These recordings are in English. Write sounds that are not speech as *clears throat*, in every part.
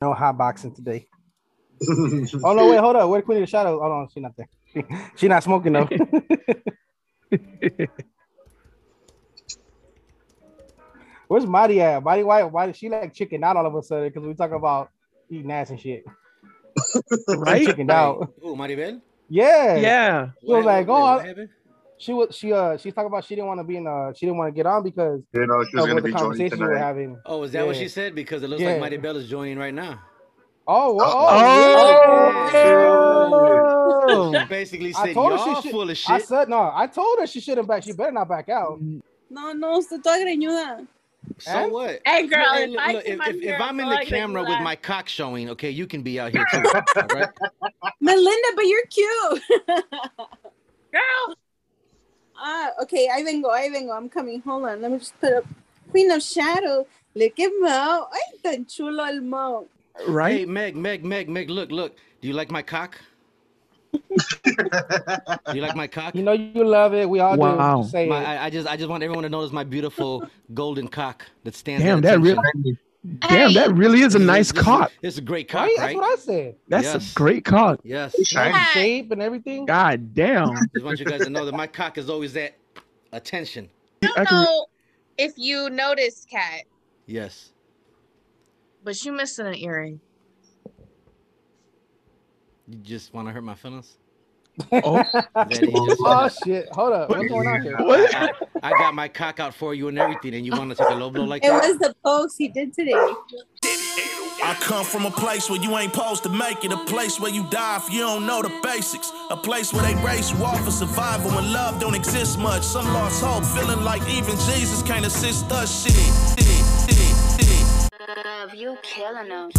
No hot boxing today. *laughs* oh no, wait, hold up. Where Queen of the Shadow? Hold on, she not there. *laughs* she not smoking though. *laughs* Where's Marty at? Marty, why why did she like chicken out all of a sudden? Because we talk about eating ass and shit. Right? Chickened out. Oh, Maribel. Yeah. Yeah. She was like, oh, what I- happened? She was she uh she's talking about she didn't want to be in uh she didn't want to get on because You know, she was of gonna the be joining conversation we were tonight. having. Oh, is that what she said? Because it looks Yeah. like Maribel is joining right now. Oh, wha- Oh. oh, She yeah. basically I told her y'all she should- full of I shit. said no. I told her she shouldn't back. She better not back out. No, no, estoy toda greñuda. So And? what? Hey, girl, Hey, if look, I look, if, if, if I'm in the camera with my cock showing, okay, you can be out here too. all right? *laughs* Melinda, but you're cute. *laughs* girl. Ah, okay, ahí vengo, ahí vengo. I'm coming. Hold on. Let me just put up Queen of Shadow. Look at Mo. Ay, tan chulo el Mo. Hey, Right? Meg, Meg, Meg, Meg, look, look. Do you like my cock? Do you like my cock? You know you love it. We all Wow. do. Just Say My, it. I, I just I just want everyone to notice my beautiful golden cock that stands. Damn, that really, damn, that really is a nice cock. It's a great cock, right? right? That's what I said. That's Yes. a great cock. Yes. Shiny. Nice shape and everything. God damn. *laughs* Just want you guys to know that my cock is always at attention. I I don't can- know if you noticed, Kat, Yes. but you missing an earring. You just want to hurt my feelings? Oh, That you just- Oh shit! Hold up. What's going on here? what? I, I got my cock out for you and everything, and you want to take a low blow like It that? It was the post he did today. I come from a place where you ain't supposed to make it, a place where you die if you don't know the basics, a place where they race you off for survival when love don't exist much. Some lost hope, feeling like even Jesus can't assist us. Shit, shit, shit, shit. Love you killing them.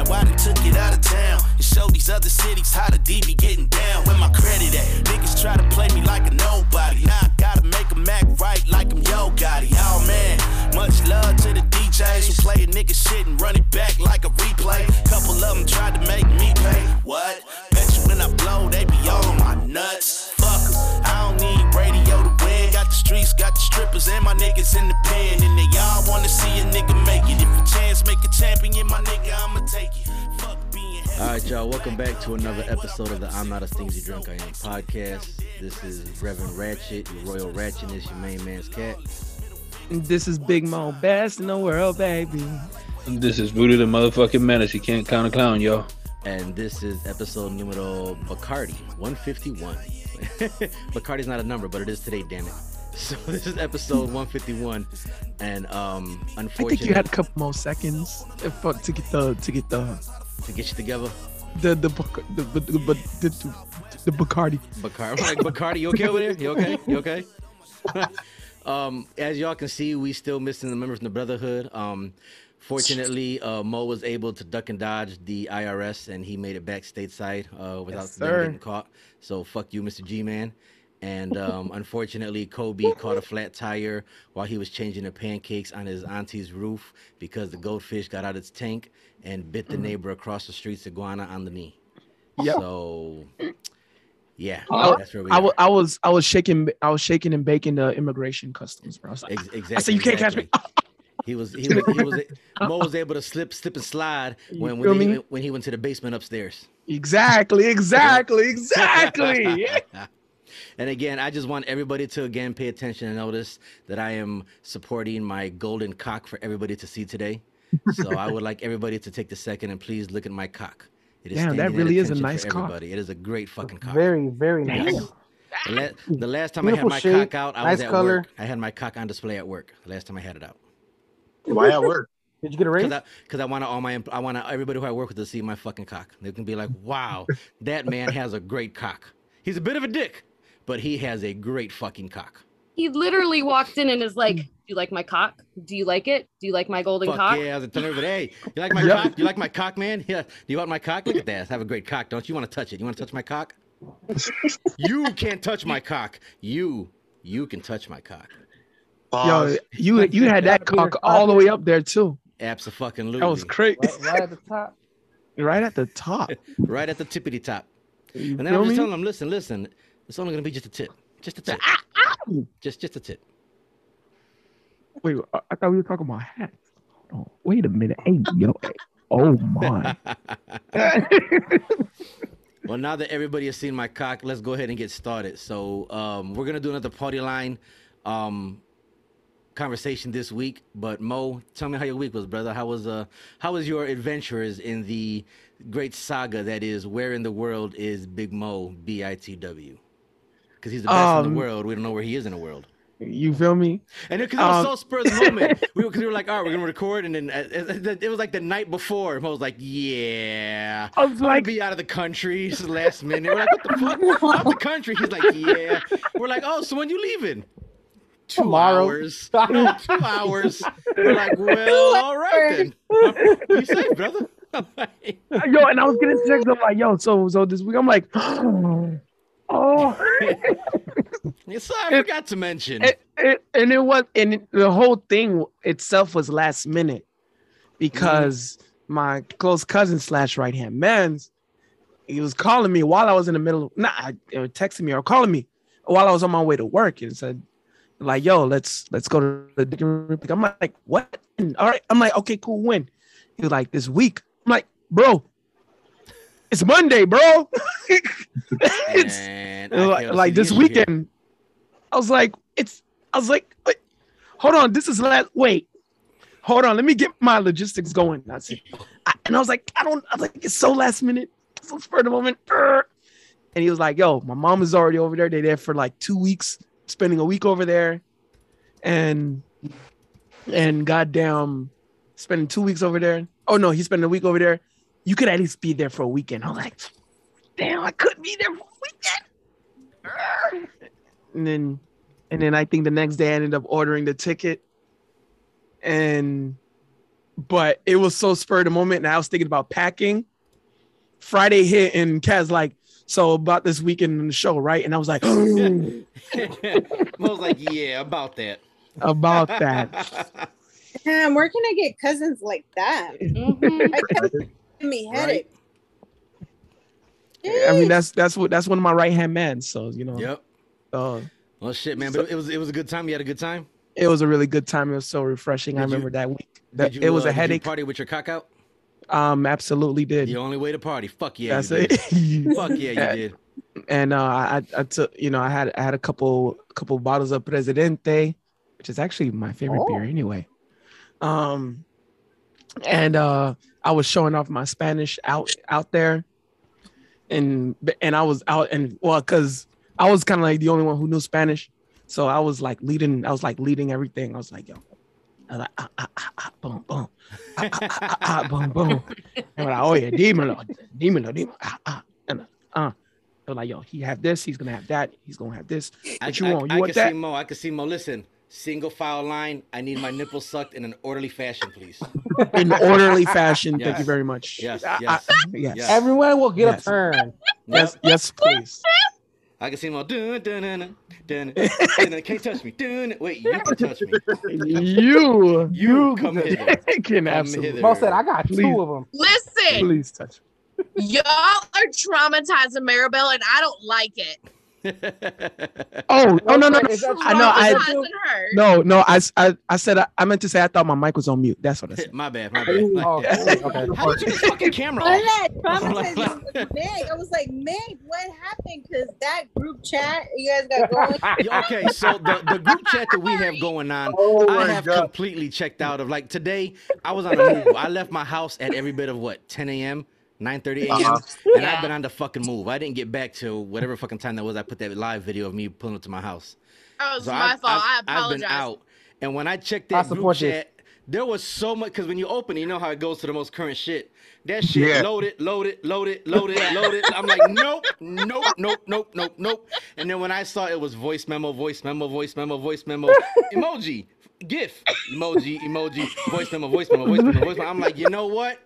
Now I done took it out of town and showed these other cities how the D be getting down. Where my credit at? Niggas try to play me like a nobody. Now I gotta make 'em act right like I'm Yo Gotti. Oh man, much love to the DJs who play a nigga shit and run it back like a replay. Couple of them tried to make me pay. What? Bet you when I blow, they be on my nuts. Fuck 'em. I don't need streets, got the strippers, and my niggas in the pen. And they all wanna see a nigga make it. If a chance make a champion, my nigga, I'ma take it. All right, y'all. Welcome back to another episode of the I'm Not a Stingy Drunk I Am podcast. This is Reverend Ratchet, your royal ratchetness, your main man's cat. This is Big Mo, best in the world, baby. This is Voodoo the motherfucking menace. You can't count a clown, y'all. And this is episode numero Bacardi 151. *laughs* Bacardi's not a number, but it is today, damn it. *laughs* So this is episode 151, and um, I think you had a couple more seconds uh, to get the to get the to get you together, the the the the, the, the, the, the Bacardi. Bacardi. Like Bacardi, you okay over there? You okay? You okay? *laughs* um, as y'all can see, we still missing the members in the Brotherhood. Um, fortunately, uh, Mo was able to duck and dodge the IRS, and he made it back stateside uh, without Yes, getting caught. So fuck you, Mr. G man. And um, *laughs* unfortunately, Kobe caught a flat tire while he was changing the pancakes on his auntie's roof because the goldfish got out its tank and bit the neighbor across the street's iguana on the knee. Yep. So, yeah, I- that's where we I are. I was I was shaking I was shaking and baking the immigration customs, bro. I like, Ex- exactly. I said you can't catch me. He was he was he was Mo was able to slip slip and slide *laughs* when when he, when he went to the basement upstairs. Exactly, *laughs* exactly, exactly. And again, I just want everybody to again pay attention and notice that I am supporting my golden cock for everybody to see today. So I would like everybody to take the second and please look at my cock. It Damn, that really is a nice cock. Everybody, it is a great fucking cock. Very, very nice. Yes. The, la- the last time I had my shape, cock out, I nice was at color. work. I had my cock on display at work. The last time I had it out. Why at work? Did you get a raise? Because I, cause I want all my, I want everybody who I work with to see my fucking cock. They can be like, "Wow, that man has a great cock. He's a bit of a dick, but he has a great fucking cock." He literally walked in and is like, "Do you like my cock? Do you like it? Do you like my golden Fuck cock?" yeah! I was telling everybody, "Hey, you like my *laughs* Yep. cock? You like my cock, man? Yeah. Do you want my cock? Look at that. I have a great cock. Don't you want to touch it? You want to touch my cock? *laughs* you can't touch my cock. You, you can touch my cock. Yo, you you had that cock all the way up there too. Absolutely. That was crazy. right, right at the top. Right at the top. *laughs* right at the tippity top. You And then I'm just telling him, listen, listen, it's only gonna be just a tip, just a tip, Ow! just just a tip. Wait, I I thought we were talking about hats. Hold on. Wait a minute. Hey, yo. hey. Oh my. *laughs* Well, now that everybody has seen my cock, let's go ahead and get started. So, um, we're gonna do another party line um, conversation this week. But Mo, tell me how your week was, brother. How was uh, how was your adventures in the great saga that is where in the world is Big Mo B I T W? Because he's the best in Um, the world. We don't know where he is in the world. You feel me? And because it was Um, so spur of the moment, *laughs* we were, cause we were like, all right, we're gonna record, and then uh, it, it was like the night before. Mo was like, yeah, I was I'm like, be out of the country. It's the last minute. We're like, what the fuck? *laughs* Out of the country? He's like, yeah. We're like, oh, so when you leaving? Two Tomorrow. hours. *laughs* Two hours. We're like, well, all right then. Be safe, brother. Yo, and I was getting text. I'm like, yo, so so this week I'm like, *gasps* oh, *laughs* yes, I forgot to mention. it, it, and it was, and the whole thing itself was last minute because mm-hmm. my close cousin slash right hand man's he was calling me while I was in the middle of nah, texting me or calling me while I was on my way to work and said, like, yo, let's let's go to the Dick. I'm like, what? All right. I'm like, okay, cool. When? He was like, this week. I'm like, bro, it's Monday, bro. *laughs* it's like, like this issue here. weekend. I was like, it's. I was like, wait, hold on. This is last. Wait, hold on. Let me get my logistics going. I said, I, and I was like, I don't. I was like, it's so last minute, so spur the moment. And he was like, yo, my mom is already over there. They're there for like two weeks, spending a week over there, and and goddamn, spending two weeks over there. Oh no, he's spending a week over there. You could at least be there for a weekend. I was like, damn, I couldn't be there for a weekend. And then, and then I think the next day I ended up ordering the ticket, and but it was so spur of the moment, and I was thinking about packing. Friday hit, and Kaz like, so about this weekend in the show, right? And I was like, *laughs* I was like, yeah, about that. about that. *laughs* Damn, where can I get cousins like that? *laughs* Mhm. I kept giving me headache. I mean, that's that's what that's one of my right hand men. So you know, Yep. uh, Well, shit, man. But it was it was a good time. You had a good time. it was a really good time. It was so refreshing. I Did you- remember that week. That Did you, it was uh, a did you headache. party with your cock out. Um, absolutely did. The only way to party. Fuck yeah. That's you did. it. *laughs* Fuck yeah, Yeah. you did. and uh, I, I took, you know, I had, I had a couple, couple bottles of Presidente, which is actually my favorite Oh. beer anyway. Um, and uh, I was showing off my Spanish out, out there, and and I was out and well, cause I was kind of like the only one who knew Spanish, so I was like leading, I was like leading everything. I was like, yo. I was like, ah, ah, ah, ah, boom, boom, ah, ah, ah, ah, ah, boom, boom. And we're like, oh yeah, dímelo, dímelo, dímelo, ah, ah, and uh, they're like, yo, he have this, he's gonna have that, he's gonna have this. I, What you I, want? I want can that? see Mo. I can see Mo. Listen, single file line. I need my nipples sucked in an orderly fashion, please. In orderly fashion. Thank you very much. Yes, ah, I- I- ah, yes, yes. yes. Everyone will get Yes. a turn. Yes, yes, please. I can see Mo. Dun, dun, dun, dun, dun, dun, dun, can't touch me. Dun, wait, you can touch me. You, You come hither. *laughs* can Come absolutely, hither. Mo said, I got Please. two of them. Listen, please touch. me. y'all are traumatizing Maribel, and I don't like it. *laughs* Oh, no, no, no, no. I know. I no, no. I, I, I said I, I meant to say I thought my mic was on mute. That's what I said. *laughs* my bad. My bad. Oh, *laughs* okay. okay. How would you fucking camera All off? that traumatizing Meg. I was like, Meg, what happened? Because that group chat you guys got going. Yeah, Okay, so the, the group chat that we have going on, Oh I have god. completely checked out of like today. I was on a move. I left my house at every bit of what 10 a.m., 9:30 a.m. Uh-huh. and I've been on the fucking move. I didn't get back till whatever fucking time that was. I put that live video of me pulling up to my house. Oh, it's So my I've, fault. I've, I I've been out, and when I checked I that group support this. chat, there was so much because when you open, it, you know how it goes to the most current shit. That shit Yeah. loaded, loaded, loaded, loaded, loaded. I'm like, nope, nope, nope, nope, nope, nope. And then when I saw it was voice memo, voice memo, voice memo, voice memo, emoji, GIF, emoji, emoji, voice memo, voice memo, voice memo, voice memo. I'm like, you know what?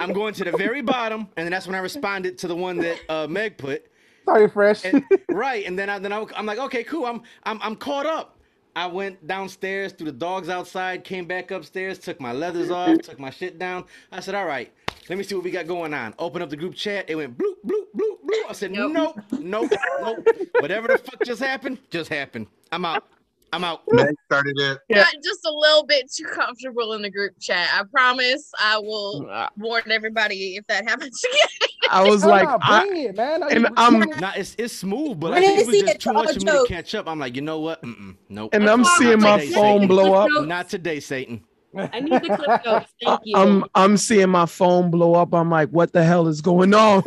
I'm going to the very bottom, and then that's when I responded to the one that uh, Meg put. Sorry, fresh. And- *laughs* right, and then I then I, I'm like, okay, cool. I'm I'm I'm caught up. I went downstairs, threw the dogs outside, came back upstairs, took my leathers off, took my shit down. I said, all right, let me see what we got going on. Open up the group chat. It went bloop bloop bloop bloop. I said, Nope. nope, nope, nope. Whatever the fuck just happened, just happened. I'm out. I'm out. Meg started it. Yeah. Got just a little bit too comfortable in the group chat. I promise I will Uh, warn everybody if that happens *laughs* again. I was Nah, like, nah, I, it, man. I, and I'm Nah, it's it's smooth, but When I think it was see just too much for me to catch up. I'm like, you know what? Mm-mm, nope. and I'm That's why seeing my like, phone Satan. blow up. Not today, Satan. I need the clip notes. *laughs* Thank you. I'm I'm seeing my phone blow up. I'm like, what the hell is going on? *laughs*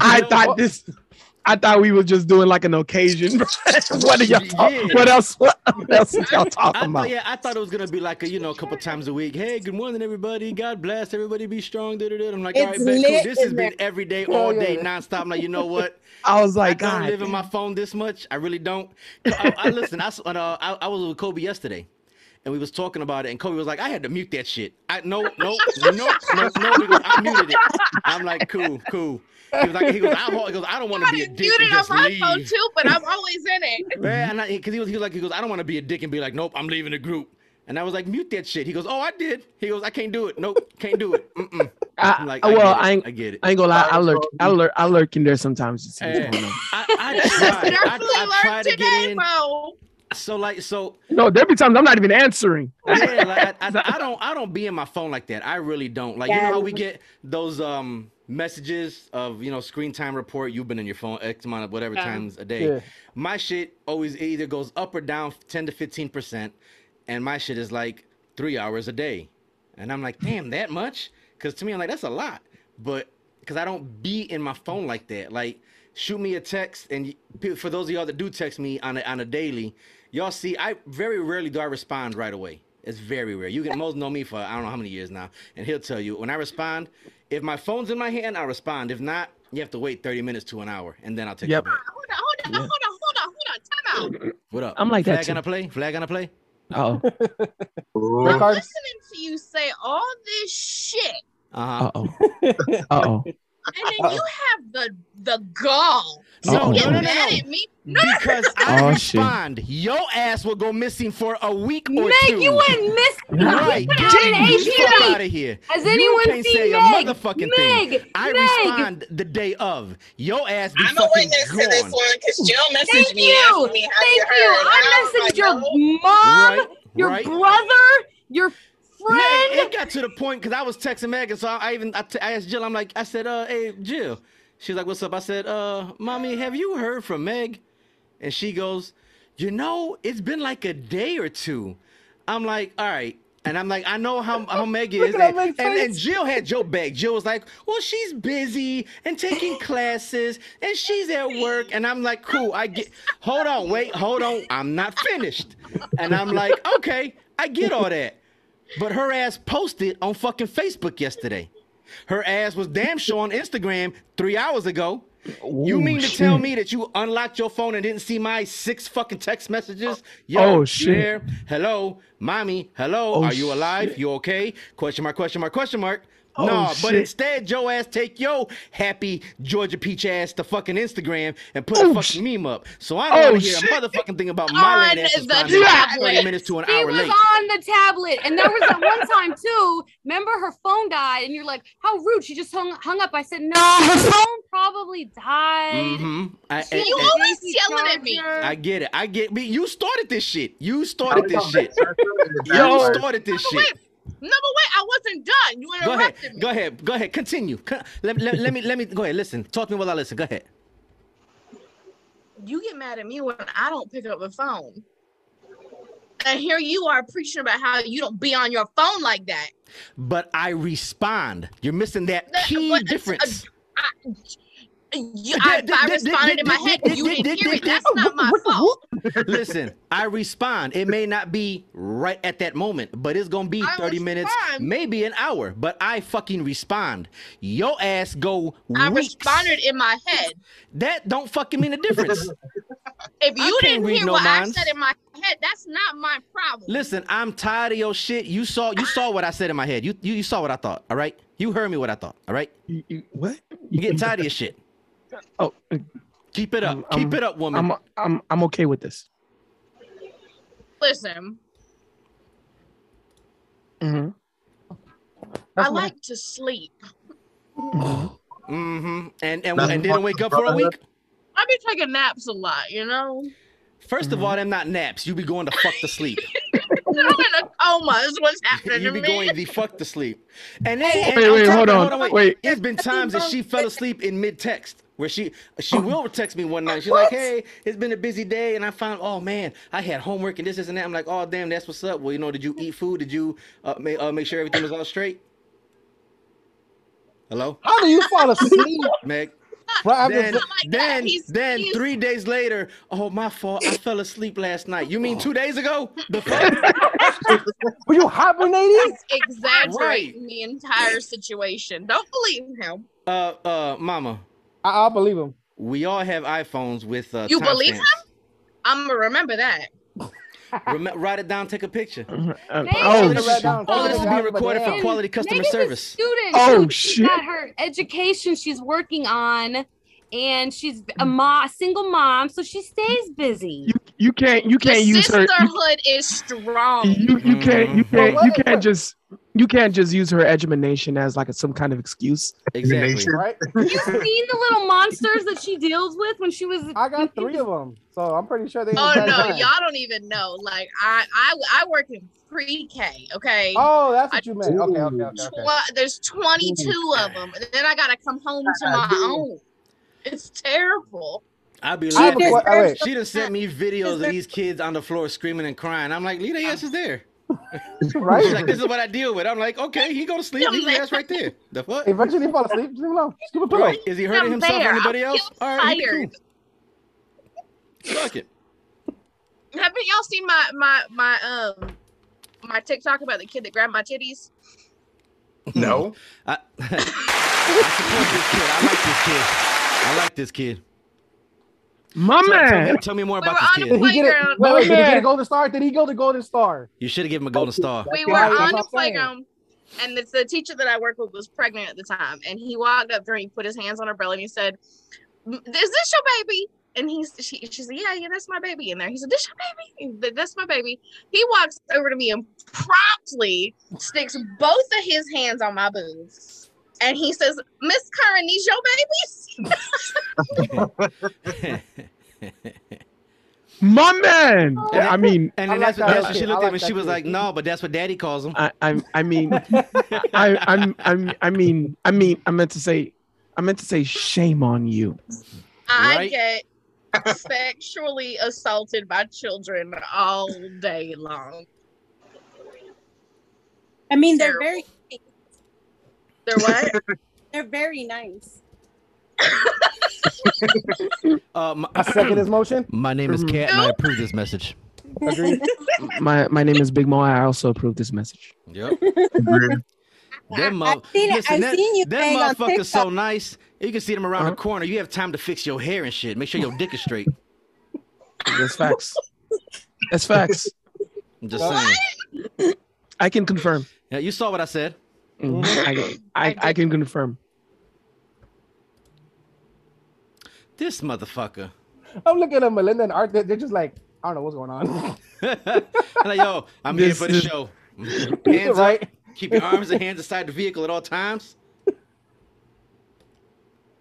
I thought this. I thought we were just doing like an occasion. *laughs* what are y'all talk- Yeah. What else? What else is y'all I talking thought, about? yeah, I thought it was gonna be like a you know a couple times a week. Hey, good morning, everybody. God bless everybody. Be strong. Da-da-da. I'm like, all right, It's bet, cool. This has been every day, all day, nonstop. I'm like, you know what? *laughs* I was like, I like, don't God, live in my phone this much. I really don't. I, I listen. I, s- uh, I I was with Kobe yesterday, and we was talking about it, and Kobe was like, I had to mute that shit. I no no no no no. He goes, I muted it. I'm like, cool, cool. He was like, he goes, I, he goes, I don't want to be a dick Muted and on just my leave. phone too, but I'm always in it. *laughs* Man, and I, because he was, he was like, he goes, I don't want to be a dick and be like, nope, I'm leaving the group. And I was like, mute that shit. He goes, oh, I did. He goes, I can't do it. Nope, can't do it. Mm-mm. I, I'm like, well, get it. I ain't, I get it. I ain't gonna lie. I lurk, I lurk, I lurk in there sometimes to see what's eh, going on. I, I *laughs* tried. I, Definitely I tried to today, get in. bro. So like, so No, there be times I'm not even answering. yeah, like, *laughs* I, I, I don't, I don't be in my phone like that. I really don't. Like, you know how we get those um messages of you know screen time report. You've been in your phone X amount of whatever Yeah. times a day. Yeah. My shit always either goes up or down ten to fifteen percent, and my shit is like three hours a day, and I'm like, damn, that much? Because to me, I'm like, that's a lot, but because I don't be in my phone like that. Like, shoot me a text, and for those of y'all that do text me on a, on a daily, y'all see, I very rarely do I respond right away. It's very rare. You can *laughs* most know me for I don't know how many years now, and he'll tell you when I respond. If my phone's in my hand, I'll respond. If not, you have to wait 30 minutes to an hour, and then I'll take Yep. you back. Hold on, hold on, hold on, hold on, hold on. Time out. What up? I'm like that Flag too. gonna play? Flag gonna play? Oh, *laughs* I'm listening to you say all this shit, Uh huh. uh oh, *laughs* uh oh. And then you have the the gall to Uh-oh. get No, oh, no, no, mad no. at me. No, no, Because I Oh, shit. respond, your ass will go missing for a week or Meg, two. you went missing. Right, get out the fuck out of here. Has you anyone can't seen say Meg? a motherfucking Meg, thing. I Meg. respond the day of. Your ass be I'm a fucking witness to this one because Jill messaged Thank me you. asking me how Thank you you. heard. I was messaged like, your mom, Right, your right. brother, your Friend. it got to the point because I was texting Megan, so I, I even I, t- I asked Jill. I'm like, I said, uh, hey Jill. She's like, what's up? I said, uh, mommy, have you heard from Meg? And she goes, you know, it's been like a day or two. I'm like, all right. And I'm like, I know how, how *laughs* Meg is. And, and, and. Jill had Joe back. Jill was like, well, she's busy and taking *laughs* classes and she's at work. And I'm like, cool, I get, hold on, wait, hold on. I'm not finished. And I'm like, okay, I get all that. But her ass posted on fucking Facebook yesterday. Her ass was damn sure on Instagram three hours ago. You Ooh, mean to tell me that you unlocked your phone and didn't see my six fucking text messages? Oh, you oh, shit. Hello, mommy. Hello, Oh, are you alive? shit. You okay? Question mark? Question mark? Question mark? Oh, no, but instead, Joe ass take your happy Georgia Peach ass to fucking Instagram and put a Oh, fucking shit. meme up. So I don't Oh, want to hear shit. a motherfucking thing about my On late ass the responding tablet. 30 minutes to an He hour was late. on the tablet, and there was that one time too. Remember, her phone died, and you're like, "How rude!" She just hung hung up. I said, "No, *laughs* her phone probably died." Mm-hmm. I, She and- You and- always Daisy yelling at me. I get it. I get me. You started this shit. You started this shit. *laughs* You started this No, but shit. No, but wait, I wasn't done. You Go ahead. interrupted me. Go ahead. Go ahead. Continue. Co- Let, let, let me let me go ahead. Listen. Talk to me while I listen. Go ahead. You get mad at me when I don't pick up the phone. And here you are preaching about how you don't be on your phone like that. But I respond. You're missing that key difference. I, you, I, I responded in my head. You didn't hear it. That's not my fault. *laughs* *laughs* Listen, I respond. It may not be right at that moment, but it's gonna be I 30 minutes, maybe an hour. But I fucking respond. Your ass go I weeks. responded in my head. That don't fucking mean a difference. *laughs* If you can't didn't hear no what I said in my head, that's not my problem. Listen, I'm tired of your shit. You saw you saw what I said in my head. You you, you saw what I thought, all right? You heard me what I thought, all right? You- you- what? You getting tired of your shit. Oh, Keep it up. I'm- Keep I'm- it up, woman. I'm I'm I'm okay with this. Listen, Mhm. I like to sleep. *gasps* mm-hmm. And and, That's and didn't wake up for a week. I be taking naps a lot, you know. First of all, them not naps. You be going to fuck to sleep. *laughs* I'm in a coma. Is what's happening you to be me. going the fuck to sleep. And then and Wait, I'm wait, hold on, wait. There's been times that she fell asleep in mid text. Where she she will text me one night. She's like, "Hey, it's been a busy day, and I found oh man, I had homework and this, this, and that." I'm like, "Oh damn, that's what's up." Well, you know, did you eat food? Did you uh, make uh, make sure everything was all straight? Hello, How do you fall asleep? Meg. Right after Then, the- then, He's- then he's- three days later, oh my fault, I fell asleep last night. You mean two days ago? The fuck? *laughs* Were you hibernating? Exaggerating the entire situation. Don't believe him. Uh, uh, mama, I, I'll believe him. we all have iPhones with uh. You believe timestamps. him? I'm gonna remember that. *laughs* Rem- write it down, take a picture. *laughs* Uh, Hey, oh, shit. All this is being recorded for quality customer Megan's service. student. Oh, too. She's shit. got her education she's working on, and she's a mom, a single mom, so she stays busy. you, you can't you can't use her. You, sisterhood is strong. you, you can't you Mhm. can't you can't just you can't just use her education as like a, some kind of excuse. Exactly. Right? *laughs* you seen the little monsters that she deals with when she was? I got three of them, so I'm pretty sure they. Oh, ain't Oh no, bad. y'all don't even know. Like I, I, I work in pre-K. Okay. Oh, that's I- what you meant. Okay, okay, okay, okay. Tw- there's 22 of them, and then I gotta come home to my own. It's terrible. I'd be I laughing. have oh. She done sent me videos of these kids on the floor screaming and crying. I'm like, leave yes, is there. *laughs* She's like, this is what I deal with. I'm like, okay, he go to sleep. Leave your ass right there. The fuck? Eventually, he fall asleep. Just leave him alone. Just give him a pillow. Right? Is he hurting I'm himself or anybody I else? feel All right, tired. cool. Fuck it. Haven't y'all seen my my my um my TikTok about the kid that grabbed my titties? No. *laughs* I, *laughs* I support this kid. I like this kid. I like this kid. My Tell, tell man, me, tell me more We about were this kid. the Did he get it? playground. Wait, wait, did he get a golden star? Did he go to golden star? You should have given him a golden star. we were right, on the what saying. playground, and it's the teacher that I work with was pregnant at the time, and he walked up to her, and he put his hands on her belly, and he said, "Is this your baby?" And he's she, she said, "Yeah, yeah, that's my baby in there." He said, "This your baby? That's my baby." He walks over to me and promptly sticks both of his hands on my boobs, and he says, "Miss Curran, these your babies?" *laughs* *laughs* *laughs* my man. Oh. Yeah, I mean, And I then like that's, what, that that's what she looked like at me. that She was kid. like, no, but that's what daddy calls him. I I, I mean, I I'm I'm I mean I mean I meant to say I meant to say shame on you. I Right. get sexually assaulted by children all day long. I mean, they're Terrible. very, They're what? *laughs* they're very nice. Uh, my, I second his motion. *clears throat* my name is Mhm. Kat, and I approve this message. Agreed. *laughs* My my name is Big Mo. I also approve this message. Yep. Agreed. Them, I've mo- seen listen, I've that, seen you them motherfuckers so nice. You can see them around Uh-huh. the corner. You have time to fix your hair and shit. Make sure your dick is straight. That's facts. That's facts. I'm just What? saying. I can confirm. Yeah, you saw what I said. Mhm. I, I I can confirm. This motherfucker. I'm looking at Melinda and Art. They're they're just like, I don't know what's going on. I'm *laughs* like, yo, I'm here for the is- show. *laughs* Hands right? up. Keep your arms and hands inside the vehicle at all times.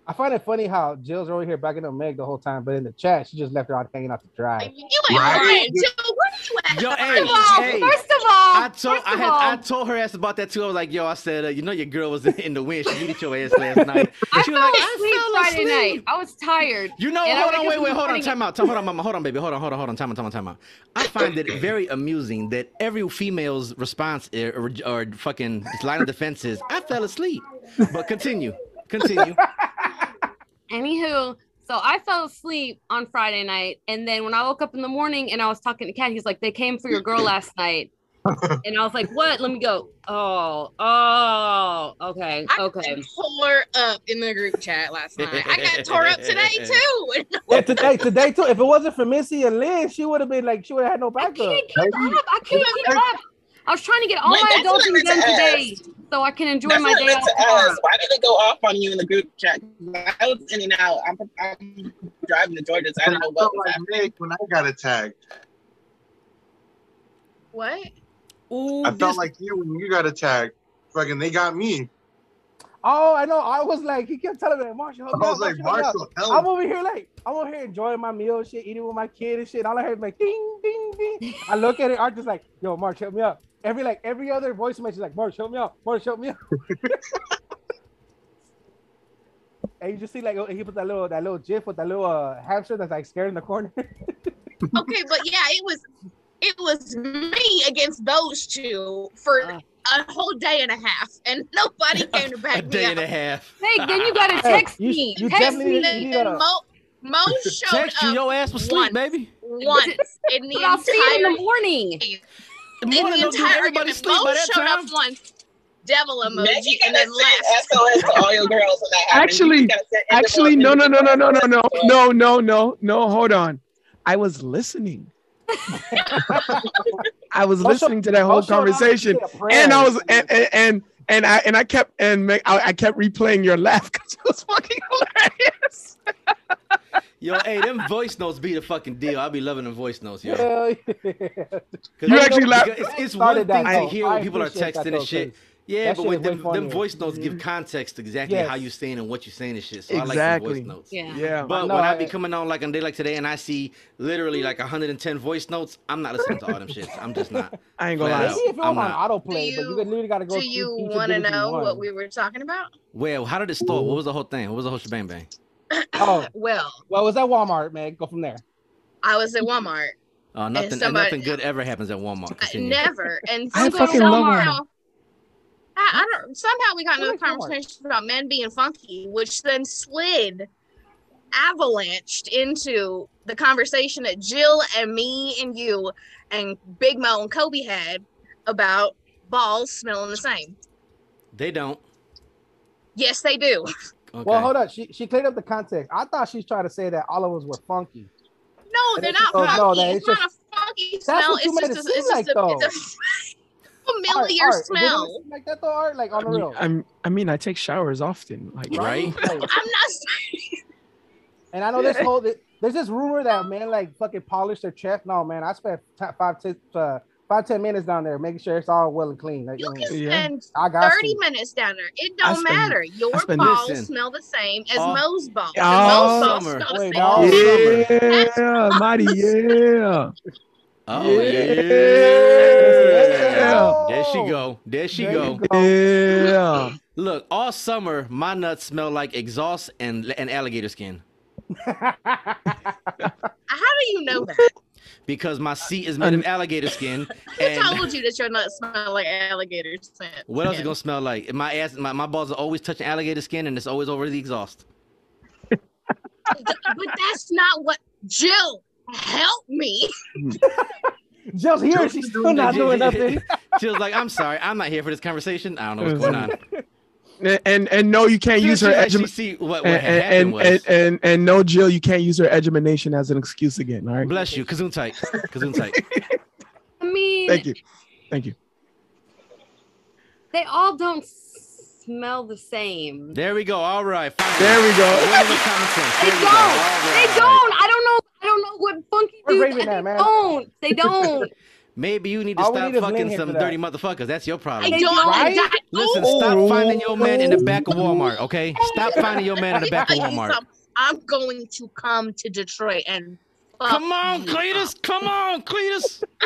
I find it funny how Jill's over here backing up Meg the whole time, but in the chat, she just left her out hanging out to dry. you ain't Right. lying, Jill. Where you at? Yo, First hey, of all, hey. first of all, I told first I of had all, I told her ass about that too. I was like, yo, I said, uh, you know, your girl was in, in the wind. She needed your ass last *laughs* night. I she fell was like, asleep I fell Friday asleep. night. I was tired. You know, And hold on, wait, wait, hold on, time out, time, hold on, mama, hold on, baby, hold on, hold on, hold on, time out, time out, time out. I find it very amusing that every female's response is, or, or fucking line of defense is, I fell asleep. But continue, continue. *laughs* Anywho, so I fell asleep on Friday night, and then when I woke up in the morning and I was talking to Kat, he's like, "They came for your girl last night," *laughs* and I was like, "What?" Let me go. Oh, oh, okay, okay. got tore up in the group chat last *laughs* night. I got tore up today *laughs* too. Yeah, today, today too. If it wasn't for Missy and Liz, she would have been like, she would have had no I backup. can't keep up. I can't keep up. I was trying to get all Wait, my that's what adulting meant to done ask. today, so I can enjoy That's my day off ask. Why did it go off on you in the group chat? I was in and out. I'm, I'm driving to Georgia, so I don't know what felt was like happening. When I got attacked. What? Ooh, I felt this- like you when you got attacked. Fucking, they got me. Oh, I know. I was like, he kept telling me, Marshall, help I out, was like, Marshall, help me out." Marshall, help. I'm over here like, I'm over here enjoying my meal, shit, eating with my kid and shit. All I heard was like, ding, ding, ding. I look at it, Art is like, yo, March, help me out. Every like every other voice message, is like, March, help me out. March, help me out. *laughs* and you just see like he put that little that little gif with that little uh, hamster that's like scared in the corner. *laughs* Okay, but yeah, it was it was me against those two for Uh. a whole day and a half, and nobody *laughs* came to A back me day up. and a half. Hey, then you gotta Hey, text you- me. you text definitely me. need- you need Mo, Mo showed Text you, your ass was asleep, once, baby. once in the But I'll see you in the morning. in morning the entire everybody argument. sleep Mo by that showed time. up once, devil emoji, Maggie and then left. SOS to all your girls when that happens. Actually- You gotta send Actually, no, no, no, no, no, no, no, *laughs* no, no, no, no. Hold on. I was listening. I was Also- listening to that whole also, I was conversation, saying a prayer. and I was and and and, and I and I kept and make, I, I kept replaying your laugh because it was fucking hilarious. *laughs* Yo, hey, them voice notes be the fucking deal. I be loving them voice notes, yo. Hell yeah. 'Cause You actually laugh- It's, it's one thing that, to though. hear I when people are texting though, and shit. Yeah, that but shit when is way them, them voice notes give Mhm. context to exactly Yes. how you saying and what you saying and shit. So I like Exactly. the voice notes. Yeah. Yeah, But No, when I, I- be coming on like on a day like today and I see literally like 110 voice notes, I'm not listening to all them shits. I'm just not. *laughs* I ain't gonna lie. out. Maybe if it was I'm on not. autoplay, Do but you you- literally gotta go. Do through you want to know one. what we were talking about? Well, how did it start? What was the whole thing? What was the whole shebang bang? Oh, *laughs* Well, well, was at Walmart, man. Go from there. I was at Walmart. Uh, nothing, somebody- nothing good ever happens at Walmart. I- Continue. Never. And *laughs* I somehow, fucking love somehow, I, I don't. Somehow we got into a What is Walmart? conversation about men being funky, which then slid, avalanched into the conversation that Jill and me and you and Big Mo and Kobe had about balls smelling the same. They don't. Yes, they do. *laughs* Okay. Well, hold on. She she cleared up the context. I thought she's trying to say that all of us were funky. No, And they're not goes, funky. no, that it's, it's not just- a funky That's smell. what It's just, a, it's, seem just like, a, it's *laughs* a familiar Art, Art, smell. like that though, Art? Like on the I mean, real, I'm, I mean, I take showers often. Like, Right? *laughs* Like, I'm not saying. *laughs* and I know this whole there's this rumor that men like fucking polish their chest. No, man, I spent t- five, ten, uh, five, ten minutes down there making sure it's all well and clean. Like, You you know, can Yeah. spend I got 30 you. minutes down there. It don't spend- matter. Your balls Listen. smell the same as All- Mo's balls. Oh, and Mo's balls summer. Wait, same. no. as Oh, yeah, Marty, yeah. Oh Yeah. yeah. There she go. There she There go. go. Yeah. *laughs* Look, all summer my nuts smell like exhaust and and alligator skin *laughs* *laughs* How do you know that? Because my seat is made of um, alligator skin. *laughs* Who told you that your nuts smell like alligator scent? what else is it gonna smell like? My ass, my, my balls are always touching alligator skin, and it's always over the exhaust. But that's not what Jill. Help me. *laughs* Jill's here. She's still not doing *laughs* nothing. She was like, "I'm sorry, I'm not here for this conversation. I don't know what's going on." And, and and no, you can't use her She, like, see what, what And, had and, was. and, and and no, Jill, you can't use her education as an excuse again. All right. Bless you, Kazoon tight, Kazoon tight. *laughs* I mean, Thank you. Thank you. they all don't smell the same. There we go. All right. Finally. There we go. Women with common sense. They There don't. we go. All They don't. I don't know. I don't know what funky Where's dudes. They at, don't. They *laughs* don't. Maybe you need to All stop need fucking some for that. dirty motherfuckers. That's your problem. They don't. don't. I, Right? I, Listen, Ooh. stop finding your man in the back of *laughs* Walmart, okay? Stop finding your man in the back of *laughs* Walmart. I'm going to come to Detroit and fuck Come on, you Cletus. Come on, Cletus. *laughs*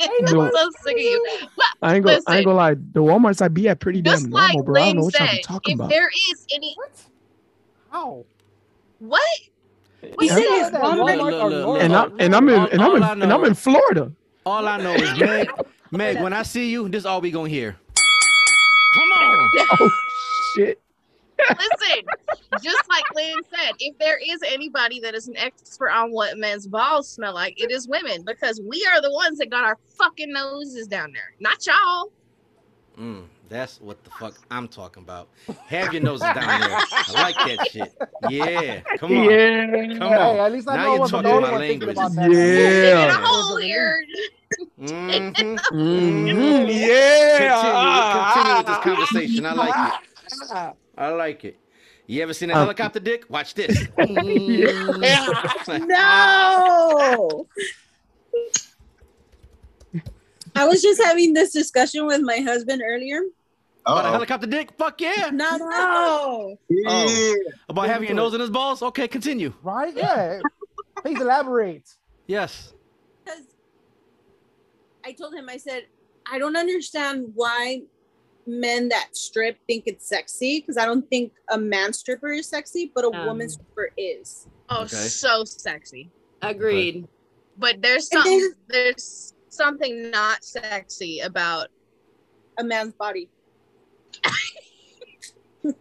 I'm so sick of you. But I ain't gonna. I ain't gonna lie. The WalMarts I be at pretty damn just like normal, bro. I don't know Lynn what y'all said, be talking if about. there is any How? what We said look. And I'm and I'm in and I'm in and I'm in Florida. All I know is Meg. Meg, when I see you, this is all we gonna hear. Come on. *laughs* Oh shit. listen, just like Lynn said, if there is anybody that is an expert on what men's balls smell like, it is women because we are the ones that got our fucking noses down there, not y'all. Mm, that's what the fuck I'm talking about. Have your noses down there. I like that shit. Yeah. Come on. Yeah. Come Hey, on. at least I Now know I you're talking my language. about that. Yeah. In a hole here. Mhm. Mhm. Yeah. Continue, continue with this Ah. conversation. I like it. I like it. You ever seen a Um, helicopter dick? Watch this. *laughs* No. *laughs* I was just having this discussion with my husband earlier. About a helicopter dick? Fuck yeah. *laughs* No, no. Oh. About having your nose in his balls? Okay, continue. Right? Yeah. Please elaborate. Yes. Because I told him, I said, I don't understand why men that strip think it's sexy. Because I don't think a man stripper is sexy, but a Um, woman stripper is. Oh, Okay. so sexy. Agreed. But there's And something then- there's something not sexy about A man's body.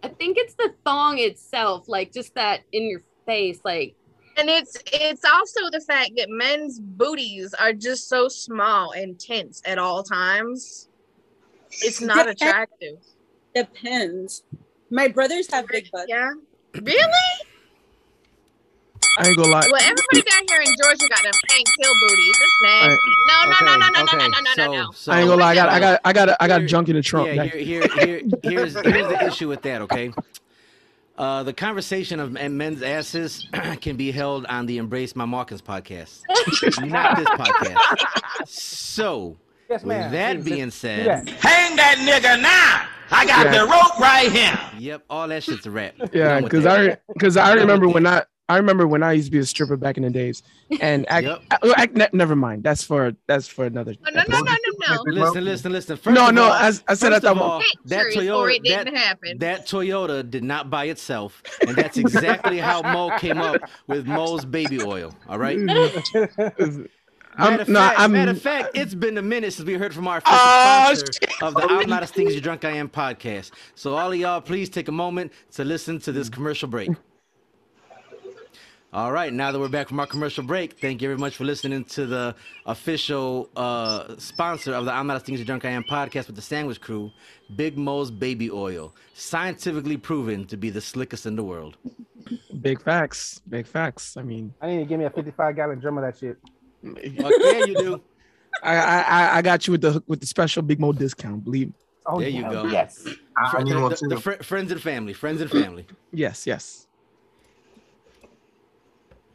I think it's the thong itself, like just that in your face, like and it's it's also the fact that men's booties are just so small and tense at all times. It's not Depends. attractive. Depends. My brothers have big butts. Yeah. Really? I ain't gonna lie. Well, everybody down here in Georgia got them pink kill booties. It's nasty. Right. No, no, okay. no, no, no, okay. no, no, no, so, no, no. So, I ain't gonna lie. I got, I got, I got, I got here, junk in the trunk. Yeah, here, here, here, *laughs* here's, here's the issue with that. Okay. Uh, the conversation of men's asses *clears throat* can be held on the Embrace My Markins podcast, *laughs* not this podcast. So, yes, with that being said, yes. hang that nigga now. I got yeah. the rope right here. Yep, all that shit's a wrap. Yeah, because I because I remember when I I remember when I used to be a stripper back in the days, and act, Yep. I- I- ne- never mind. That's for, that's for another. No, no, no, no, no, no. Listen, listen, listen. First No, no. all- I, I said I first of thought. all, that Toyota, didn't that, happen. that Toyota did not by itself, and that's exactly how Mo came up with Mo's baby oil. All right. *laughs* I'm, Matter of, no, fact, I'm. matter of fact, it's been a minute since we heard from our official Oh, sponsor shit. of the I'm Not as Things You Drunk I Am podcast. So all of y'all, please take a moment to listen to this commercial break. All right, now that we're back from our commercial break, thank you very much for listening to the official uh, sponsor of the I'm Not as Things You Drunk I Am podcast with the Sandwich Crew, Big Mo's Baby Oil, scientifically proven to be the slickest in the world. Big facts. Big facts. I mean, I need to give me a 55 gallon drum of that shit. Fuck yeah, you do. I, I, I- I got you with the with the special Big Mo discount. Believe. Oh, There you yeah, go. Yes. I, I need the, one the- too. the fr- friends and family, friends and family. Yes, yes.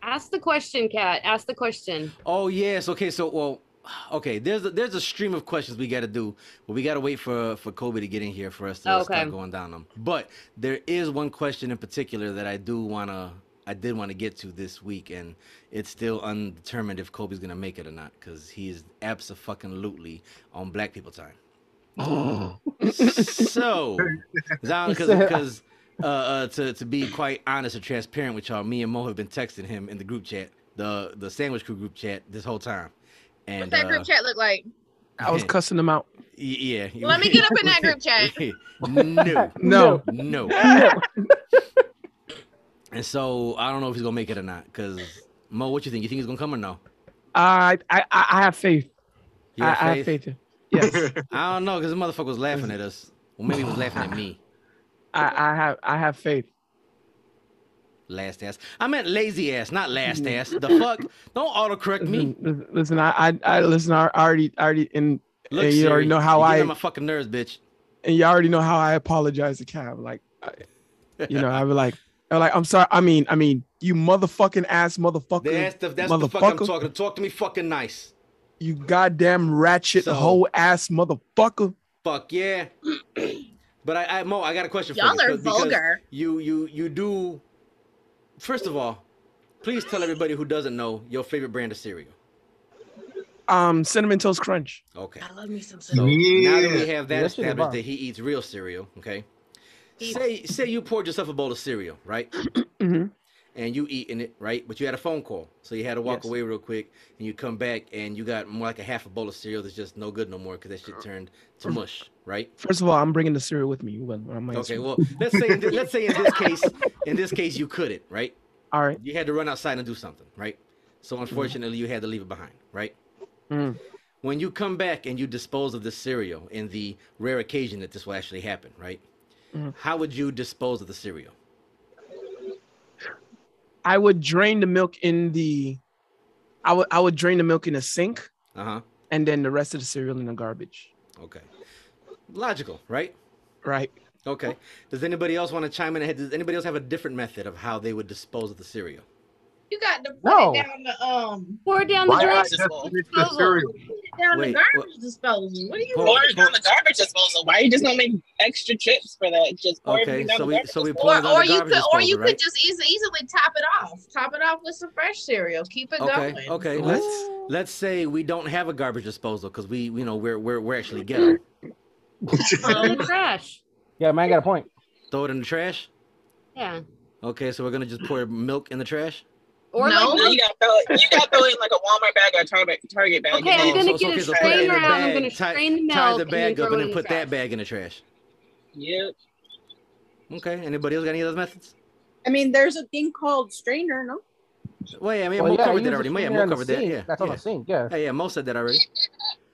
Ask the question, Kat. Ask the question. Oh yes, okay. So well, okay. There's a, there's a stream of questions we got to do, but we got to wait for for Kobe to get in here for us to Okay. start going down them. But there is one question in particular that I do wanna I did want to get to this week, and it's still undetermined if Kobe's gonna make it or not because he is absolutely on Black People time. *laughs* so, *laughs* because because uh, uh, to to be quite honest and transparent with y'all, me and Mo have been texting him in the group chat, the the Sandwich Crew group chat, this whole time. And What's that uh, group chat look like? I was *laughs* cussing him out. y- Yeah. Let me get up in that group chat. *laughs* *laughs* no. No. No. and so I don't know if he's gonna make it or not. Cause Mo, what you think? You think he's gonna come or no? I I I I have faith. You I, have I have faith? faith. Yes, I don't know, cause the motherfucker was laughing at us. Well, maybe he was laughing at me. I, I have I have faith. Last ass. I meant lazy ass, not last mm. ass. The fuck? Don't autocorrect me. Listen, listen, I, I, I listen. I already, I already, and, Look, and you already know how I, my fucking nerves, bitch. and you already know how I apologize to Cab. Like, I, you know, I be like, I'm like, I'm sorry. I mean, I mean, you motherfucking ass motherfucker, That's the that's the fuck I'm talking. Talk to me fucking nice. you goddamn ratchet So- hoe ass motherfucker. Fuck yeah. *clears throat* but I, I Mo, I got a question for Y'all you. are because- because vulgar. You you you do. First of all, please tell everybody who doesn't know your favorite brand of cereal. Um, cinnamon toast crunch. Okay. I love me some So cinnamon. now that we have that Yeah, that shit is established that he eats real cereal, okay. Say say you poured yourself a bowl of cereal, right? *clears throat* Mhm. And you eating it, right? But you had a phone call, so you had to walk Yes. away real quick, and you come back and you got more like a half a bowl of cereal that's just no good no more because that shit turned to mush, right? First of all, I'm bringing the cereal with me. When, when I'm Okay, well, let's say let's say in this case, in this case you couldn't, right? all right. You had to run outside and do something, right? So unfortunately, you had to leave it behind, right? Mm. When you come back and you dispose of the cereal, in the rare occasion that this will actually happen, right? Mhm. How would you dispose of the cereal? I would drain the milk in the, I would, I would drain the milk in a sink, Uh huh. and then the rest of the cereal in the garbage. Okay. Logical, right? Right. Okay. Does anybody else want to chime in? ahead? Does anybody else have a different method of how they would dispose of the cereal? You got to put No. it down the um Pour down the not drain. just finish the cereal? put it down Wait, the garbage disposal. What do you Pour- Pour it down the garbage disposal. Why you just don't make extra chips for that? Just pour Okay, everything down so the we garbage so we disposal. pour Or, it on or the you garbage could, or you disposal, could just easily, easily top it off. Top it off with some fresh cereal. Keep it Okay, going. okay. Let's let's say we don't have a garbage disposal because we, you know, we're we're we're actually ghetto. *laughs* Throw it in the trash. Yeah, man, got a point. Throw it in the trash. Yeah. Okay, so we're gonna just pour milk in the trash. Or No. like No, you gotta throw it. You gotta throw it in like a Walmart bag or a Target Target bag. Okay, I'm gonna then- so, get a so put it in strainer the out, I'm gonna tie- strain the tie milk, the and bag then up throw and it then in put the that bag in the trash. Yep. Okay. Anybody else got any other methods? I mean, there's a thing called strainer, no? Well, yeah, I mean, Well, Mo yeah, covered that already. Yeah, strainer Mo covered that. Yeah, That's on yeah. the sink. Yeah. Yeah, yeah, Mo said that already.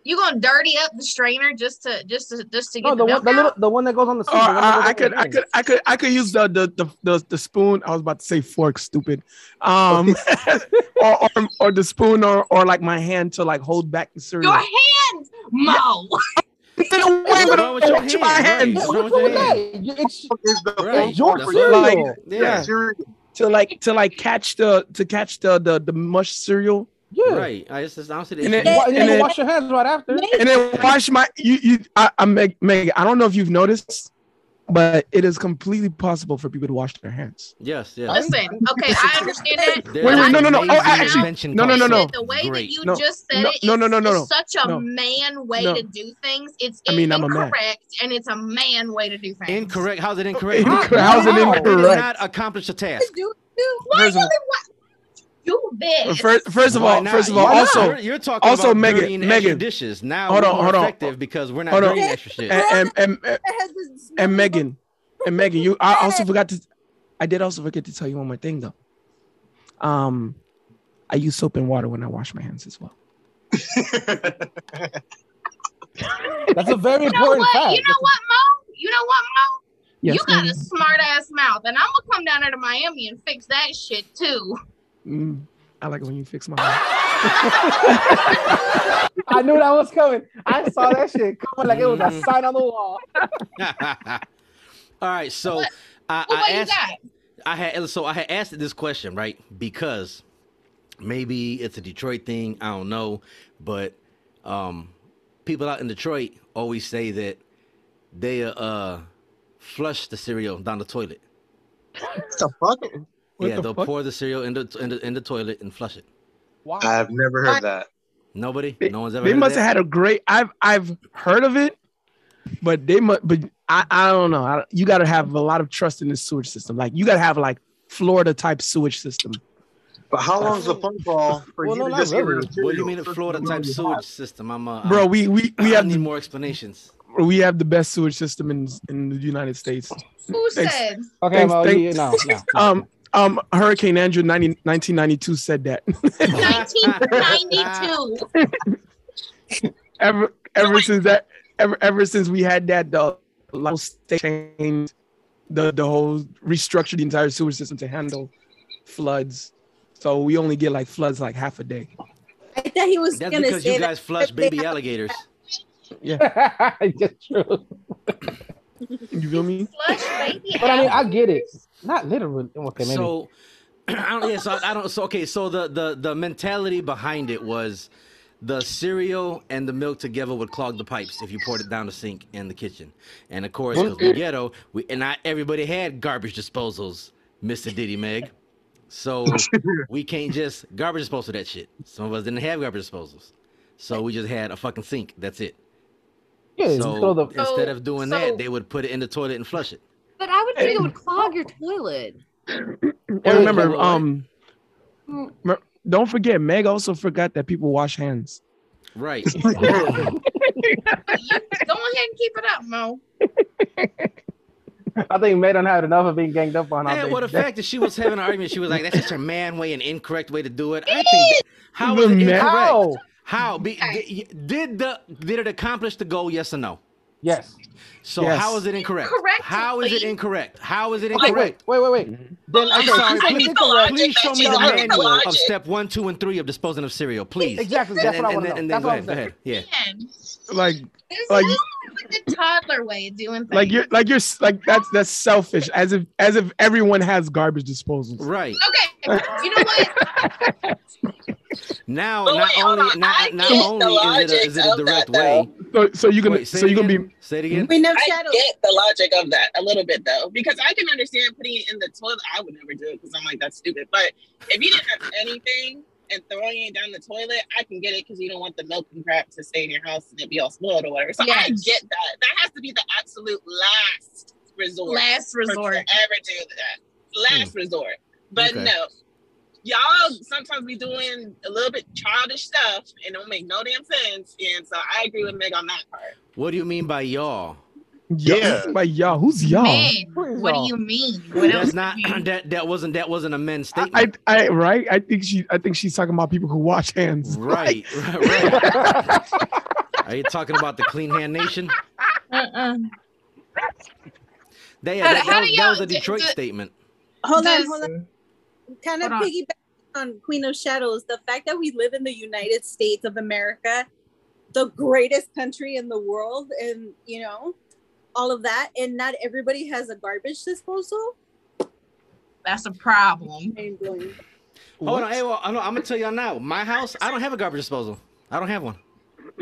You gonna dirty up the strainer just to just to just to get No, the, the one, milk the little, the one that goes on the Oh, the I, I could, the I drain. could, I could, I could use the the the the, the spoon. I was about to say fork, stupid. Um, *laughs* or, or or the spoon, or or like my hand to like hold back the cereal. Your hands, Mo. *laughs* Get away What's with wrong with your it, my hand? hands. Right. What's wrong with your with hand? that? It's Is the Right. it's your That's cereal. Like, Yeah. cereal. to like to like catch the to catch the the the mush cereal yeah. Right. I just, I don't see the And then- And And then- wash your hands right after. and then wash my you you I, I'm Meg, Meg I don't know if you've noticed, but it is completely possible for people to wash their hands. Yes, yes. Listen, okay, I understand that. Wait, wait, no, no, no. Oh, actually, invention no, no, no, no. The way that you No, just said no, it no, no, no, no, no. is such a No. man way No. to do things. It's I mean, I'm a man. incorrect, and it's a man way to do things. Incorrect. How's it *laughs* incorrect? Incorrect. How's it How? It did incorrect? not accomplish a task. Do, do. Why First of- really what? Do this. First, first of Why all, not? first of all, Why not? also you're, you're talking also, about Megan- Megan. dishes. Now Hold on, hold on. effective because we're not Hold on. extra shit. and and, and, That and Megan, and Megan, you. I also forgot to. I did also forget to tell you one more thing though. Um, I use soap and water when I wash my hands as well. *laughs* That's a very You know important what? fact. You know what, Mo? You know what, Mo? Yes, you got Megan? a smart ass mouth, and I'm gonna come down there to Miami and fix that shit too. Mm, I like it when you fix my. *laughs* I knew that was coming. I saw that shit coming like it was a Mhm. sign on the wall. *laughs* All right, so What- I, Well, I what you asked. got? I had so I had asked this question right because maybe it's a Detroit thing. I don't know, but um, people out in Detroit always say that they uh flush the cereal down the toilet. What the fuck? What yeah, the they'll fuck? pour the cereal in the, in the in the toilet and flush it. Wow. I've never heard that. Nobody, They, no one's ever. they heard must that? have had a great. I've I've heard of it, but they must. But I I don't know. I, you got to have a lot of trust in the sewage system. Like you got to have like Florida type sewage system. But how long's the phone call for Well, you no, to just really. of? What do you mean a Florida type sewage have- system? I'm uh, Bro, we we we I have need the more explanations. we have the best sewage system in in the United States. Who Thanks. said? Okay, Thanks, Mo, thanks. you, no, no. *laughs* Um um Hurricane Andrew 90, 1992 said that. *laughs* 1992. ever ever since that ever ever since we had that the whole state changed the the whole restructured the entire sewer system to handle floods. So we only get like floods like half a day. I thought he was That's gonna because say you that. guys flush baby alligators. Yeah, *laughs* Just true. *laughs* you feel me? Flush baby. But I mean, I get it. Not literally. Okay, maybe. So *clears throat* I don't. Yeah. So I don't. So okay. So the the the mentality behind it was the cereal and the milk together would clog the pipes if you poured it down the sink in the kitchen. And of course, because we ghetto, we and not everybody had garbage disposals, Mister Diddy Meg. So *laughs* we can't just garbage dispose of that shit. Some of us didn't have garbage disposals, so we just had a fucking sink. That's it. Yeah, So throw the instead of doing so- that, they would put it in the toilet and flush it. But I would think it would clog your toilet. *clears throat* And remember, um, don't forget, Meg also forgot that people wash hands. Right. *laughs* Go ahead and keep it up, Mo. I think May done had enough of being ganged up on. all And well, the fact that she was having an argument, she was like, "That's just a man way, an incorrect way to do it." I think *laughs* that, how is it incorrect? How? How Be, did, did the did it accomplish the goal? Yes or no? Yes. So Yes. how is it incorrect? Correct, How is it incorrect? How is it incorrect? wait, wait, wait, wait. Then I'm okay, sorry. please, Please, please show me the I think the manual of step one, two, and three of disposing of cereal, please. Exactly. That's then, what I want to know. then That's go ahead. Go ahead. Yeah. Like, this like, is like a toddler way of doing things. Like you're like you're like that's that's selfish. As if as if everyone has garbage disposals. Right. okay, you know what? *laughs* Now, But not wait, only on. not, not only is it a, is it a direct that, way. So so you're gonna Wait, say so you're gonna be Say it again. We of I get the logic of that a little bit though, because I can understand putting it in the toilet. I would never do it because I'm like that's stupid. But if you didn't have anything and throwing it down the toilet, I can get it because you don't want the milk and crap to stay in your house and it be all spoiled or whatever. So I get that. That has to be the absolute last resort. Last for to resort. ever do that. Last hmm. resort. But Okay. no. Y'all sometimes be doing a little bit childish stuff and don't make no damn sense. And so I agree with Meg on that part. What do you mean by y'all? Yeah. Like y'all, who's y'all? Man, Who is what do y'all? you mean? What else That's not *clears throat* mean? that that wasn't that wasn't a men's statement. I, I right. I think she I think she's talking about people who wash hands. *laughs* right, right, right. *laughs* Are you talking about the Clean Hand Nation? Uh-uh. That, How- that, how that, was, that was a Detroit do- statement. Hold on, hold on. Kind of piggyback on Queen of Shadows. The fact that we live in the United States of America, the greatest country in the world, and you know, all of that, and not everybody has a garbage disposal. That's a problem. Mind-blowing. Hold on, hey, well, I'm, I'm gonna tell y'all now. My house, I don't have a garbage disposal. I don't have one.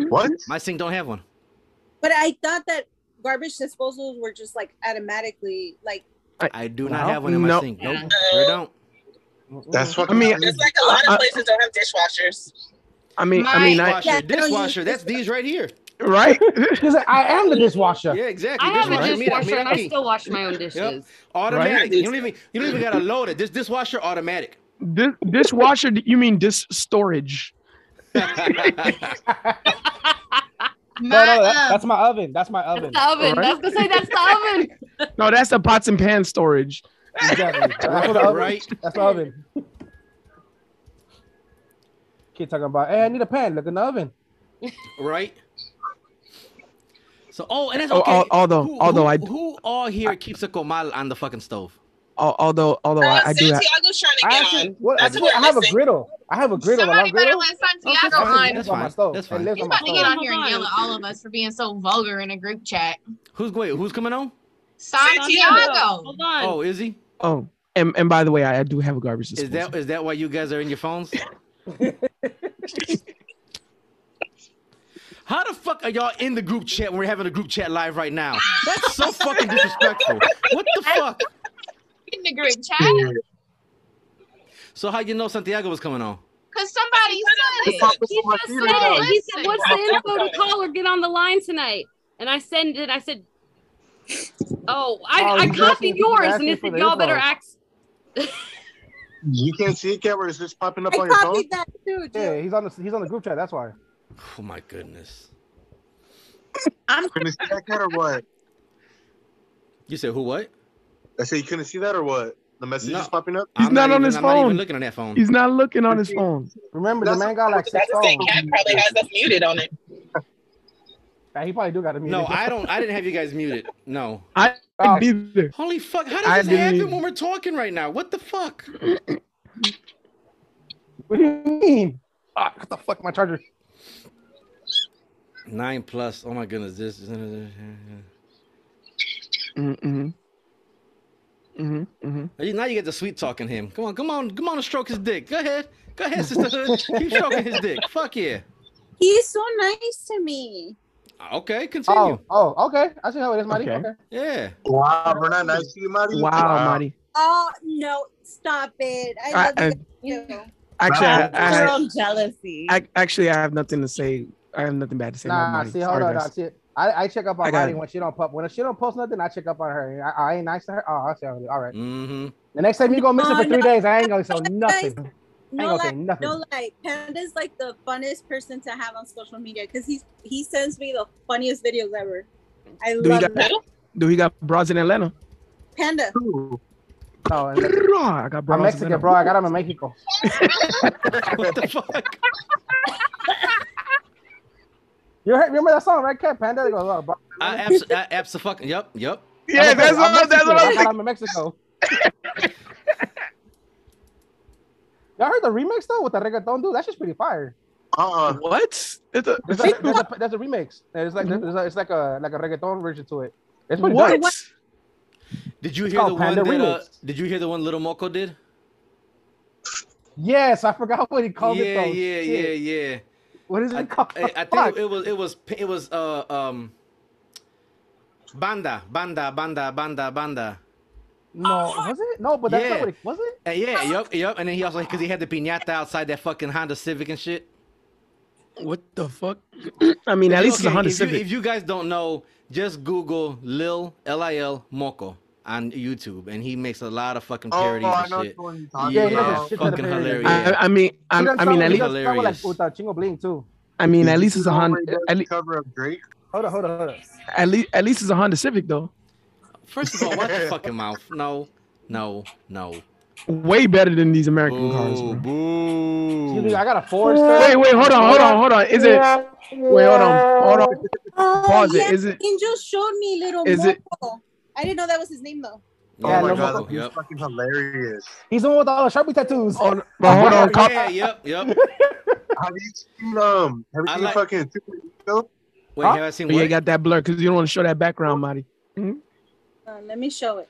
What? My sink don't have one. But I thought that garbage disposals were just like automatically like I do not No. have one in my No. sink. Nope, sure don't. That's what I mean, It's like a lot of places don't have dishwashers. I mean, I mean, I, Dishwasher, I dishwasher. That's these right here. right? *laughs* Because I am the dishwasher. Yeah, exactly. I have a Dishwasher. Mira, dishwasher mira and I still wash my own *laughs* dishes. Automatic. Right. You don't even you don't even gotta load it. This dishwasher automatic. This dishwasher? You mean dis storage? No, *laughs* My, no, that, that's my oven. That's my That's oven. the oven. Right. I was gonna say that's the oven. No, that's the pots and pan storage. Exactly. *laughs* That's what right. That's the oven. Kid talking about, hey, I need a pan. Look in the oven. Right. So oh, and that's Oh, okay. al- although- who, although who, I- who all here keeps a comal on the fucking stove? Although, although Uh, I, I do have, Santiago's trying to I actually, on. what, I, what I have a griddle. I have a griddle. a Somebody better griddle. let Santiago fine. on. It lives on my fine. stove. That's fine. lives He's about to get on here and yell at all of us for being so vulgar in a group chat. Who's wait? Who's coming on? Santiago. Hold on. Oh, is he? Oh, and, and by the way, I, I do have a garbage disposal. Is that is that why you guys are in your phones? *laughs* How the fuck are y'all in the group chat when we're having a group chat live right now? That's so fucking disrespectful. What the fuck? In the group chat. So how you know Santiago was coming on? Because somebody said it. Popping He on just said it. now. He said, "What's the info to call or get on the line tonight?" And I sent it. I said, "Oh, I, Oh, I copied asking- he's yours, and asking it said y'all better act. You can't see it, Cat, where it's just popping up I on your phone? copied that too. Yeah, he's on the he's on the group chat. That's why. Oh my goodness. I'm gonna see that, Cat, or what? You said who? What? I said you couldn't see that, or what? The message No. is popping up? He's I'm not on even, his I'm not even looking on that phone. He's not looking on his phone. Remember, the man got like six That's the phones. cat probably has us muted on it. Yeah, he probably do got a mute. No, I don't. I didn't have you guys muted. No. I Oh. neither. Holy fuck! How I does this didn't happen even- when we're talking right now? What the fuck? What do you mean? Ah, what the fuck, my charger? Nine plus. Oh my goodness! This. Mm-hmm. Mm-hmm. Mm-hmm. Now you get the sweet talking him. Come on, come on, come on and stroke his dick. Go ahead, go ahead, sister Hood. Keep stroking his dick. Fuck yeah. He's so nice to me. Okay, continue. Oh, oh, okay. I see how it is, Marty. Okay. Okay. Yeah. Wow, we're not nice to you, Marty? Wow, Marty. Oh no, stop it! I I- love I- you. Actually, I, I, Girl jealousy. I actually I have nothing to say. I have nothing bad to say. about Nah, Marty. see, hold Sorry, on. guys. Nah, see, I, I check up on got Marty when she don't post. When she don't post nothing, I check up on her. I, I ain't nice to her. Oh, I see. how it is. All right. Mm-hmm. The next time you go missing Oh, for three no. days, I ain't gonna *laughs* say nothing. No ain't gonna say lie, no lie. Panda's like the funnest person to have on social media because he's he sends me the funniest videos ever. I Do love got that. do he got bras in Atlanta? Panda. Oh, and I got I'm bras in Mexican, bro. I got him in Mexico. *laughs* what the fuck? *laughs* You heard, remember that song, right, Cat Panda? They go, oh, bro. I abs- I abs- fucking. Yep. Yep. Yeah, I'm that's I'm what, that's what I I'm in Mexico. *laughs* Y'all heard the remix though with the reggaeton dude? That's just pretty fire. Uh-uh. What? It's a, There's a, there's a, there's a remix. It's like there's a, it's like a like a reggaeton version to it. It's pretty what? dope. Did you It's hear the called one Panda that? Uh, did you hear the one Little Moco did? Yes, I forgot what he called yeah, it though. yeah, Shit. yeah, yeah. What is it I, called? I, I think it was it was *laughs* it was uh um banda banda banda banda banda. No, was it? No, but that's Yeah. not what it was it? Uh, yeah, yep, yep. And then he also because he had the piñata outside that fucking Honda Civic and shit. What the fuck? *clears throat* I mean, at If you- least it's a okay, Honda if you, Civic. if you guys don't know, just Google Lil L I L Moco on YouTube, and he makes a lot of fucking Oh, parodies I and shit. which one you're talking Yeah, he Yeah, a shit fucking hilarious. I, I mean, I'm, I mean, at least, does some with, Hilarious. like with uh, Chingo Bling too. I mean, at least it's a Honda. where he does At, the cover of Drake. Hold on, hold on, hold on. at least, at least it's a Honda Civic though. First of all, watch your *laughs* fucking mouth. No, no, no. Way better than these American cars. Boo. Excuse me. I got a Forester. Wait, wait, hold on, hold on, hold on. Is it? Wait, hold on, hold on. Oh, Pause it. yeah, Is it- Angel showed me little is it- I didn't know that was his name though. Oh Yeah, my Lil god, he's Yep. fucking hilarious. He's the one with all the Sharpie tattoos. Oh, but hold on, cop. Yeah, yep, yep. *laughs* Have you seen um? Have you I seen like- fucking Super Ego? Wait, Huh? have I seen Yeah, you what? got that blur because you don't want to show that background, Marty. Uh, let me show it.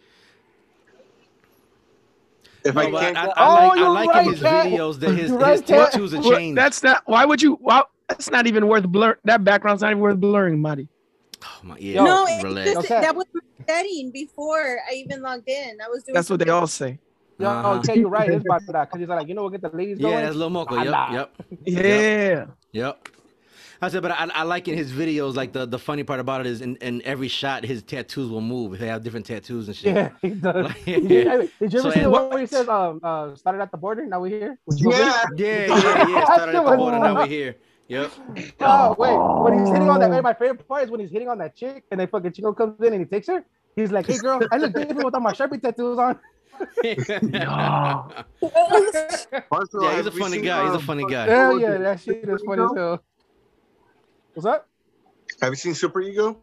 If No, I can't, I, I, get- Oh, like, I you're like right, in his Cat. videos that his, You're his right, tattoos are Well, changed. That's not. Why would you? Well, that's not even worth blur. That background's not even worth blurring, Marty. Oh my, yeah, no, it's relax. just, Okay. that was my setting before I even logged in. I was doing. That's what they all say. Yo, Uh-huh. okay, you're right. It's about that because he's like, you know what, get the ladies going. Yeah, that's Lil Moco. Yep, Allah. yep, Yeah. yep. I said, but I, I like in his videos, like the, the funny part about it is in, in every shot, his tattoos will move. They have different tattoos and shit. Yeah, *laughs* he does. Like, Did you, yeah. did you ever So, see the one where he says, um, uh, started at the border, now we're here? *laughs* Yeah, Yeah, yeah, yeah. Started at the border, now we're here. Yep. *laughs* Oh wait, when he's hitting on that, my favorite part is when he's hitting on that chick, and then fucking Chico comes in and he takes her. He's like, "Hey girl, I look different without my Sharpie tattoos on." First of all, Yeah, he's a funny seen, guy. He's a funny guy. Hell yeah, that shit is funny as hell. What's up? Have you seen Super Ego?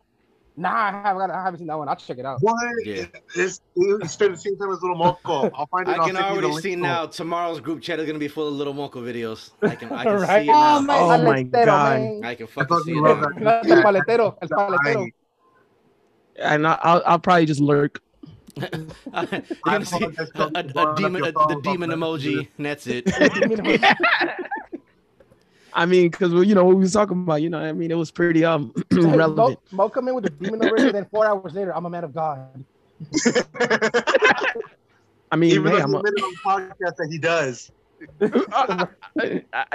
Nah, I haven't. I haven't seen that one. I'll check it out. What? Yeah. It's, it's straight the same time as Little Moco. I'll find it. I can send you the already see to now. Tomorrow's group chat is gonna be full of little Moco videos. I can, I *laughs* can Right. see it oh, now. Oh my Oh my God. man. I can fucking fucking see it now. El paletero, el paletero. And I- I'll, I'll probably just lurk. *laughs* You're gonna see a, a, a demon, a, *laughs* the demon emoji, and that's it. I mean, because you know what we was talking about. You know, I mean, it was pretty um *clears throat* relevant. Mo, Mo come in with the demon already, then four hours later, I'm a man of God. *laughs* I mean, Even hey, though I'm he a, admitted on the podcast that he does. I, I, I,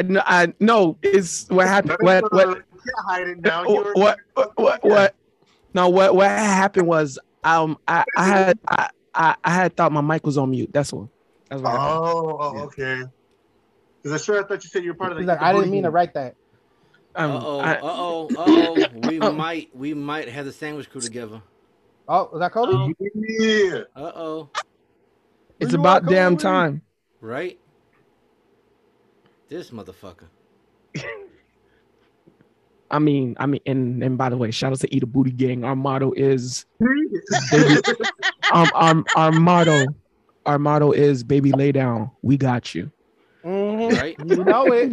I, no, it's what happened. What what can't hide it now. You were- what what what what? No, what what happened was um I, I had I, I I had thought my mic was on mute. That's all. That's what. Oh, oh, okay. Because I sure I thought you said you were part of the. He's like, I didn't mean to write that. Um, Uh oh, uh oh, *laughs* uh oh. We might, we might have the sandwich crew together. Oh, is that Kobe? Yeah. Uh oh, it's you about damn Kobe? time. right? This motherfucker. *laughs* I mean, I mean, and and by the way, shout out to Eat a Booty Gang. Our motto is baby, *laughs* um, our, our motto, our motto is baby lay down. We got you. *laughs* Right? You know it.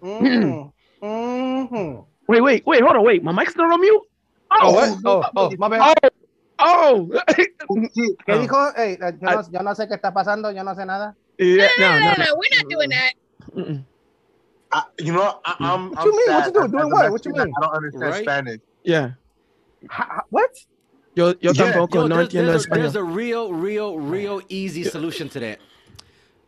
Mhm. Mhm. Wait, wait, wait, hold on, wait. My mic's not on mute. Oh, what? Oh, oh, my bad. Oh, *laughs* ¿Qué Oh. dijo? Hey, yo, no, yo no sé qué está pasando, yo no sé nada. yeah, No, no, no, no, no, we're not doing that. Mm-mm. I, you know, I, I'm. What I'm you mean? What sad you doing? as- Doing as a what? What you Mexican, mean? I don't understand Right? Spanish. Yeah. Ha- ha- What? Yo, yo Yeah, tampoco Yo, no there's, entiendo there's, a, español. there's a real, real, real easy solution to that.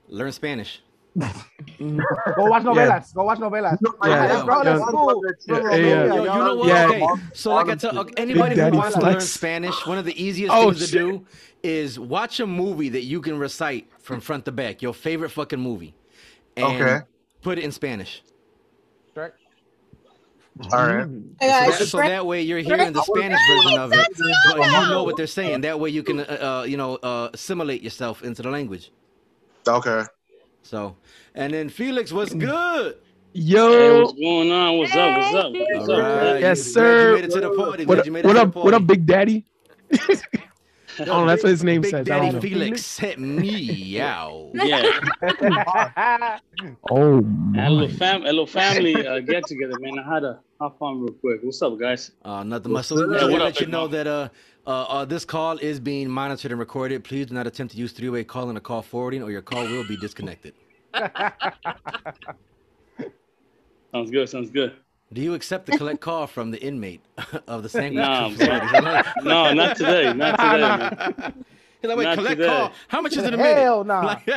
Learn Spanish. Go watch novelas. Go watch novelas. No, Yeah, Let's yeah. Let's go. Yeah, yeah. Yo, you know what? Yeah. Okay, so like I tell okay, anybody who Daddy wants to learn. Spanish, one of the easiest Oh, things to shit. do is watch a movie that you can recite from front to back, your favorite fucking movie, and Okay. put it in Spanish. Shrek. All right. So Uh, that, so that way you're hearing the Spanish version of it, but you know what they're saying. That way you can, uh, uh, you know, uh, assimilate yourself into the language. Okay. So, and then Felix, what's good? Hey, Yo, what's going on? What's up? What's up? What's up? right, Yes, you- glad sir. You made it to the party. what, Glad you made it what to up? the What up. Big Daddy? *laughs* Oh, that's what his name Big says. I Daddy don't know. Felix sent me out. Yeah. *laughs* Oh, And a little fam, a little family uh, get together, man. I had to hop on real quick. What's up, guys? Uh, nothing much. So we Yeah, just want to let you know that uh, uh, uh, this call is being monitored and recorded. Please do not attempt to use three-way calling or call forwarding, or your call will be disconnected. *laughs* Sounds good. Sounds good. Do you accept the collect call from the inmate *laughs* of the sandwich Nah, facility? No, not today. Not today, man. *laughs* He's like, wait, Not collect today. call. How much is it a minute? Hell nah. Like-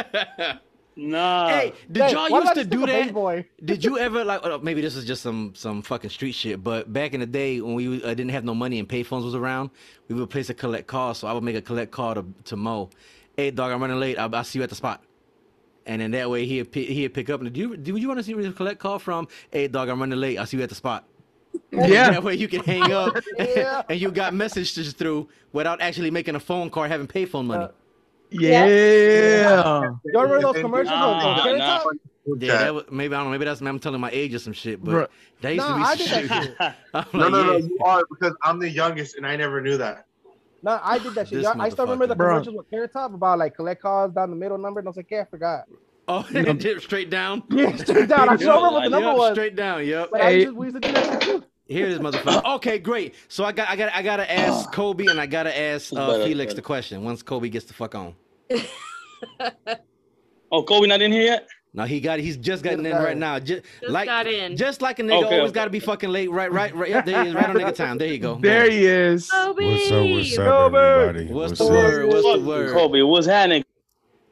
Nah. hey, did Hey, y'all used to do pick a big that? boy? *laughs* Did you ever like? oh, maybe this is just some some fucking street shit. But back in the day when we uh, didn't have no money and payphones was around, we would place a collect call. So I would make a collect call to to Mo. Hey dog, I'm running late. I'll, I'll see you at the spot. And then that way he'd he'd pick up. And do you do you want to see where the collect call from? Hey dog, I'm running late. I'll see you at the spot. *laughs* Yeah. That way you can hang up *laughs* Yeah. and you got messages through without actually making a phone call, having payphone money. Yeah. You remember those commercials? Nah, on- on nah, Carrot nah. Top? Yeah, that was, maybe I don't know. Maybe that's I'm telling my age or some shit. But Bruh. that used Nah, to be I did shit. that shit. *laughs* No, like, no, no, yeah. you are because I'm the youngest and I never knew that. No, I did that shit. I still remember the motherfucker. Bro. commercials with Carrot Top about like collect calls down the middle number. And I was like, yeah, I forgot. Oh, *laughs* it dip straight down. Yeah, straight down. I *laughs* still remember what the number was. straight down. Yep. But I just, we used to do that shit too. Here it is, motherfucker. *laughs* Okay, great. So I got, I got, I gotta ask *sighs* Kobe and I gotta ask uh, Better, Felix better. the question. Once Kobe gets the fuck on. *laughs* Oh, Kobe not in here yet? No, he got, he's just getting in got right in. now. Just, Just like, got in. just like a nigga Okay, always okay. got to be fucking late. Right, right, right. Yep, there he is, right on nigga time. There you go. There he is. Kobe. What's up? What's up, Kobe. everybody? What's, What's the up? word? What's the word? Kobe, what's happening?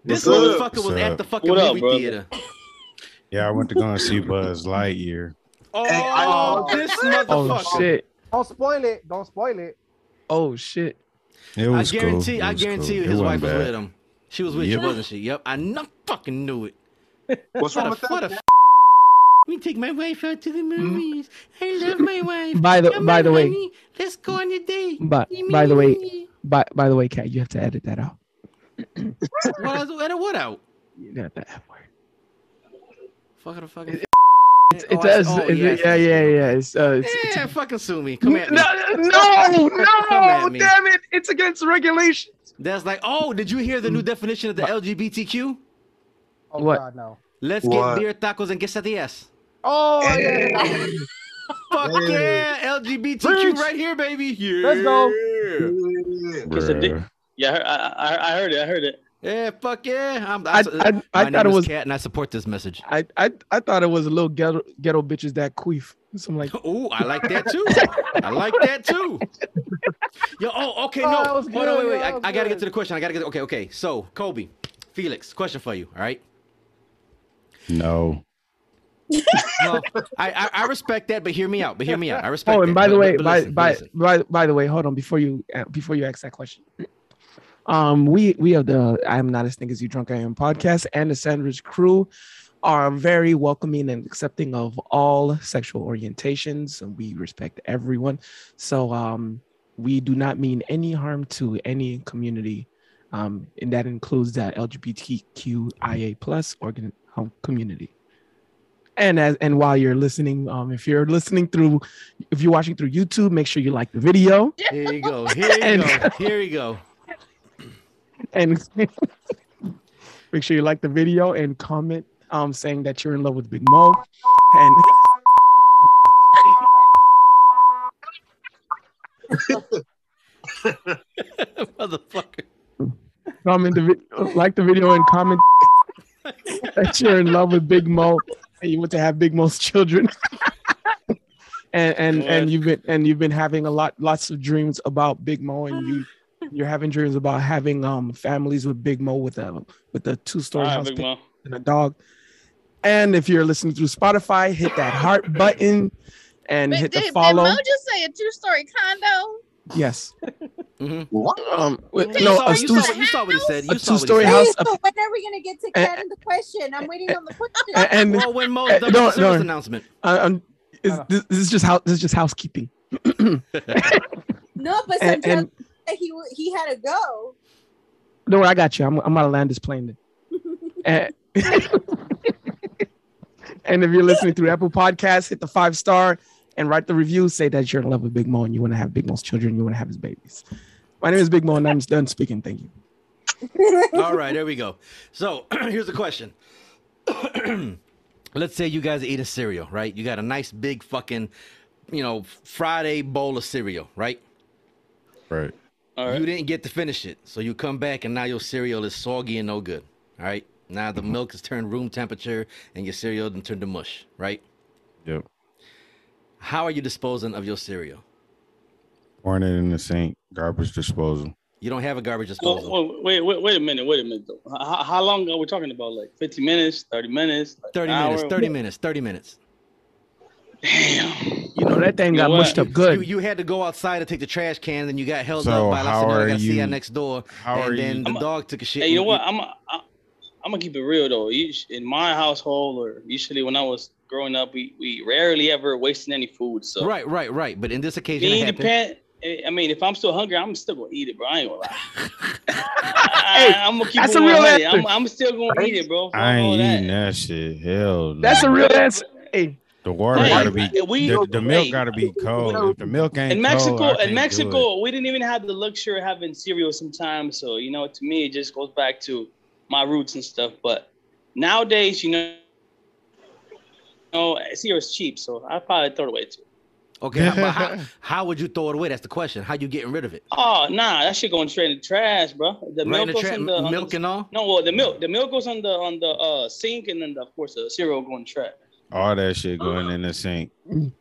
This What's up? motherfucker was What's at the fucking What up, movie brother? theater. Yeah, I went to go and see Buzz Lightyear. Oh, I- this Oh shit. Don't spoil it. Don't spoil it. Oh shit. It I guarantee, cool. It I was guarantee cool. you his wife wasn't was with him. She was with Yep. you, wasn't she? Yep, I not fucking knew it. *laughs* What's What wrong a, with what that? a f- We take my wife out to the mm-hmm. movies. I love my wife. By the- Come by on, the way- honey. let's go on a date. But by the way, by by the way, Kat, you have to edit that out. what, else- edit what out? *laughs* You got that F word. Fucking fucking. It Oh, does. see- oh, yes, yeah, yeah, yeah. It's, uh, it's, Yeah, fucking sue me. Come at me. no, no, no! me. Damn it! It's against regulations. That's like, oh, did you hear the new definition of the LGBTQ? Oh What? God, no. Let's What? get beer, tacos, and quesadillas. Oh yeah. *laughs* Fuck yeah, LGBTQ right here, baby. Yeah. Let's go. Kiss a dick. Bruh. Yeah, I, I, I heard it. I heard it. Yeah, fuck yeah. I'm, I- I, I- I my thought name it is was- Cat, and I support this message. I, I I thought it was a little ghetto ghetto bitches that queef. So I'm like, *laughs* oh, I like that too. I like that too. *laughs* Yo, oh, okay, Oh, no. that was Hold on, wait, wait. I, I gotta get to the question. I gotta get. Okay, okay. So, Kobe, Felix, question for you. All right. No. *laughs* Well, I, I I respect that, but hear me out. But hear me out. I respect. oh, and that, by the but- way, but by listen, but by, listen. by by the way, hold on before you uh, before you ask that question. Um, we we have the I am not as think as you drunk I am podcast and the Sandwich crew are very welcoming and accepting of all sexual orientations, and we respect everyone. So um, we do not mean any harm to any community, um, and that includes that LGBTQIA plus organ um, community. And as and while you're listening, um, if you're listening through, if you're watching through YouTube, make sure you like the video Here you go. Here you *laughs* And- go. Here you go. And *laughs* make sure you like the video and comment um saying that you're in love with Big Mo and *laughs* Motherfucker. comment the vi- like the video and comment *laughs* that you're in love with Big Mo and you want to have Big Mo's children. and and and you've been and you've been having a lot lots of dreams about Big Mo and you you're having dreams about having um families with Big Mo with a with a two story All right, house Big and a dog. And if you're listening through Spotify, hit that heart button and But hit did, the did. Mo just say a two-story condo? Yes. What? Um, with- You no, saw- a you two, saw what- you saw what he said. You a saw what he two-story house. A- when are we gonna get to Cat in the question? I'm waiting on the question. a- and Well, when Mo's *laughs* uh, done no, with the service no. announcement. um, is, this, this is just how this is just housekeeping. no, but *laughs* and- sometimes and- he he had to go. Don't worry, I got you. I'm, I'm gonna land this plane then. *laughs* and, *laughs* and if you're listening through Apple Podcasts, hit the five star and write the review. Say that you're in love with Big Mo and you want to have Big Mo's children. You want to have his babies. My name is Big Mo, and I'm done speaking. Thank you. *laughs* All right, there we go. So *clears throat* here's the question. *clears throat* Let's say you guys are eating cereal, right? You got a nice big fucking, you know, Friday bowl of cereal, right? Right. You didn't get to finish it, so you come back and now your cereal is soggy and no good. All right. Now the milk has turned room temperature and your cereal then turned to mush, right? Yep. How are you disposing of your cereal? Pouring it in the sink, garbage disposal. You don't have a garbage disposal. well, wait, wait, wait a minute, wait a minute. Though. How, how long are we talking about? Like 15 minutes, 30 minutes, like 30 minutes, hour? 30 minutes, 30 minutes. You know that thing You got what? mushed up good. you had to go outside to take the trash can, then you got held So up by La how Senora are Garcia you- next door, how are and then you- the I'm a- dog took a shit. Hey, you know what? I'm a, I, I'm gonna keep it real though. Us- In my household, or usually when I was growing up, we, we rarely ever wasting any food. So Right, right, right. But in this occasion, it happened. depend. eh, I mean, if I'm still hungry, I'm still gonna eat it, bro. I ain't gonna lie. *laughs* I, am gonna keep that's a real answer. I'm, I'm still gonna eat it, bro. I ain't that. eating that shit. Hell no. That's a real answer. Hey, The water Hey, gotta be we- the, the milk hey, gotta be cold. If the milk ain't in Mexico, cold, in can't do it. Mexico, we didn't even have the luxury of having cereal sometimes. So you know, to me, it just goes back to my roots and stuff. But nowadays, you know, you know cereal's cheap, so I probably throw it away too. Okay, how, but how, *laughs* how would you throw it away? That's the question. How you getting rid of it? Oh nah, that shit going straight in the trash, bro. The Right in milk the goes tra- on the on milk the, and all? No, well, the milk, the milk goes on the on the uh, sink, and then the, of course the cereal going in trash. All that shit going in the sink.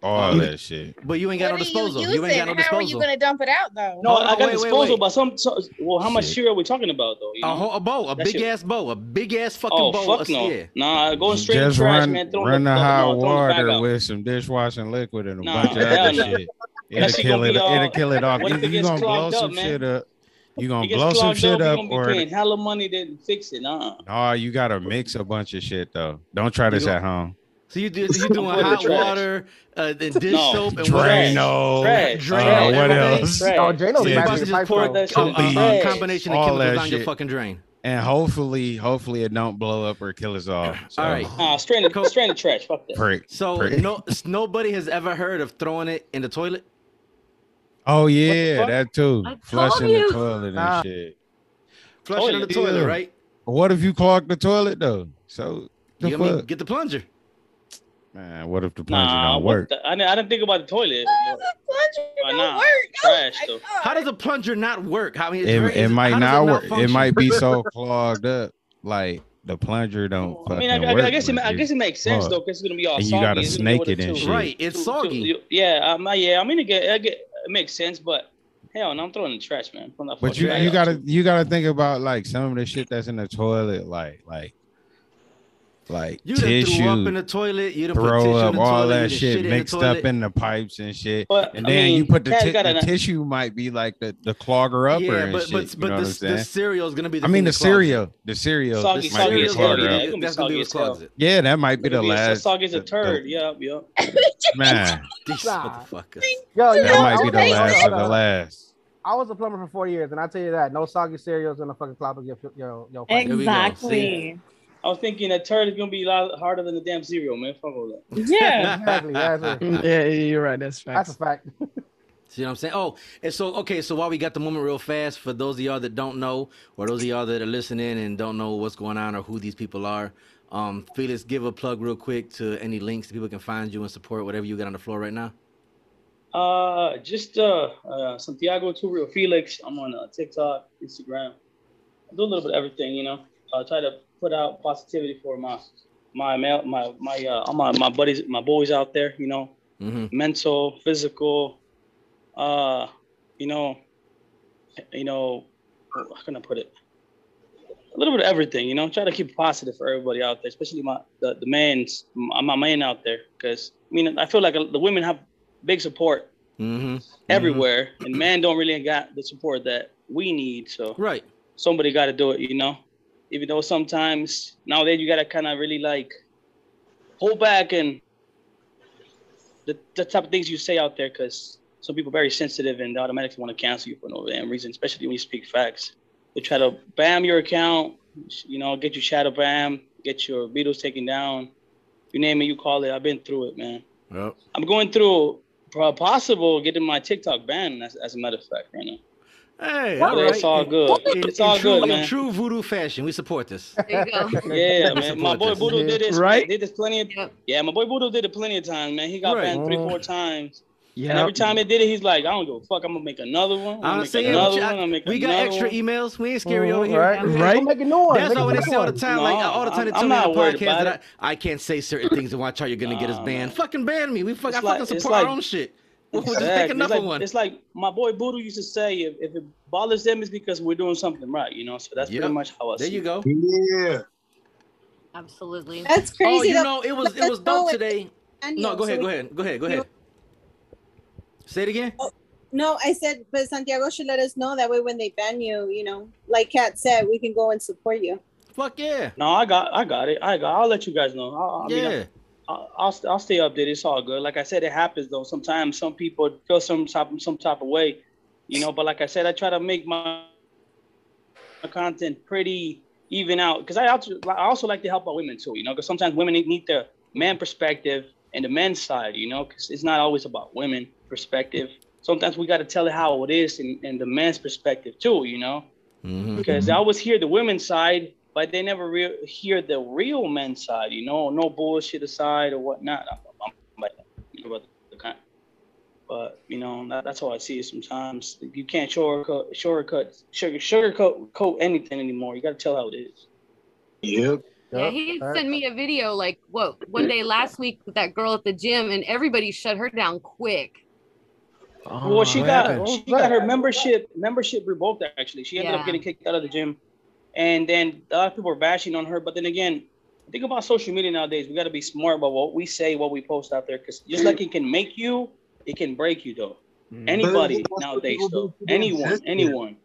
All that shit. But you ain't got What no disposal. you You, ain't got no using? How are you gonna dump it out though? No, Hold I got wait, wait, disposal, wait. but some, so, well, how much Shit. cereal are we talking about though? You A, know? whole, a bowl, a That big shit- ass bowl, a big ass fucking Oh bowl. fuck no! Yeah. Nah, going straight in the Just trash, run, man. Throw run the no, hot throw the bag water with some dishwashing liquid and a Nah, bunch of other no. shit. *laughs* It'll kill it. It'll kill it off. You, if it you gets gonna blow some shit up. You It gonna blow some shit up, you up, gonna be or paying hella money to fix it. Uh, no? You gotta mix a bunch of shit though. Don't try this at home. So you do *laughs* you doing Put it in hot the water, uh, then dish No. soap, and what else? Drano. Drain Uh, what else? Trash. Oh, Drano's So you Yeah, about to to just pour Pour that a, shit a, in combination of chemicals that down your fucking drain. And hopefully, hopefully it don't blow up or kill us all. So, All right. nah, straight in, the, straight the trash. Fuck that. Prick. So prick. no, nobody has ever heard of throwing it in the toilet. Oh yeah, that too. I Flushing told the toilet and Nah. shit. Flush it in the Toilet. toilet, right? What if you clog the toilet though? So the You know what I mean, get the plunger. Man, what if the plunger Nah, don't work? the- I, didn't, I didn't think about the toilet. The plunger Why don't not? work. Trash, oh, though. my God. How does a plunger not work? How I mean, it's It, very- it is- might how not work. It malfunction? might be so *laughs* clogged up, like the plunger don't I mean, I, I, work. I guess it, I guess it makes sense Fuck. though, because it's gonna be all And you gotta It's gonna be snake it and shit. Right, it's Too- soggy. too- yeah, um, yeah. I mean, I get, I get, it makes sense, but hell, no, I'm throwing in the trash, man. I'm not But you you gotta you gotta think about like some of the shit that's in the toilet, like like like You done tissue, threw up in the toilet. You throw up, in the all toilet. that shit shit in mixed up in the pipes and shit. But And I then mean, you put the, Taz ti- got the an- tissue might be like the, the clogger upper Yeah, and but shit. but you but know the, the cereal is gonna be the I mean thing the that clogs it. cereal, the cereal Soggy, The might be soggy the as cereal's hell, gonna clogger be yeah. gonna be that's gonna be soggy what as hell. clogs it. Yeah, that might be the be last. soggy as a the- the- turd. Yep, yep. *laughs* Man, These Nah. motherfuckers. Yo, yo, that I might be was- the last of the last. I was a plumber for four years, and I tell you that no soggy cereals in the fucking clobber your your your. There we go. Exactly. I was thinking a turd is gonna be a lot harder than the damn cereal, man. Fuck all that. *laughs* Yeah. *laughs* Exactly. That's, a, Mm, Yeah, yeah, you're right. That's that's a fact. *laughs* See what I'm saying? Oh, and so okay, so while we got the moment real fast, for those of y'all that don't know, or those of y'all that are listening and don't know what's going on or who these people are, um, Felix, give a plug real quick to any links that people can find you and support whatever you got on the floor right now. Uh, just uh, uh Santiago Turio Felix. I'm on uh, TikTok, Instagram. I do a little bit of everything, you know. I try to put out positivity for my my male, my my uh my my buddies, my boys out there, you know. Mm-hmm. Mental, physical, uh, you know, you know, how can I put it? A little bit of everything, you know. Try to keep positive for everybody out there, especially my the the men's my, man out there, because I mean I feel like the women have big support Mm-hmm. everywhere, and men don't really got the support that we need. So Right. somebody got to do it, you know. Even though sometimes nowadays you gotta kind of really like hold back and the, the type of things you say out there, because some people are very sensitive and they automatically want to cancel you for no damn reason, especially when you speak facts. They try to bam your account, you know, get you shadow bam, get your videos taken down. You name it, you call it. I've been through it, man. Yep. I'm going through possible getting my TikTok banned as, as a matter of fact right now. Hey, But all it's all good. In, It's all in true, good, man. In true voodoo fashion, we support this. There you go. *laughs* Yeah, man. My support boy this. Voodoo did this. Right? Did this plenty of. Yeah, my boy Voodoo did it plenty of times, man. He got Right. banned three, Mm. four times. Yeah. And every time they did it, he's like, I don't give a fuck. I'm gonna make another one. I'm I'm gonna make saying, another we- one. I'm make we got extra one. emails. We ain't scary Mhm, over here. right? Right. Go make a new one. That's Make all a they say all the one. time. like all the time they tell me on the podcast that I, I can't say certain things and watch how you're gonna get us banned. Fucking ban me. We fuck, I fucking support our own shit. We'll just Exactly. pick It's like, one. it's like my boy Voodoo used to say, if, if it bothers them, it's because we're doing something right, you know. So that's Yep. pretty much how I There see you it. go. Yeah. Absolutely. That's oh, crazy. Oh, you though. know, it was it was go dope today. No, go ahead, go ahead, go ahead, go ahead. Say it again. Oh, no, I said, but Santiago should let us know that way when they ban you, you know, like Kat said, we can go and support you. Fuck yeah. No, I got, I got it. I got. I'll let you guys know. I, I mean, Yeah. I'll, I'll, I'll stay updated. It's all good. Like I said, it happens though. Sometimes some people feel some type, some type of way, you know. But like I said, I try to make my, my content pretty even out because I also, I also like to help out women too, you know. Because sometimes women need- the man perspective and the men's side, you know. Because it's not always about women perspective. Sometimes we got to tell it how it is and, and the man's perspective too, you know Mhm. because I always hear the women's side, but they never re- hear the real men's side. You know, no bullshit aside or whatnot. I'm, I'm, but, you know, but the kind, but you know, that, that's how I see it. Sometimes you can't shortcut, shortcut, sugar, sugarcoat, coat anything anymore. You got to tell how it is. Yep. Yeah, he sent me a video like what one day last week with that girl at the gym, and everybody shut her down quick. Oh, well, she got happened? she got her membership membership revoked. Actually, she ended Yeah. up getting kicked out of the gym, and then a lot of people are bashing on her. But then again, think about social media nowadays. We got to be smart about what we say, what we post out there, because just like it can make you, it can break you though. Mm-hmm. Anybody But that's nowadays people though, do to anyone, sensitive. anyone.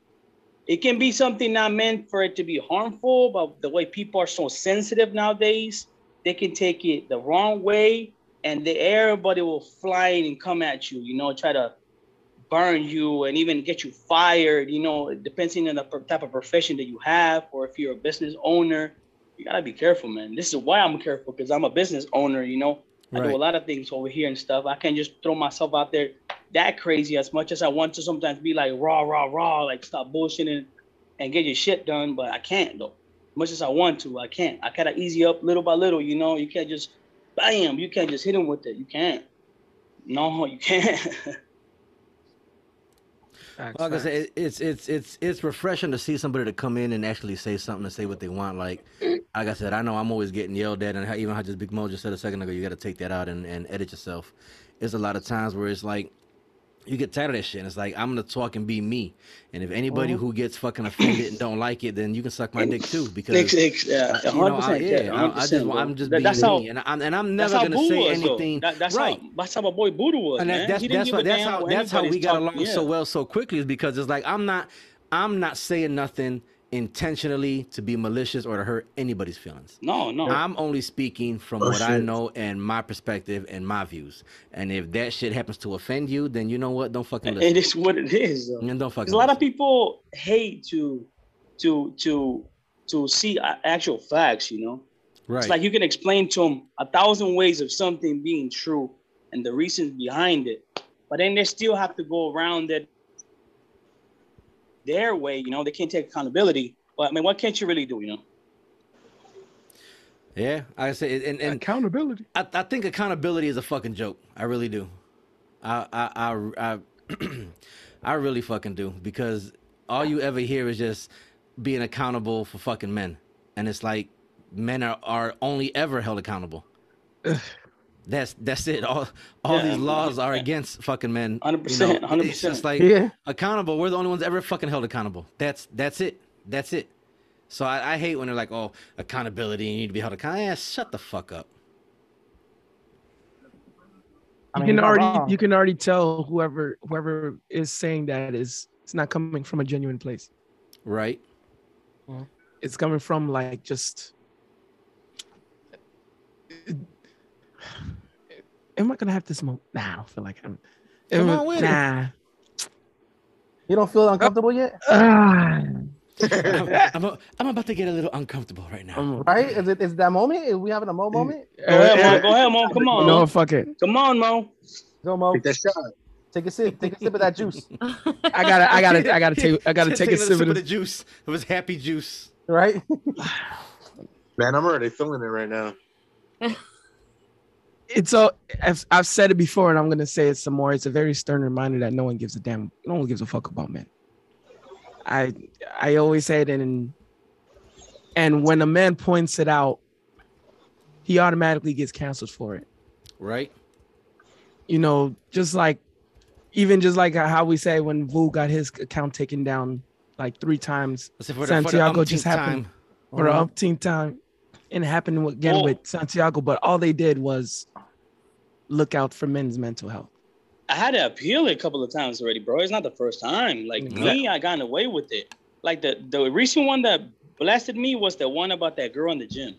It can be something not meant for it to be harmful, but the way people are so sensitive nowadays, they can take it the wrong way, and the everybody will fly in and come at you. You know, try to burn you and even get you fired. You know, depending on the per- type of profession that you have, or if you're a business owner, you gotta be careful, man. This is why I'm careful because I'm a business owner. You know, I do a lot of things over here and stuff. I can't just throw myself out there that crazy as much as I want to sometimes be like raw, raw, raw, like stop bullshitting and get your shit done, but I can't though. Much as I want to, I can't. I gotta easy up little by little, you know. You can't just bam, you can't just hit him with it. You can't. No, you can't. *laughs* Facts, Like I said, it's it's it's it's refreshing to see somebody to come in and actually say something and say what they want. Like, like I said, I know I'm always getting yelled at, and how, even how just Big Mo just said a second ago, you got to take that out and, and edit yourself. There's a lot of times where it's like you get tired of that shit. And it's like I'm gonna talk and be me, and if anybody Mhm. who gets fucking offended and don't like it, then you can suck my dick too. Because Ex- ex- yeah, uh, you know, I, 100%, yeah, yeah, I, I just 100%, want- I'm just being that's how- me, and I'm and I'm never gonna say anything. That, that's right. how that's how my boy Buddha was, and man. that, that's that's that's how that's how we got talking- along so well so quickly is because it's like I'm not I'm not saying nothing intentionally to be malicious or to hurt anybody's feelings. No, no. I'm only speaking from Oh, what I know and my perspective and my views. And if that shit happens to offend you, then you know what? Don't fucking listen. It is what it is. Though. And don't fucking. Because a lot of people hate to to to to see actual facts. You know, Right. it's like you can explain to them a thousand ways of something being true and the reasons behind it, but then they still have to go around it their way. You know, they can't take accountability. But I mean, what can't you really do? You know. Yeah, I say, and, and accountability. I, I think accountability is a fucking joke. I really do. I I I I, *clears throat* I really fucking do because all you ever hear is just being accountable for fucking men, and it's like men are, are only ever held accountable. *sighs* *laughs* That's that's it. All all Yeah, these laws are against fucking men. 100%, 100%. It's just like Yeah. accountable. We're the only ones ever fucking held accountable. That's that's it. That's it. So I, I hate when they're like, "Oh, accountability. You need to be held accountable." Yeah, shut the fuck up. I You can already wrong. you can already tell whoever whoever is saying that is it's not coming from a genuine place. Right. Mm-hmm. It's coming from like just Am I gonna have to smoke? Nah, I don't feel like I'm Come on with it. nah. You don't feel uncomfortable yet? Ah. *laughs* I'm, I'm, I'm about to get a little uncomfortable right now. Right? Is it is that moment? Is we having a mo moment? Go ahead, Mo. Go ahead, Mo. Come on, No, Mo. fuck it. Come on, Mo. Go, Mo. Take that shot. Take a sip. Take a sip of that juice. *laughs* I gotta, I gotta, I gotta take, I gotta *laughs* take a another sip of the juice. It was happy juice. Right? *sighs* *sighs* Man, I'm already feeling it right now. It's a, I've, I've said it before, and I'm gonna say it some more. It's a very stern reminder that no one gives a damn, no one gives a fuck about men. I, I always say it, and and when a man points it out, he automatically gets canceled for it. Right. you know, just like even just like how we say when Vu got his account taken down like three times, for the- for the Santiago just happened time. for the Uh-huh. umpteenth time, and it happened again Well- with Santiago. But all they did was look out for men's mental health. I had to appeal it a couple of times already, bro. It's not the first time. Like mm-hmm. me, I gotten away with it. Like the the recent one that blasted me was the one about that girl in the gym.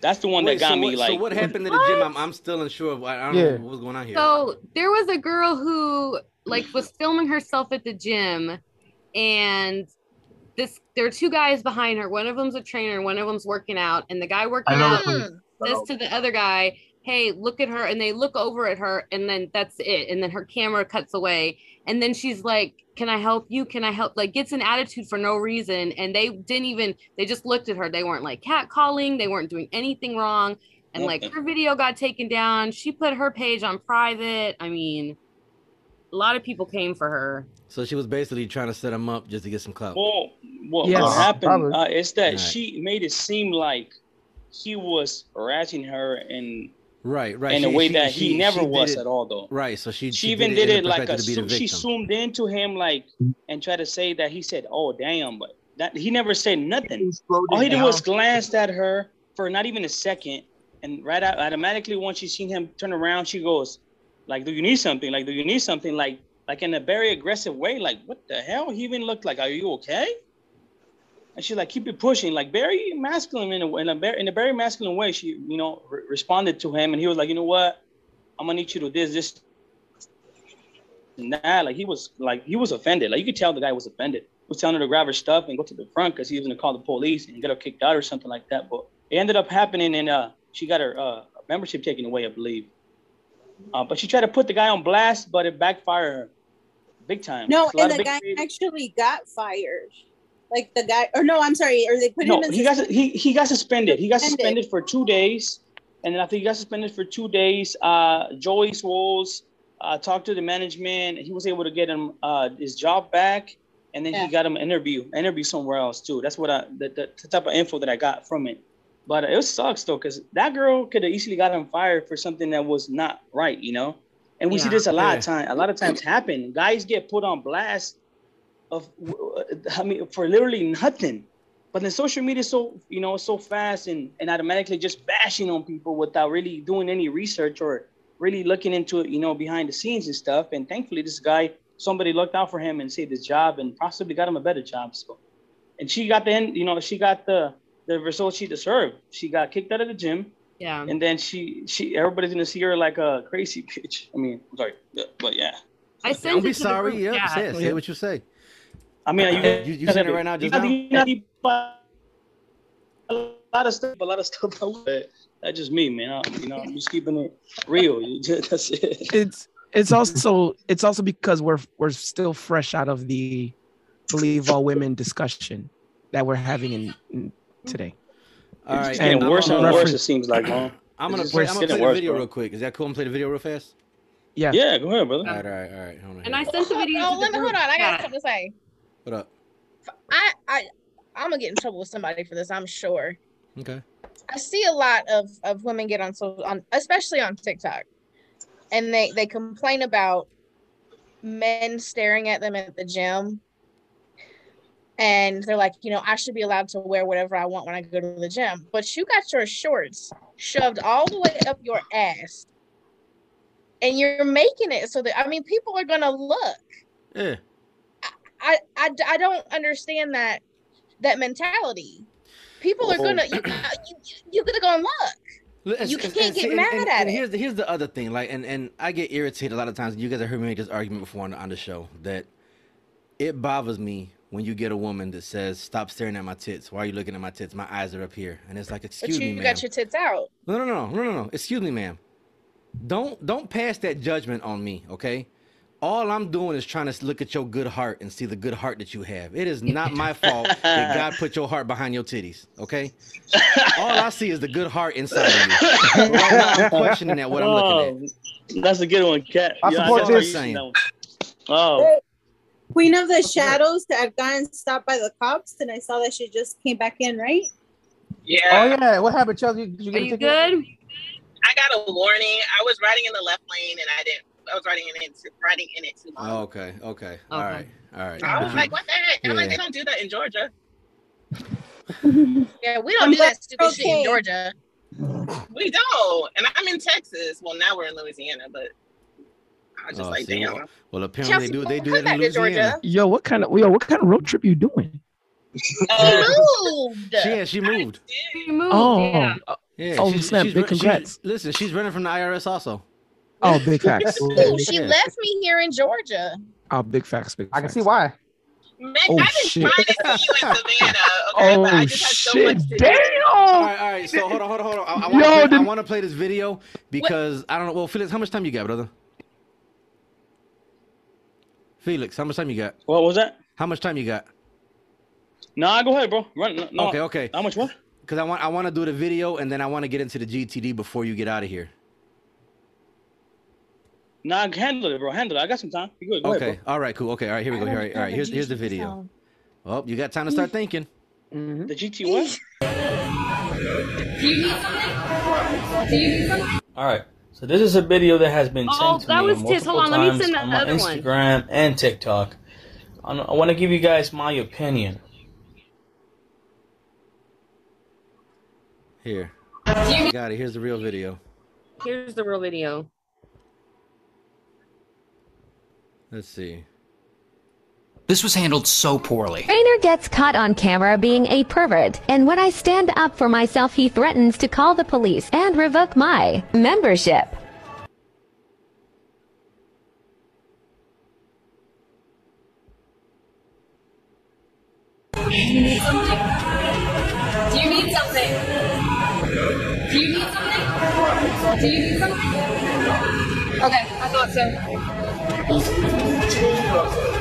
That's the one Wait, that got so me what, like. So what happened to the gym? I'm, I'm still unsure of. I, I don't Yeah. know what's going on here. So there was a girl who like was filming herself at the gym, and this there are two guys behind her. One of them's a trainer, and one of them's working out. And the guy working out says to the other guy, "Hey, look at her," and they look over at her, and then that's it. And then her camera cuts away, and then she's like, "Can I help you? Can I help?" Like gets an attitude for no reason, and they didn't even. They just looked at her. They weren't like catcalling. They weren't doing anything wrong. And like her video got taken down. She put her page on private. I mean, a lot of people came for her. So she was basically trying to set him up just to get some clout. Well, what, Yes. what happened uh, is that Right. she made it seem like he was harassing her and Right, right. in a way she- that she- he never she did was it- at all, though. Right. So she She, even did, in it the like a perspective to be the zo- she zoomed into him like and tried to say that he said, "Oh damn," but that he never said nothing. Slowed All he did down. was glanced at her for not even a second, and right out automatically once she seen him turn around, she goes, "Like, do you need something? Like, do you need something? Like, like in a very aggressive way. Like, what the hell?" He even looked like, "Are you okay?" And she like keep it pushing, like very masculine in a in a very in a very masculine way. She you know re- responded to him, and he was like, "You know what? I'm gonna need you to do this this." And that like he was like he was offended. Like you could tell the guy was offended. He was telling her to grab her stuff and go to the front because he was gonna call the police and get her kicked out or something like that. But it ended up happening, and uh, she got her uh, membership taken away, I believe. Uh, but she tried to put the guy on blast, but it backfired her big time. No, It's a lot and the guy creators- actually got fired. Like the guy, or no, I'm sorry, or they put no, him in. he got he, he got suspended. He got Suspended. suspended for two days, and then after he got suspended for two days, uh, Joey Swoles uh, talked to the management. He was able to get him uh, his job back, and then Yeah. he got him an interview, interview somewhere else too. That's what I the, the, the type of info that I got from it. But it sucks though, because that girl could have easily got him fired for something that was not right, you know. And we see this a lot Yeah. of time. A lot of times happen. Guys get put on blast of uh, I mean for literally nothing. But then social media is so you know so fast and, and automatically just bashing on people without really doing any research or really looking into it, you know, behind the scenes and stuff. And thankfully this guy, somebody looked out for him and saved his job and possibly got him a better job. So and she got the end, you know, she got the the result she deserved. She got kicked out of the gym Yeah. and then she she everybody's gonna see her like a crazy *laughs* bitch. I mean, I'm sorry, but- but yeah. I sent Don't be it to the sorry. group Yeah, say it. Say what you say. I mean, you, You- you said it right now, just you now? You know, a lot of stuff, a lot of stuff. But that's just me, man. I, you know, I'm just keeping it real. *laughs* Just- That's it. It's it's also it's also because we're we're still fresh out of the believe all women discussion that we're having in, in today. All right. It's getting And worse and I'm worse. It seems like, man. I'm gonna play, I'm gonna getting play the worse, video bro. real quick. Is that cool? I'm play the video real fast. Yeah. Yeah, go ahead, brother. All right, all right, all right. Hold on. And I sent the video Oh, to the let me group hold on. I got something to say. What up? I I I'm gonna get in trouble with somebody for this. I'm sure. Okay. I see a lot of of women get on so on especially on TikTok, and they they complain about men staring at them at the gym, and they're like, you know, I should be allowed to wear whatever I want when I go to the gym, but you got your shorts shoved all the way up your ass, and you're making it so that I mean, people are gonna look. Yeah. I, I, I don't understand that that mentality. People are Oh. gonna you, oh. Uh, you you're gonna go and look. You can't get and- mad and- at and it. Here's the, here's the other thing, like, and and I get irritated a lot of times. You guys have heard me make this argument before on the, on the show that it bothers me when you get a woman that says, "Stop staring at my tits. Why are you looking at my tits? My eyes are up here." And it's like, But "Excuse you me, ma'am." got your tits out. No, no, no, no, no, no. Excuse me, ma'am. don't don't pass that judgment on me, okay? All I'm doing is trying to look at your good heart and see the good heart that you have. It is not my *laughs* fault that God put your heart behind your titties, okay? All I see is the good heart inside of you. Right now, I'm questioning that what I'm looking at. Oh, That's a good one, Cat. I Yeah, support what this. I'm using that one. Oh, Queen of the Shadows that had gotten stopped by the cops, and I saw that she just came back in, right? Yeah. Oh yeah, what happened, Chelsea? Did you Are get a you good? I got a warning. I was riding in the left lane and I didn't. I was writing in it, too, riding in it too long. Oh, okay, okay, all Okay. right, all right. I was like, what the heck? I'm like, they don't do that in Georgia. *laughs* Yeah, we don't I'm do that stupid you're shit in. Georgia. We don't. And I'm in Texas. Well, now we're in Louisiana, but I was just Oh, like, see, damn. well, well, apparently they do. They do Come that in Louisiana. Georgia. Yo, what kind of yo, what kind of road trip you doing? She oh. moved. Yeah, she moved. You moved, Oh, yeah. Yeah, Oh, she's, snap, she's, big run- she's- congrats. listen, she's running from the IRS also. Oh, *laughs* big facts. Ooh, she left me here in Georgia. Oh, big facts. Big. Facts. I can see why. Meg, Oh, I've been shit. trying to see you in *laughs* Savannah, okay? but I Oh just had so shit! much to do. Damn. All right, all right. So hold on, hold on, hold on. I, I want Yo, to play, I want to play this video because I don't know. Well, Felix, how much time you got, brother? Felix, how much time you got? what was that? How much time you got? Nah, go ahead, bro. Run. No, no. Okay, okay. How much more? Because I want I want to do the video and then I want to get into the GTD before you get out of here. Nah, handle it, bro. Handle it. I got some time. You good? Go Okay. ahead, All right. Cool. Okay. All right. Here we go. All right. All right. Here's here's the video. Oh, you got time to start mm-hmm. thinking. bro. The GT what? All right. So this is a video that has been sent Oh, to that me was Tiz. multiple Hold on, let me times send the on my other one. Instagram and TikTok. I, I want to give you guys my opinion. Here. Got it. Here's the real video. Here's the real video. Let's see. This was handled so poorly. Trainer gets caught on camera being a pervert, and when I stand up for myself, he threatens to call the police and revoke my membership. Do you need something? Do you need something? Do you need something? Do you need something? Okay, I thought so. いいですね。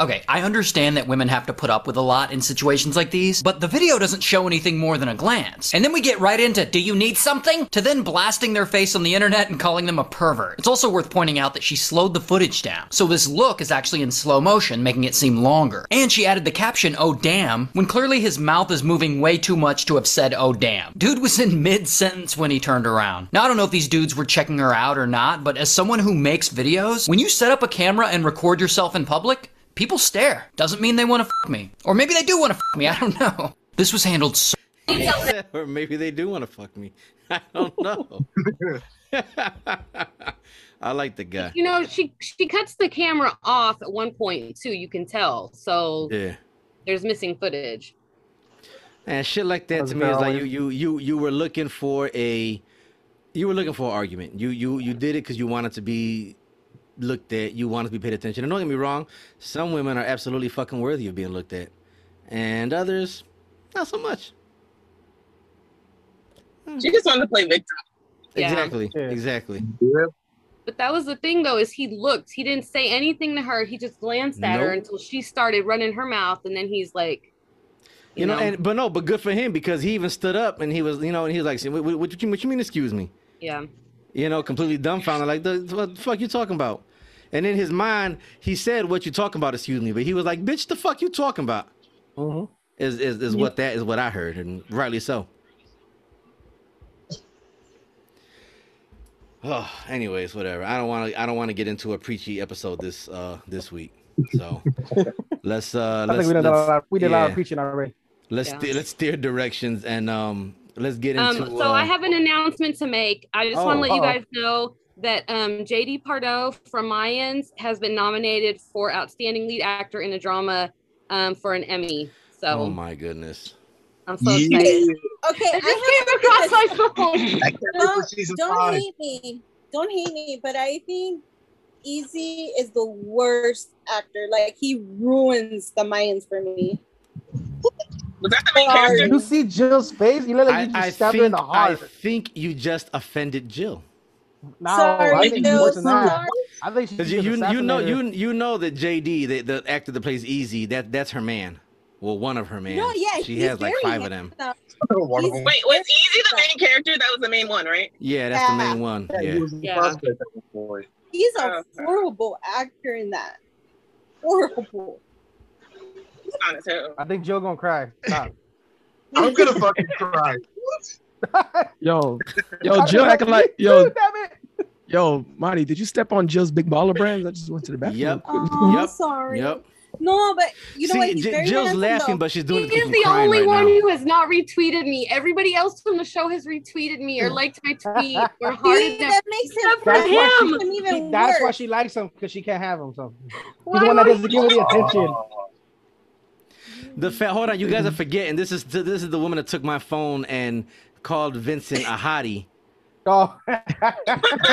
Okay, I understand that women have to put up with a lot in situations like these, but the video doesn't show anything more than a glance. And then we get right into, do you need something? To then blasting their face on the internet and calling them a pervert. It's also worth pointing out that she slowed the footage down, so this look is actually in slow motion, making it seem longer. And she added the caption, oh damn, when clearly his mouth is moving way too much to have said, oh damn. Dude was in mid sentence when he turned around. Now, I don't know if these dudes were checking her out or not, but as someone who makes videos, when you set up a camera and record yourself in public, people stare. Doesn't mean they want to fuck me. Or maybe they do want to fuck me, I don't know. This was handled so *laughs* or maybe they do want to fuck me. *laughs* I don't know. *laughs* I like the guy. You know, she she cuts the camera off at one point too. You can tell. So Yeah. there's missing footage. And shit like that How's to it me is like you you you you were looking for a you were looking for an argument. You you you did it because you wanted to be looked at. You wanted to be paid attention. And don't get me wrong, some women are absolutely fucking worthy of being looked at, and others not so much. She just wanted to play victim. Yeah. Exactly. Exactly. But that was the thing though, is he looked. He didn't say anything to her. He just glanced at her until she started running her mouth, and then he's like, You, know, and but no, but good for him because he even stood up and he was, you know, and he was like, "What, what, what, you, what you mean, excuse me?" yeah. You know, completely dumbfounded, like, the, what the fuck you talking about? And in his mind, he said, "What you talking about?" Excuse me, but he was like, "Bitch, the fuck you talking about?" Mm-hmm. Is is, is what that is what I heard, and rightly so. Oh, *sighs* anyways, whatever. I don't want to. I don't want to get into a preachy episode this uh this week. So let's uh *laughs* let's we did a let's- lot. We did a lot of preaching already. Let's Yeah. steer, let's steer directions and um let's get into. Um, so uh, I have an announcement to make. I just want Oh, to let you uh-oh. guys know that um, JD Pardo from Mayans has been nominated for Outstanding Lead Actor in a Drama um, for an Emmy. So Oh my goodness. I'm so excited. Okay, It just came across my phone. I can't wait don't hate me. Don't hate me, but I think EZ is the worst actor. Like he ruins the Mayans for me. Was that the main character? You see Jill's face? You look like I, you just I stabbed her in think the I think you just offended Jill. No, Sorry, I think Jill, worse sorry. I think she you, you you know assassinated you you know that JD the, the actor that plays EZ that that's her man. Well, one of her man. No, yeah, she has like five of them. handsome. One of He's- them. Wait, was EZ the main character? That was the main one, right? Yeah, that's the main one. Yeah, Yeah. Was the Yeah. prospect boy. He's a Oh. horrible actor in that. Horrible. He's on his head. I think Jill gonna cry. Stop. *laughs* I'm gonna fucking cry. *laughs* Yo, *laughs* yo, Jill acting like yo, dam it. yo, Monty, did you step on Jill's big baller brands? I just went to the bathroom. Yep. Oh, Yep. sorry. Yep. No, but you know See, what? He's J- very Jill's handsome, laughing, though. but she's doing He it is because the she's crying only right one now. who has not retweeted me. Everybody else from the show has retweeted me or liked my *laughs* tweet or hearted them. that makes it Except for That's why she- him. him even That's why she likes him because she can't have him. So he's the one that would doesn't give her the attention. The fa- hold on, you guys are forgetting. This is this is the woman that took my phone and called Vincent a hottie. Oh,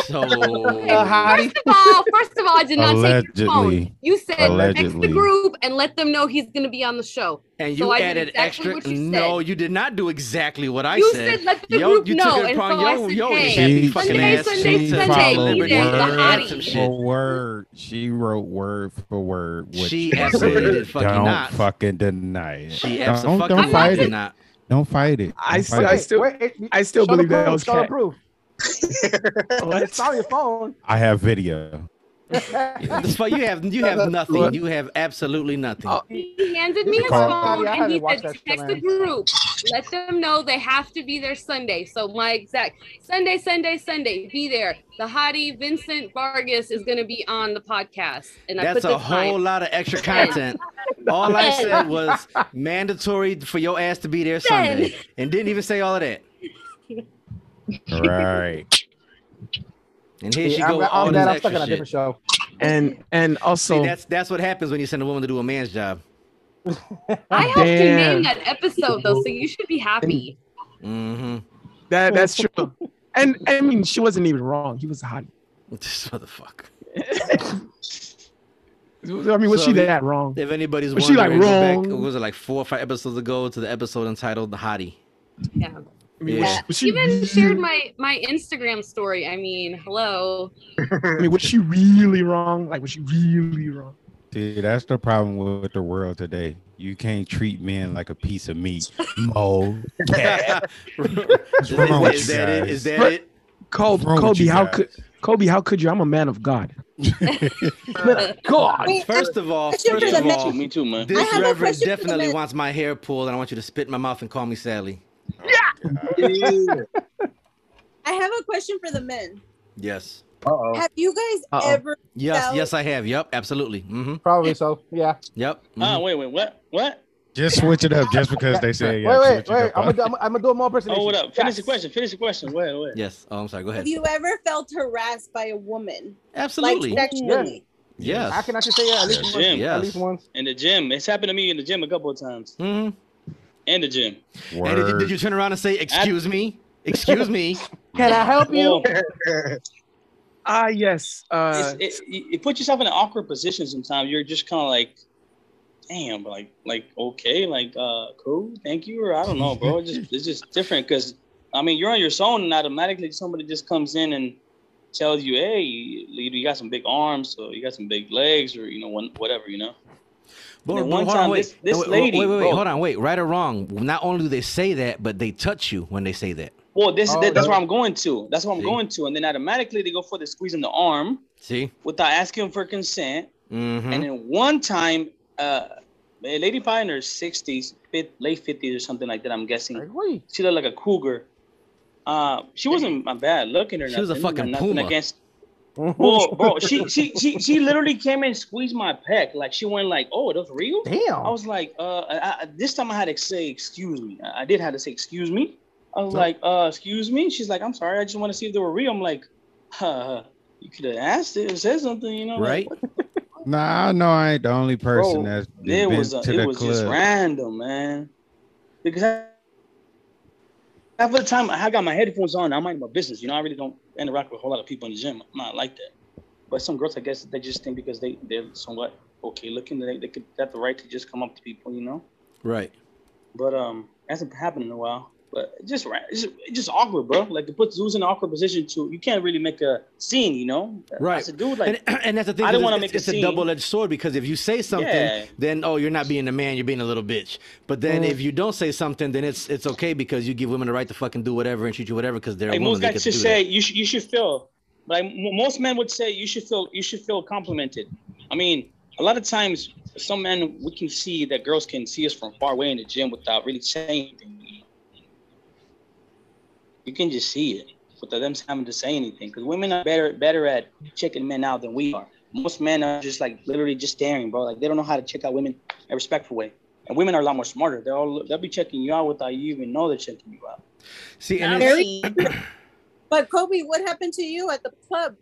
So *laughs* First of all, first of all, I did not take your phone. You said text the group and let them know he's going to be on the show. and So you I did added exactly extra. what you No, you did not do exactly what I You said. You said let the yo, group you know, took it and upon so I yo, said, yo, hey, happy She, fucking Sunday, ass. Sunday, to- to Sunday, follow be Liberty there, the and hottie. some shit. for word. She wrote word for word. What She you absolutely said. did fucking Don't not. fucking deny it. She don't, absolutely don't fight did it. not. Don't fight it. I Don't still, fight I it. still, Wait, it- I still show the believe that proof, was show the cat. *laughs* proof. It's on your phone. I have video. This fu- you have you have nothing. You have absolutely nothing. Oh. He handed me his phone Yeah, and he said, text the group. Let them know they have to be there Sunday. So my exact Sunday, Sunday, Sunday, be there. The hottie Vincent Vargas is going to be on the podcast. And I That's put a the time. whole lot of extra content. All I said was mandatory for your ass to be there Sunday, and didn't even say all of that. Right. And here she Yeah, I'm, goes. all I'm this glad I'm stuck in a different show. And and also, See, that's that's what happens when you send a woman to do a man's job. I helped you Damn. name that episode though, so you should be happy. Mm-hmm. that that's true. And I mean, she wasn't even wrong. He was hot. *laughs* This motherfucker. *laughs* I mean, was So she if- that wrong? If anybody's Was she, like, wondering, go back. wrong? Was it like four or five episodes ago to the episode entitled "The Hottie"? Yeah. I Yeah. was, was she Even really, shared my my Instagram story. I mean, hello. I mean, was she really wrong? Like, was she really wrong? See, that's the problem with the world today. You can't treat men like a piece of meat. *laughs* Mo. cat. What's Is, wrong is- with is you that it? guys? Is that Right. it? Kobe, Kobe, how guys? could Kobe? How could you? I'm a man of God. *laughs* *laughs* God. Wait, First of all, first of all, Me too, man. this I have a reverend question for the definitely wants my hair pulled, and I want you to spit in my mouth and call me Sally. I have a question for the men. Yes. Uh-oh. Have you guys Uh-oh. ever Yes. felt- Yes, I have. Yep. Absolutely. Mm-hmm. Probably so. Yeah. Yep. Ah, mhm. wait, wait, what? What? Just switch it up just because they say yeah. wait, wait, wait. I'm gonna, do- I'm, I'm gonna do a more impersonation. Oh, what up? Finish Yes. the question. Finish the question. Wait, wait. Yes. Oh, I'm sorry. Go ahead. Have you ever felt harassed by a woman? Absolutely. Like sexually? Yes. I can actually say yeah, at least Yes. once. Gym. At least once. In the gym. It's happened to me in the gym a couple of times. hmm In the gym. And did you, did you turn around and say, "Excuse me"? Excuse me. *laughs* Can I help you? Well, *laughs* Ah, yes. Uh, it's, it, you you put yourself in an awkward position sometimes. You're just kind of like, damn, like, like, okay, like, uh, cool, thank you, or I don't know, bro. It's just, it's just different because, I mean, you're on your phone and automatically somebody just comes in and tells you, hey, you, you got some big arms, or you got some big legs, or you know, one, whatever, you know. But, And but one hold time on, wait. this- this wait, lady, Wait, wait, wait. bro. Hold on, wait. Right or wrong? Not only do they say that, but they touch you when they say that. Well, this Oh, that, that's no. where I'm going to. That's what I'm See? going to, and then automatically they go for the squeeze in the arm See? without asking for consent. Mm-hmm. And then one time, uh, a lady probably in her 60s, fif- late 50s or something like that, I'm guessing. Like. She looked like a cougar. Uh, she wasn't uh, bad looking or nothing. She was a fucking nothing puma. against. Bro, *laughs* bro, she, she she she literally came and squeezed my pec. Like she went like, "Oh, those real?" Damn. I was like, uh, I, I, this time I had to say, "Excuse me." I I did have to say, "Excuse me." I was like, uh, "Excuse me." She's like, "I'm sorry. I just want to see if they were real." I'm like, uh, you could have asked it or said something, you know? like, Right? *laughs* Nah, I know I ain't the only person Bro, that's it been was a, to it the was club. just random, man. Because I, half of the time I got my headphones on, I'm mind my business. You know, I really don't interact with a whole lot of people in the gym. I'm not like that. But some girls, I guess, they just think because they they're somewhat okay looking, they they could have the right to just come up to people, you know. Right. but um, hasn't happened in a while. But just it's just, it's just awkward, bro. Like it puts Zeus in an awkward position to you can't really make a scene, you know? Right. As a dude, like and, and that's the thing. I don't want to make it's a a double-edged sword because if you say something, Yeah. then oh, you're not being a man, you're being a little bitch. But then Mm. if you don't say something, then it's it's okay because you give women the right to fucking do whatever and treat you whatever because they're like most guys to should say that. you should you should feel like most men would say you should feel you should feel complimented. I mean, a lot of times some men we can see that girls can see us from far away in the gym without really saying anything. You can just see it without them having to say anything. Because women are better better at checking men out than we are. Most men are just like literally just staring, bro. Like they don't know how to check out women in a respectful way. And women are a lot more smarter. They're all they'll be checking you out without you even know they're checking you out. See, and Very- But Kobe, what happened to you at the club?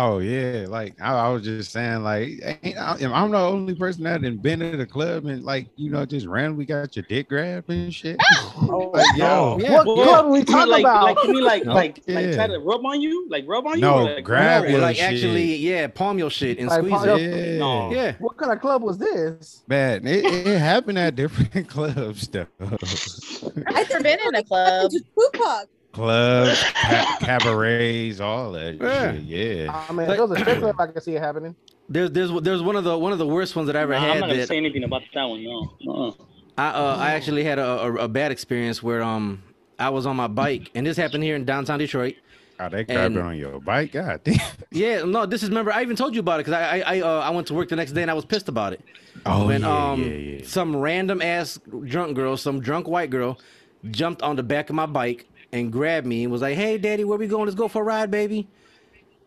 Oh yeah, like I, I was just saying, like ain't, I, I'm the only person that done been at a club and like you know just randomly got your dick grabbed and shit. Oh, *laughs* *laughs* like, yo, oh, What club are we talking like, about? Like, you mean like, *laughs* No, like, like try to rub on you? Like, rub on you? No, or like, grab No, your like shit. actually, yeah, palm your shit and Like, squeeze palm- it. No. Yeah. What kind of club was this? Man, it, it happened at different clubs though. I've never been in a club. Tupac. Clubs, ca- cabarets, all that Yeah. shit. Yeah. I mean, Like- if it was a strip club, I can see it happening. There's there's there's one of the one of the worst ones that I ever Nah, I'm had. not gonna that- say anything about that one. No. Uh-uh. I uh, I actually had a, a, a bad experience where um I was on my bike and this happened here in downtown Detroit. Oh, they grabbed And- on your bike. God damn. *laughs* Yeah, no, this is remember I even told you about it because I I I, uh, I went to work the next day and I was pissed about it. Oh, when yeah, um yeah, yeah. some random ass drunk girl, some drunk white girl, jumped on the back of my bike and grabbed me and was like, "Hey, daddy, where we going? Let's go for a ride, baby."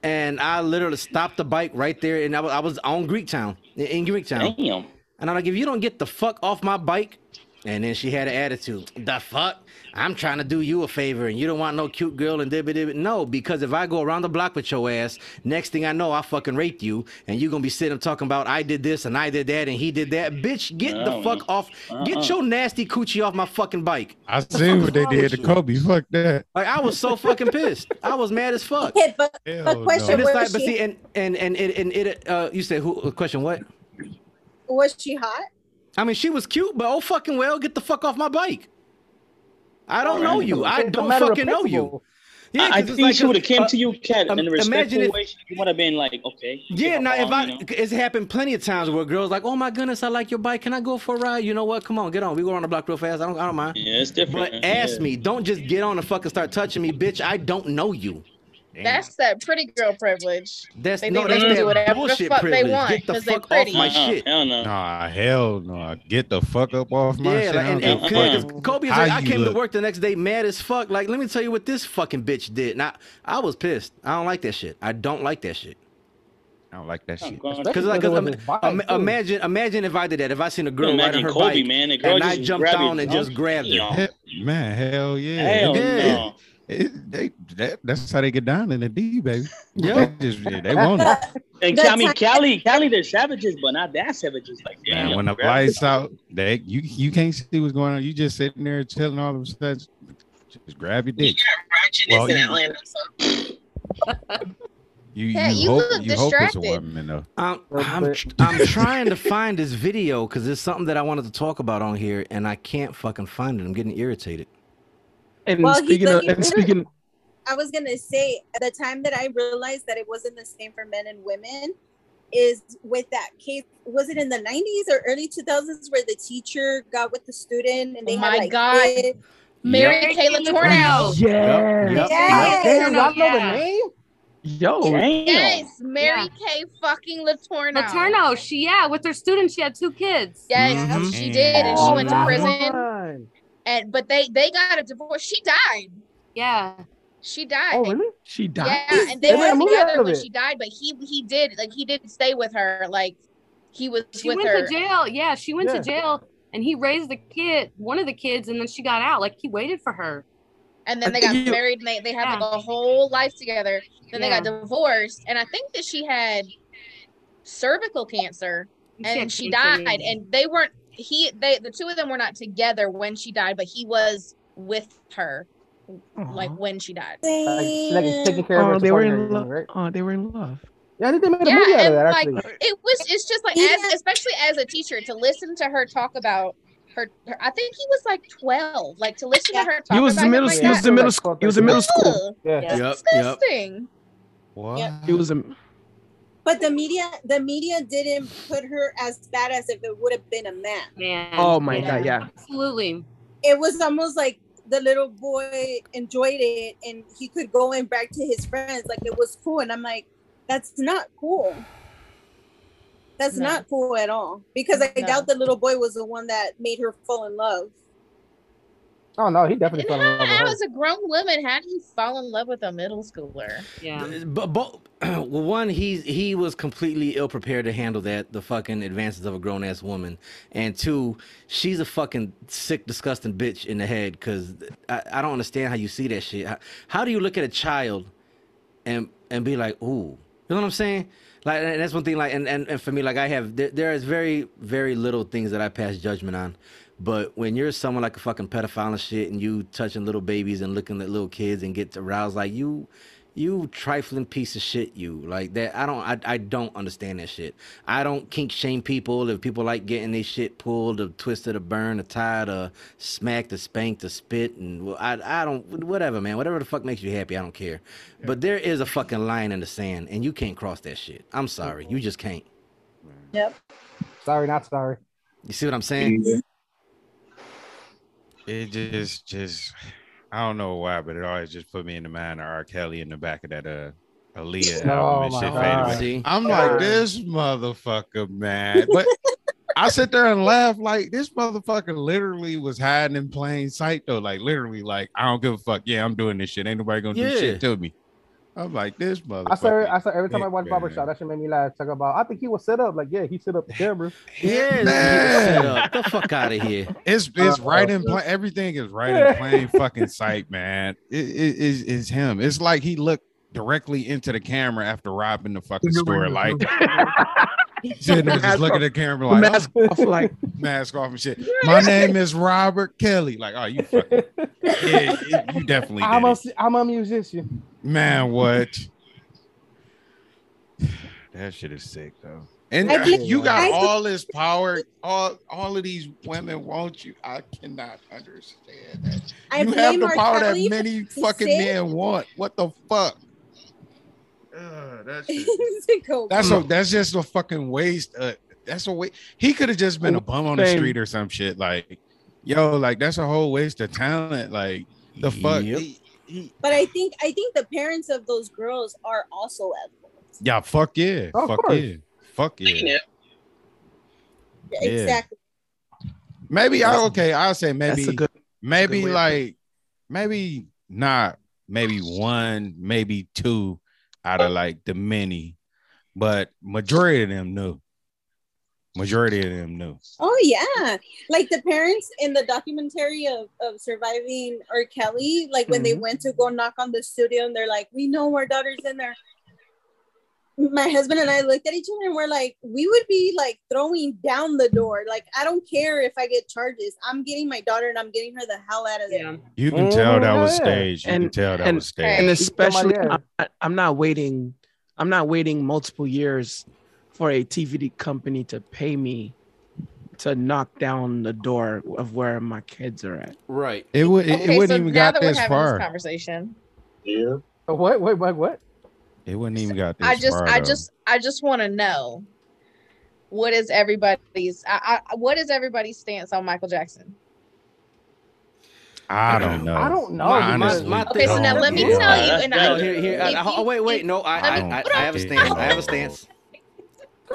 And I literally stopped the bike right there, and I was I was on Greektown in, Greektown. Damn. And I'm like, if you don't get the fuck off my bike, and then she had an attitude. The fuck? I'm trying to do you a favor, and you don't want no cute girl and dibby dibby. No, because if I go around the block with your ass, next thing I know, I fucking raped you, and you gonna be sitting up talking about I did this and I did that and he did that. Bitch, get the fuck off. Get Uh-uh. your nasty coochie off my fucking bike. I seen what they did to? Kobe. Fuck that. Like I was so fucking pissed. I was mad as fuck. Okay, but Hell but question: And it's was like, but she see, and and and it and it. Uh, you said who? Question what? was she hot? I mean, she was cute, but oh fucking well, get the fuck off my bike. I don't know you. I don't fucking know you. Yeah, I, I 'cause it's think like, she would have came uh, to you, cat, um, in a respectful imagine if- way. You would have been like, okay. Yeah, now off if on, I, you know? it's happened plenty of times where girls like, oh my goodness, I like your bike. Can I go for a ride? You know what? Come on, get on. We go around the block real fast. I don't, I don't mind. Yeah, it's different. But ask Yeah. me. Don't just get on and fucking start touching me, bitch. I don't know you. That's that pretty girl privilege. That's They no, think that's they can do that whatever the bullshit fuck they privilege. want Get the 'cause they fuck off my Uh-uh, shit. Hell no. Nah, hell no. Get the fuck up off my Yeah, shit. like, and, don't and, give a and, fuck. 'cause Kobe, is like, I you came to work the next day mad as fuck. Like, let me tell you what this fucking bitch did. Now, I was pissed. I don't like that shit. I don't like that shit. I don't like that oh, shit. Because Especially like, 'cause because it im- was his bike, im- too. imagine, imagine if I did that. If I seen a girl Imagine riding her Kobe, bike, man. Girl and I jumped grab your on and just grabbed her. Man, hell yeah. Hell Yeah. No. It, they, that, that's how they get down in the D, baby. Yeah. They, just, they want it. *laughs* And I mean, how- Cali, Cali, they're savages, but not that savages. Like, damn. Man, when the grab lights out, they you you can't see what's going on. You just sitting there chilling all of a sudden. Just grab your dick. Ratchetness Well, in you- Atlanta. So. You Yeah, you, you hope look you hope it's a distracted. woman though. Um, I'm, I'm, I'm *laughs* trying to find this video because it's something that I wanted to talk about on here, and I can't fucking find it. I'm getting irritated. And Well, he speaking of, and speaking, I was gonna say at the time that I realized that it wasn't the same for men and women is with that case. Was it in the '90s or early 2000s where the teacher got with the student and they Oh had my like God. kids? Mary Kay Letourneau. yeah, Yep. Yes. Damn, y'all know Yeah. the name? yo, Damn. Yes, Mary Yeah. Kay fucking Letourneau. Letourneau, she yeah, with her students, she had two kids. Yes, Mhm. she did, and she Oh, went to that prison. one. And but they they got a divorce. She died. Yeah. She oh, died. Oh, really? she died. Yeah, and They they were movie together when she died, but he he did like he didn't stay with her. Like he was She with went her. to jail. Yeah, she went Yeah. to jail and he raised the kid, one of the kids, and then she got out. Like he waited for her. and then uh, they got you- married and they, they had Yeah. like a whole life together. Then they got divorced, and I think that she had cervical cancer, and had she cancer, died. And they weren't he they the two of them were not together when she died, but he was with her like when she died. Like, like taking care of her. Oh, they were in love. right? Oh, they were in love. Yeah, I think they made a yeah, movie out of and that. like Actually, it was. It's just like, as, especially as a teacher, to listen to her talk about her. her I think he was like twelve. Like to listen to her talk He was about in middle. him like He was that. in middle school. He was in middle school. Yeah. It's Yep, yep. disgusting. What? He was in. But the media, the media didn't put her as bad as if it would have been a man. Man. Oh my god, yeah. Absolutely. It was almost like the little boy enjoyed it, and he could go and back to his friends, like it was cool. And I'm like, that's not cool. That's No. not cool at all. Because I No. doubt the little boy was the one that made her fall in love. Oh no, he definitely And fell in love with how, her. as a grown woman, how do you fall in love with a middle schooler? Yeah. But, but *clears throat* well, one, he he was completely ill prepared to handle that the fucking advances of a grown ass woman, and two, she's a fucking sick, disgusting bitch in the head. Cause I, I don't understand how you see that shit. How, how do you look at a child and and be like, ooh, you know what I'm saying? Like and that's one thing. Like and, and, and for me, like I have there, there is very very little things that I pass judgment on. But when you're someone like a fucking pedophile and shit, and you touching little babies and looking at little kids and get aroused, like you, you trifling piece of shit, you like that. I don't, I, I don't understand that shit. I don't kink shame people if people like getting their shit pulled or twisted or burned or tied or smacked or spanked or spit and well, I, I don't, whatever, man, whatever the fuck makes you happy, I don't care. But there is a fucking line in the sand, and you can't cross that shit. I'm sorry, you just can't. Yep. Sorry, not sorry. You see what I'm saying? It just, just, I don't know why, but it always just put me in the mind of R. Kelly in the back of that uh Aaliyah *laughs* Oh album and shit God. faded away. I'm God. like, this motherfucker, man. But I sit there and laugh like this motherfucker literally was hiding in plain sight though. Like literally, like I don't give a fuck. Yeah, I'm doing this shit. Ain't nobody gonna do shit to me. I'm like this motherfucker. I saw, I saw every time I dick, watch man. Barbershop, that shit made me laugh. Talk about, I think he was set up. Like, yeah, he set up the *laughs* camera. Yeah, Man. the fuck out of here. It's it's Uh, right in plain. Everything is right in plain *laughs* fucking sight, man. It it is is him. It's like he looked directly into the camera after robbing the fucking store. Like *laughs* sitting there just looking at the camera like mask off, like mask off and shit. My name is Robert Kelly. Like, oh, you fucking yeah, you- you definitely I'm did a, it. I'm a musician. Man. What? *sighs* That shit is sick though. And I you got I- all this power. All all of these women want you. I cannot understand that. I you have the power Kelly that many fucking sick. men want. What the fuck? Ugh, that *laughs* shit- that's a that's just a fucking waste. Uh, that's a waste. He could have just been a bum on the street or some shit. Like, yo, like that's a whole waste of talent. Like, the fuck. Yep. He- he- But I think I think the parents of those girls are also assholes. yeah, fuck yeah, Of fuck yeah, fuck yeah. Yeah. Yeah. Exactly. Maybe I okay. I'll say maybe good. maybe good like maybe not maybe one maybe two out of like the many but majority of them knew majority of them knew Oh yeah, like the parents in the documentary of, of surviving R. Kelly, like when they Mhm. went to go knock on the studio and they're like, "We know our daughter's in there." My husband and I looked at each other and we're like, "We would be like throwing down the door. Like I don't care if I get charges. I'm getting my daughter and I'm getting her the hell out of there." Yeah. you can tell that was Mhm. staged you can tell that and- was staged and especially I'm, not- I'm not waiting i'm not waiting multiple years for a TVD company to pay me to knock down the door of where my kids are at Right. it would it, Okay, it wouldn't so even now got that we're this having this far conversation, Yeah. Oh, What? Wait, what? What? it wouldn't even got this I just, far I though. just, I just want to know what is everybody's, I, I, what is everybody's stance on Michael Jackson? i don't know I don't know. My- my- my Okay, so now let me Yeah. tell you, and No, I, here, here. if uh, uh, I, oh, wait, wait. No, I, let I, I, I have a stance. I have a stance.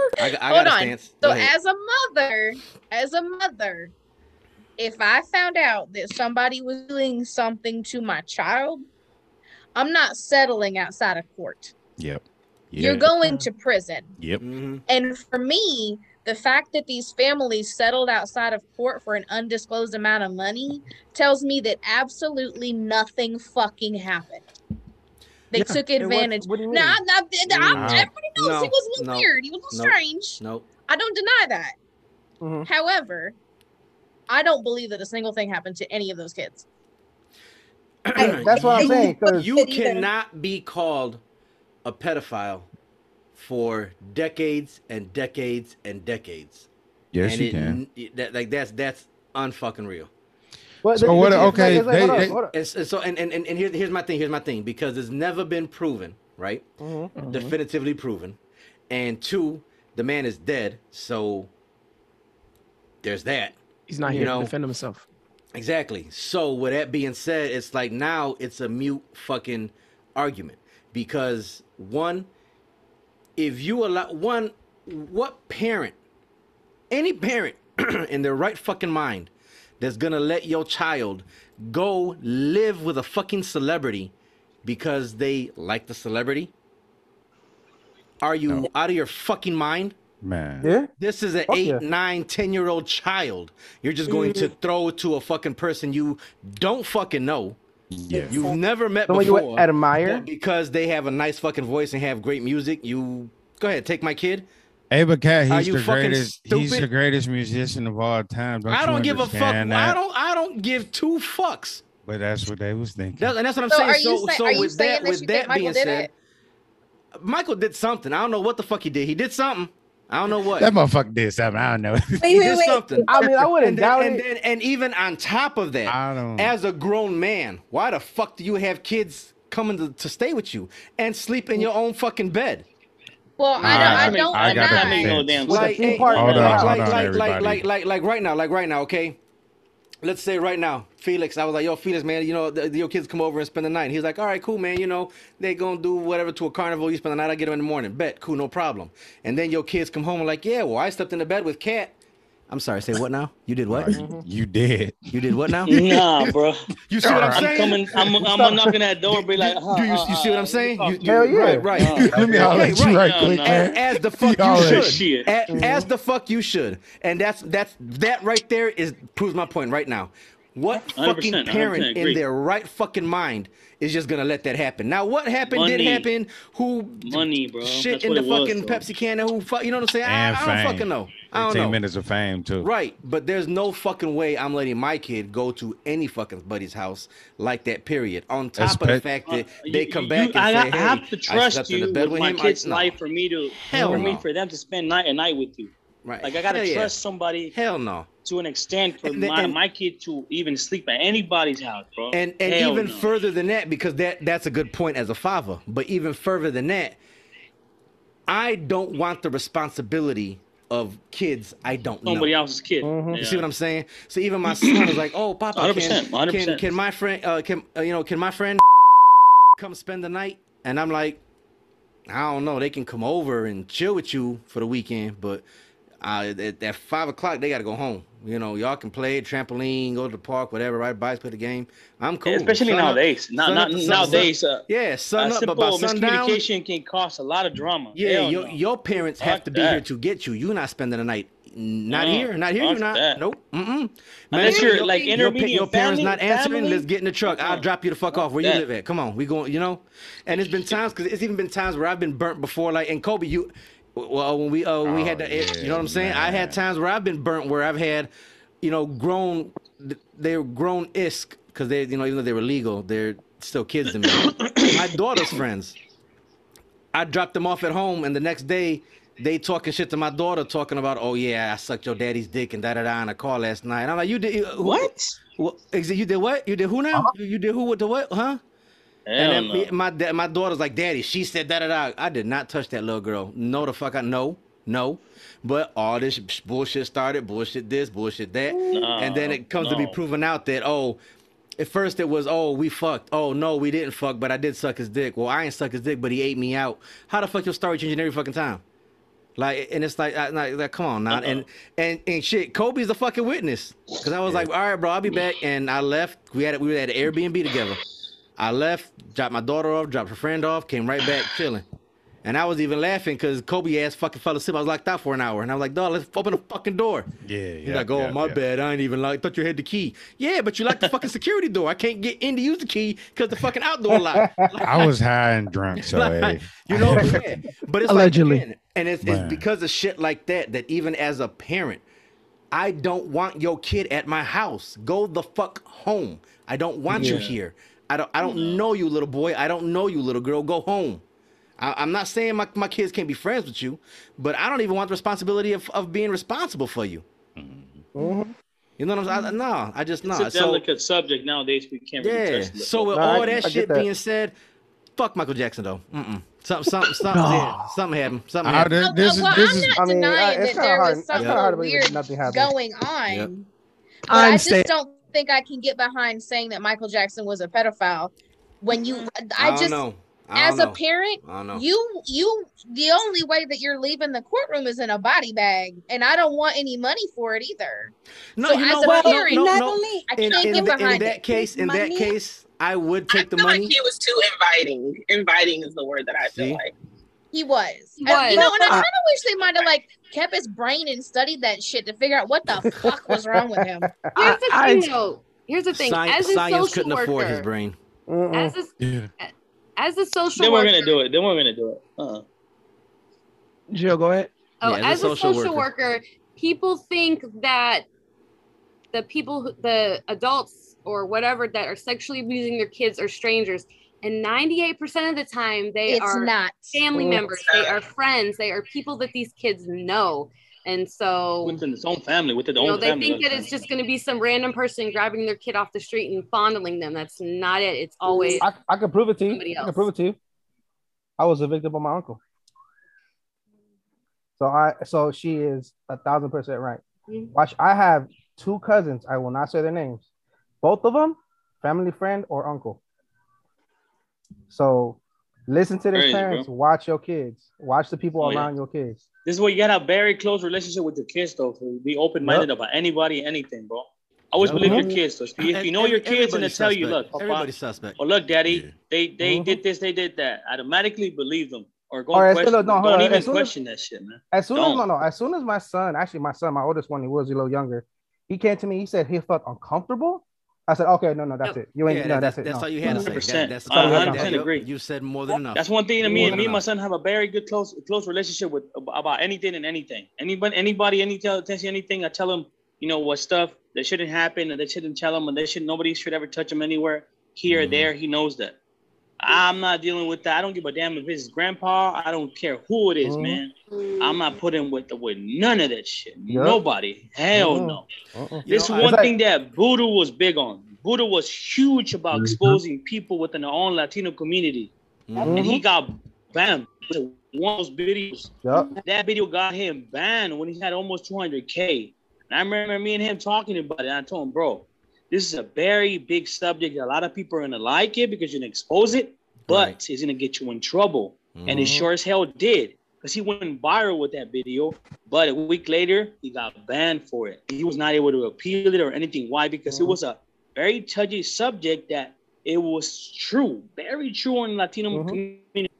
*laughs* I, I Hold got on. stance. So Go as a mother, as a mother, if I found out that somebody was doing something to my child, I'm not settling outside of court. yep You're going to prison. yep Mhm. And for me, the fact that these families settled outside of court for an undisclosed amount of money tells me that absolutely nothing fucking happened. They Yeah. took And what- advantage. what do you mean? Now, now, now, Wow. everybody knows No, he was a little no, weird. He was a little no. strange. Nope. I don't deny that. Mhm. However, I don't believe that a single thing happened to any of those kids. That's what I'm saying. You cannot be called a pedophile for decades and decades and decades. Yes, and you it- can. it- that, like that's that's unfucking real. But So the- what- the- okay, it's like- they- hold on, they- hold on. And, so and, and, and, and here, here's my thing, here's my thing, because it's never been proven, right? Mhm. Definitively proven. And two, the man is dead, so there's that. He's not You here know? to defend himself. Exactly. So with that being said, it's like now it's a mute fucking argument because one, if you allow one, what parent, any parent *clears throat* in their right fucking mind, that's gonna let your child go live with a fucking celebrity because they like the celebrity? Are you out of your fucking mind? Man. Yeah. This is an Fuck eight, yeah. nine, ten year old child. You're just going to mm. throw it to a fucking person you don't fucking know. Yeah. You've never met Someone you before. admire? because they have a nice fucking voice and have great music, you go ahead, take my kid. Ava Cat, he's the fucking greatest. He's the greatest musician of all time. Don't I don't give a fuck. understand I don't. I don't give two fucks. But that's what they was thinking. That- and that's what I'm So saying. are you So, say- so are you with saying that, that with you that think being said, it? Michael did something. I don't know what the fuck he did. He did something. I don't know what. That motherfucker did something. I don't know. he did something. I mean, I wouldn't and then, doubt and it. Then, and even on top of that, I don't. as a grown man, why the fuck do you have kids coming to, to stay with you and sleep in your own fucking bed? Well, I don't. I Alright, don't I got deny. no damn Like, hey, park like, Hold on, like, hold like, on, like, like, like, like, like right now, like right now, okay. Let's say right now, Felix. I was like, "Yo, Felix, man, you know, the, your kids come over and spend the night." He's like, "All right, cool, man. You know, they gonna do whatever to a carnival. You spend the night. I get them in the morning. Bet, cool, no problem." And then your kids come home and like, "Yeah, well, I slept in the bed with Cat." I'm sorry. Say what now? You did what? Mm-hmm. You did. You did what now? *laughs* Nah, bro. *laughs* You see what I'm saying? I'm coming. I'm, I'm knocking that door. Be like, Do you, you see what uh, I'm saying? Uh, you, you, Hell yeah. Right, right. Let me holler at you right No, quick, no. as, as the fuck Y'all you ain't should. shit. A- As, mm-hmm. the fuck you should. And that's that's that right there is proves my point right now. What fucking parent in their right fucking mind is just gonna let that happen? Now, what happened did happen. Who Money, bro. shit That's in the it was, fucking bro. Pepsi can and who fuck? You know what I'm saying? I, And I don't fucking know. I don't 15 know. minutes of fame too. Right, but there's no fucking way I'm letting my kid go to any fucking buddy's house like that. Period. On top of the fact that Uh, they you- come you- back and I, say, I "Hey, have to I trust slept in you the bed with with my him." I- kid's no. life for me to Hell for me for them to spend night and night with you. Right. Like I gotta Hell yeah. trust somebody Hell no. to an extent for And my, and- my kid to even sleep at anybody's house, bro. And and Hell even no. further than that, because that that's a good point as a father. But even further than that, I don't want the responsibility of kids I don't know. somebody else's kid. You see what I'm saying? So even my son was like, "Oh, Papa, 100%, can, 100%. can can my friend, uh, can uh, you know, can my friend come spend the night?" And I'm like, "I don't know. They can come over and chill with you for the weekend, but uh, at, at five o'clock they got to go home. You know, y'all can play trampoline, go to the park, whatever, ride bikes, play the game. I'm cool. Especially Sun up- nowadays. Not, not sun- nowadays. uh, yeah, sun a up, but by sundown, miscommunication can cause a lot of drama. yeah, Hell your, no. your parents have to be that. here to get you. You're not spending the night. Not No, here, not here. You're not. that. Nope. Mm-mm. Unless Man, you're, like, your, intermediate your parents family- not answering. family, Let's get in the truck. I'll drop you the fuck off. Where you live at? Come on, we going. You know. And it's been times because it's even been times where I've been burnt before. Like in Kobe, you. Well, when we uh when we had Oh, the, you know what I'm yeah, saying. I had times where I've been burnt where I've had, you know, grown. They were grown isk because they, you know, even though they were legal, they're still kids to me. My daughter's friends. I dropped them off at home, and the next day they talking shit to my daughter, talking about, oh yeah, I sucked your daddy's dick and da da da in a car last night. And I'm like, you did who, What? What? exa- You did what? You did who now? You, you did who with the what? Huh? And then no. my my daughter's like, Daddy, she said da da. I did not touch that little girl. No, the fuck I no, no. But all this bullshit started, bullshit this, bullshit that, and then it comes to be proven out that oh, at first it was oh we fucked. Oh no, we didn't fuck, but I did suck his dick. Well, I ain't suck his dick, but he ate me out. How the fuck your story changing every fucking time? Like, and it's like, I, like, come on now, and uh-uh. and and shit. Kobe's the fucking witness, because I was like, all right, bro, I'll be back, and I left. We had we were at an Airbnb together. I left, dropped my daughter off, dropped her friend off, came right back chilling. And I was even laughing because Kobe ass fucking fell asleep. I was locked out for an hour, and I was like, dog, let's open the fucking door. Yeah, He's yeah, like, oh yeah, my yeah. bad, I ain't even like. Thought you had the key. Yeah, but you locked the fucking security door. I can't get in to use the key because the fucking outdoor lock. *laughs* I was high and drunk, so Like, hey. *laughs* you know, *laughs* yeah. but it's Allegedly. like, again, and it's, Man. it's because of shit like that that even as a parent, I don't want your kid at my house. Go the fuck home. I don't want you here. I don't. I don't know you, little boy. I don't know you, little girl. Go home. I, I'm not saying my, my kids can't be friends with you, but I don't even want the responsibility of, of being responsible for you. Mm-hmm. You know what I'm saying? No, I just not. It's no. a So delicate subject nowadays. We can't really yeah. touch it. So with No, all I- that I shit that. being said, fuck Michael Jackson though. Mm-mm. *laughs* Something, something, something, yeah, something happened. Something happened. there- this is well, this I'm is not I mean, I- denying it's that kinda there hard- was something hard to believe weird nothing happened. going on. Yep. But I I'm just saying, don't think I can get behind saying that Michael Jackson was a pedophile. When you, mm. I I don't just, know. I as don't a know. parent, I don't know. you, you, the only way that you're leaving the courtroom is in a body bag, and I don't want any money for it either. No, so you as know a what? Parent, no, not no. only I In, can't in, get the- in behind that it. case, in that case, I would take the feel money. like he was too inviting. Inviting is the word that I feel See? like. He was. He And, you know, and I uh, kind of wish they might have like kept his brain and studied that shit to figure out what the fuck was wrong with him. *laughs* Here's the I- thing, though. Here's the thing. Sci- as a science social couldn't afford his brain. Mm-mm. as a yeah. as a social They weren't worker, gonna do it. They weren't gonna do it. Uh-uh. Jill, go ahead. Oh, Yeah, as a social, worker. people think that the people, the adults or whatever that are sexually abusing their kids are strangers. And 98% of the time, they It's are not. family Mm. members, they are friends, they are people that these kids know. And so, Within his own family, within the you know, own they family. think that it's just going to be some random person grabbing their kid off the street and fondling them. That's not it. It's always I, I can prove it to you. Somebody I can prove it to you. I was a victim of my uncle. So I so she is a thousand percent right. Mhm. Watch, I have two cousins. I will not say their names. Both of them, family friend or uncle. So listen to their Crazy, parents. bro. Watch your kids. Watch the people Oh, yeah. around your kids. This is where you gotta a very close relationship with your kids, though. To be open minded about anybody, anything, bro. Always Yep. believe your kids. Though. If you, if you know Every- your kids and they everybody's tell you, suspect. look, Papa, everybody's suspect. or look, daddy, Yeah. they they Mhm. did this, they did that. automatically believe them or go Or question. as- no, Don't on, even as soon as- question that shit, man. As soon Don't. no, no, as soon as my son, actually my son, my oldest one, he was a little younger. He came to me. He said he felt uncomfortable. I said, okay, no, no, that's Yep. it. You ain't Yeah, no, that- that's, that's, it. that's no. all you had to say. 100%. That, that's I all you 100% say. agree. You said more than enough. That's one thing that me More and me and my son have a very good close close relationship with about anything and anything. Anybody anybody any tell attention anything, I tell him, you know, what stuff that shouldn't happen and they shouldn't tell him and they should nobody should ever touch him anywhere here or Mhm. there. He knows that. I'm not dealing with that. I don't give a damn if it's grandpa. I don't care who it is, Mhm. man. I'm not putting with the with none of that shit. Yeah. Nobody. Hell Mhm. no. Uh-uh. You This know, one like- thing that Buddha was big on. Buddha was huge about Mhm. exposing people within their own Latino community. And he got banned. with One of those videos. Yep. That video got him banned when he had almost 200K. And I remember me and him talking about it. I told him, bro, this is a very big subject. A lot of people are going to like it because you're going to expose it, but Right. it's going to get you in trouble. And it Mhm. sure as hell did because he went viral with that video. But a week later, he got banned for it. He was not able to appeal it or anything. Why? Because it Mhm. was a very touchy subject that it was true, very true in Latino Mhm. community.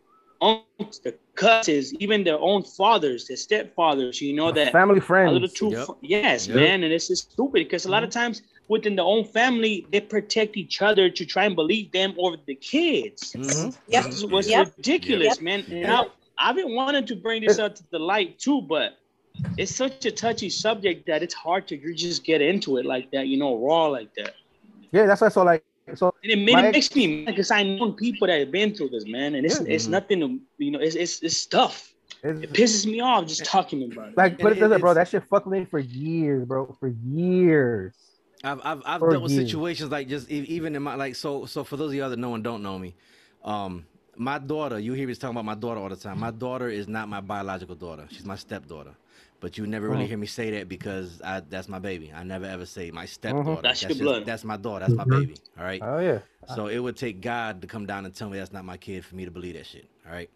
Uncles, the cousins, even their own fathers, their stepfathers, you know that family friends. a little too. Yep. Yes, Yep. man, and it's just stupid because a lot of times within the own family, they protect each other to try and believe them over the kids. Mhm. Yep. This is what's Yep. ridiculous, man. And I, I've been wanting to bring this up to the light too, but it's such a touchy subject that it's hard to just get into it like that, you know, raw like that. Yeah, that's why. So like, so And it, made, My it makes me mad because I know people that have been through this, man, and it's Yeah. it's Mhm. nothing to you know, it's it's, it's stuff. It pisses me off just talking about it. like, put it And this way, bro. That shit fucked me for years, bro. For years. I've I've, I've dealt with years. situations like just even in my like so so for those of y'all that know and don't know me, um, my daughter you hear me talking about my daughter all the time. My daughter is not my biological daughter. She's my stepdaughter. But you never really Mhm. hear me say that because I that's my baby. I never ever say my stepdaughter. That's your just- blood. that's my daughter. That's my baby. All right. Oh yeah. So it would take God to come down and tell me that's not my kid for me to believe that shit. All right.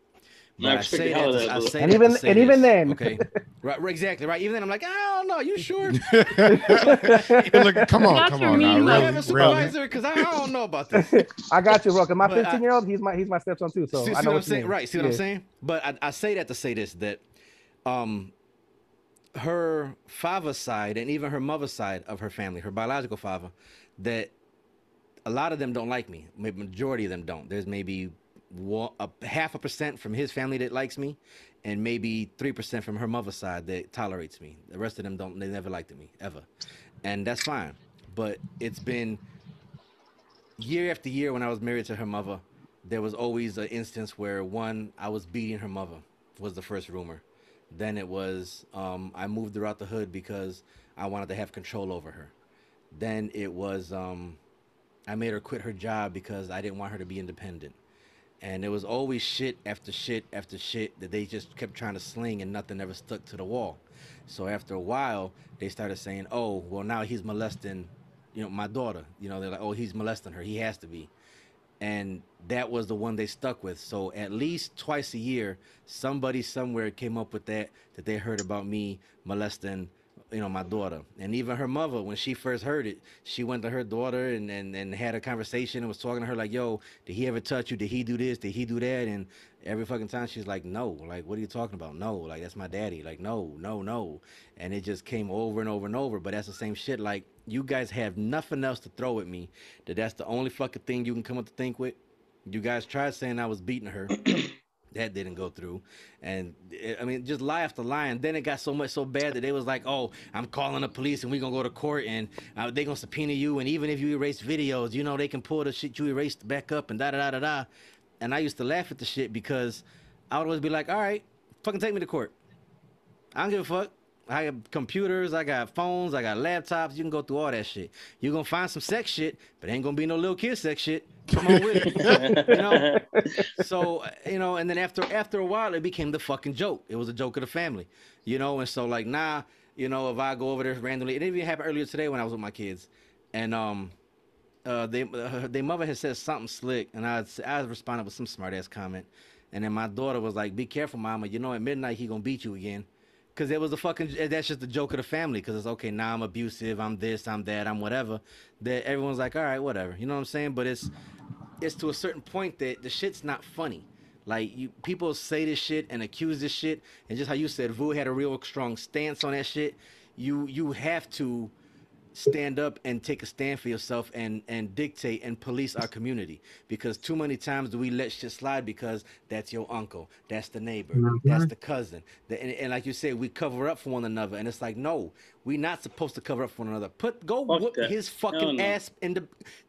Yeah, I But I respect say that. To, that, I say And that even- say and even then. Okay. *laughs* Right, right. Exactly. Right. Even then, I'm like, I don't know. You sure? *laughs* Look, come on, come on, mean now, I mug. have a really, really. supervisor because I don't know about this. *laughs* I got you, bro. My 15 year old, he's my he's my stepson too. So see, I see know what I'm saying? mean. Right. See what I'm saying? But I, I say that to say this that um her father's side and even her mother's side of her family, her biological father, that a lot of them don't like me. Maybe majority of them don't. There's maybe one, a half a percent from his family that likes me, and maybe three percent from her mother's side that tolerates me. The rest of them don't. They never liked me ever, and that's fine. But it's been year after year when I was married to her mother, there was always an instance where one I was beating her mother was the first rumor. Then it was um, I moved her out the hood because I wanted to have control over her. Then it was um, I made her quit her job because I didn't want her to be independent. And there was always shit after shit after shit that they just kept trying to sling and nothing ever stuck to the wall. So after a while, they started saying, "Oh, well now he's molesting, you know, my daughter." You know, they're like, "Oh, he's molesting her. He has to be." And that was the one they stuck with. So at least twice a year, somebody somewhere came up with that that they heard about me molesting you know my daughter. And even her mother when she first heard it she went to her daughter and, and and had a conversation and was talking to her like yo did he ever touch you? Did he do this? Did he do that? And every fucking time she's like no. Like what are you talking about? No. Like that's my daddy. Like no no no. And it just came over and over and over. But that's the same shit. Like you guys have nothing else to throw at me. That that's the only fucking thing you can come up to think with. You guys tried saying i was beating her *clears throat* that didn't go through. And eh, i mean just lie after lie. And then it got so much so bad that they was like oh i'm calling the police and we gonna go to court and uh, they gonna subpoena you. And even if you erase videos you know they can pull the shit you erased back up and da da da da da. And i used to laugh at the shit because i would always be like all right fucking take me to court. I don't give a fuck I got computers, I got phones, I got laptops. You can go through all that shit. You're gonna find some sex shit, but ain't gonna be no little kid sex shit. Come on with it. you know? *laughs* So you know, and then after after a while, it became the fucking joke. It was a joke of the family, you know. And so like now, you know, if I go over there randomly, it even happened earlier today when I was with my kids, and um, uh, they uh, their mother had said something slick, and I I responded with some smart ass comment, and then my daughter was like, "Be careful, mama. You know, at midnight he gonna beat you again." Cause it was a fucking eh, that's just the joke of the family. Cause it's okay now I'm abusive, I'm this, I'm that, I'm whatever. That everyone's like, all right, whatever. You know what I'm saying? But it's it's to a certain point that the shit's not funny. Like you people say this shit and accuse this shit, and just how you said, Vu had a real strong stance on that shit. You you have to stand up and take a stand for yourself and and dictate and police our community because too many times do we let shit slide because that's your uncle that's the neighbor that's Mhm. the cousin the, and, and like you said we cover up for one another and it's like no we're not supposed to cover up for one another put go whoop that. his Hell fucking no. ass in the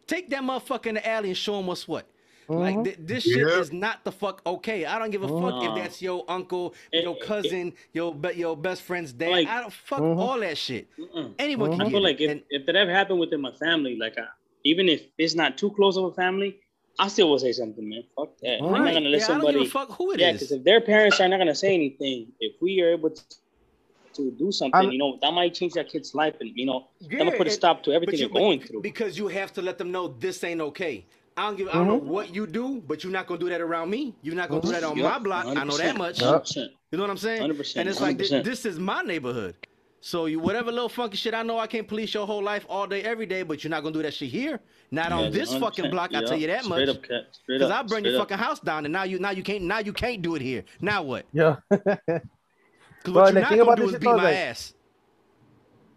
take that motherfucker in the alley and show him what's what like Mhm. th- this shit Yeah. is not the fuck okay. I don't give a fuck if that's your uncle, your cousin, your be- your best friend's dad. Like- I don't fuck Mhm. all that shit. Mm-mm. Anyone I can feel like it. if, if that ever happened within my family, like I, even if it's not too close of a family, I still will say something, man. Fuck that. I'm not gonna let Yeah, I don't give somebody. a fuck who it yeah, is. because if their parents are not gonna say anything, if we are able to, to do something, I'm- you know, that might change that kid's life, and you know, that Yeah, might put a stop to everything you- they're going through. Because you have to let them know this ain't okay. I don't give. I don't know Mhm. what you do, but you're not gonna do that around me. You're not gonna do that on Yup, my block. I know that much. 100%. You know what I'm saying? 100%, And it's like thi- 100%. this is my neighborhood. So you whatever little funky shit I know I can't police your whole life all day every day, but you're not gonna do that shit here. Not on this 100%. fucking block. I tell you that Straight much. up, cat. Straight Because I burn straight your up. fucking house down, and now you now you can't now you can't do it here. Now what? Yeah. *laughs* Because what the you're not gonna about do this is beat my like- ass.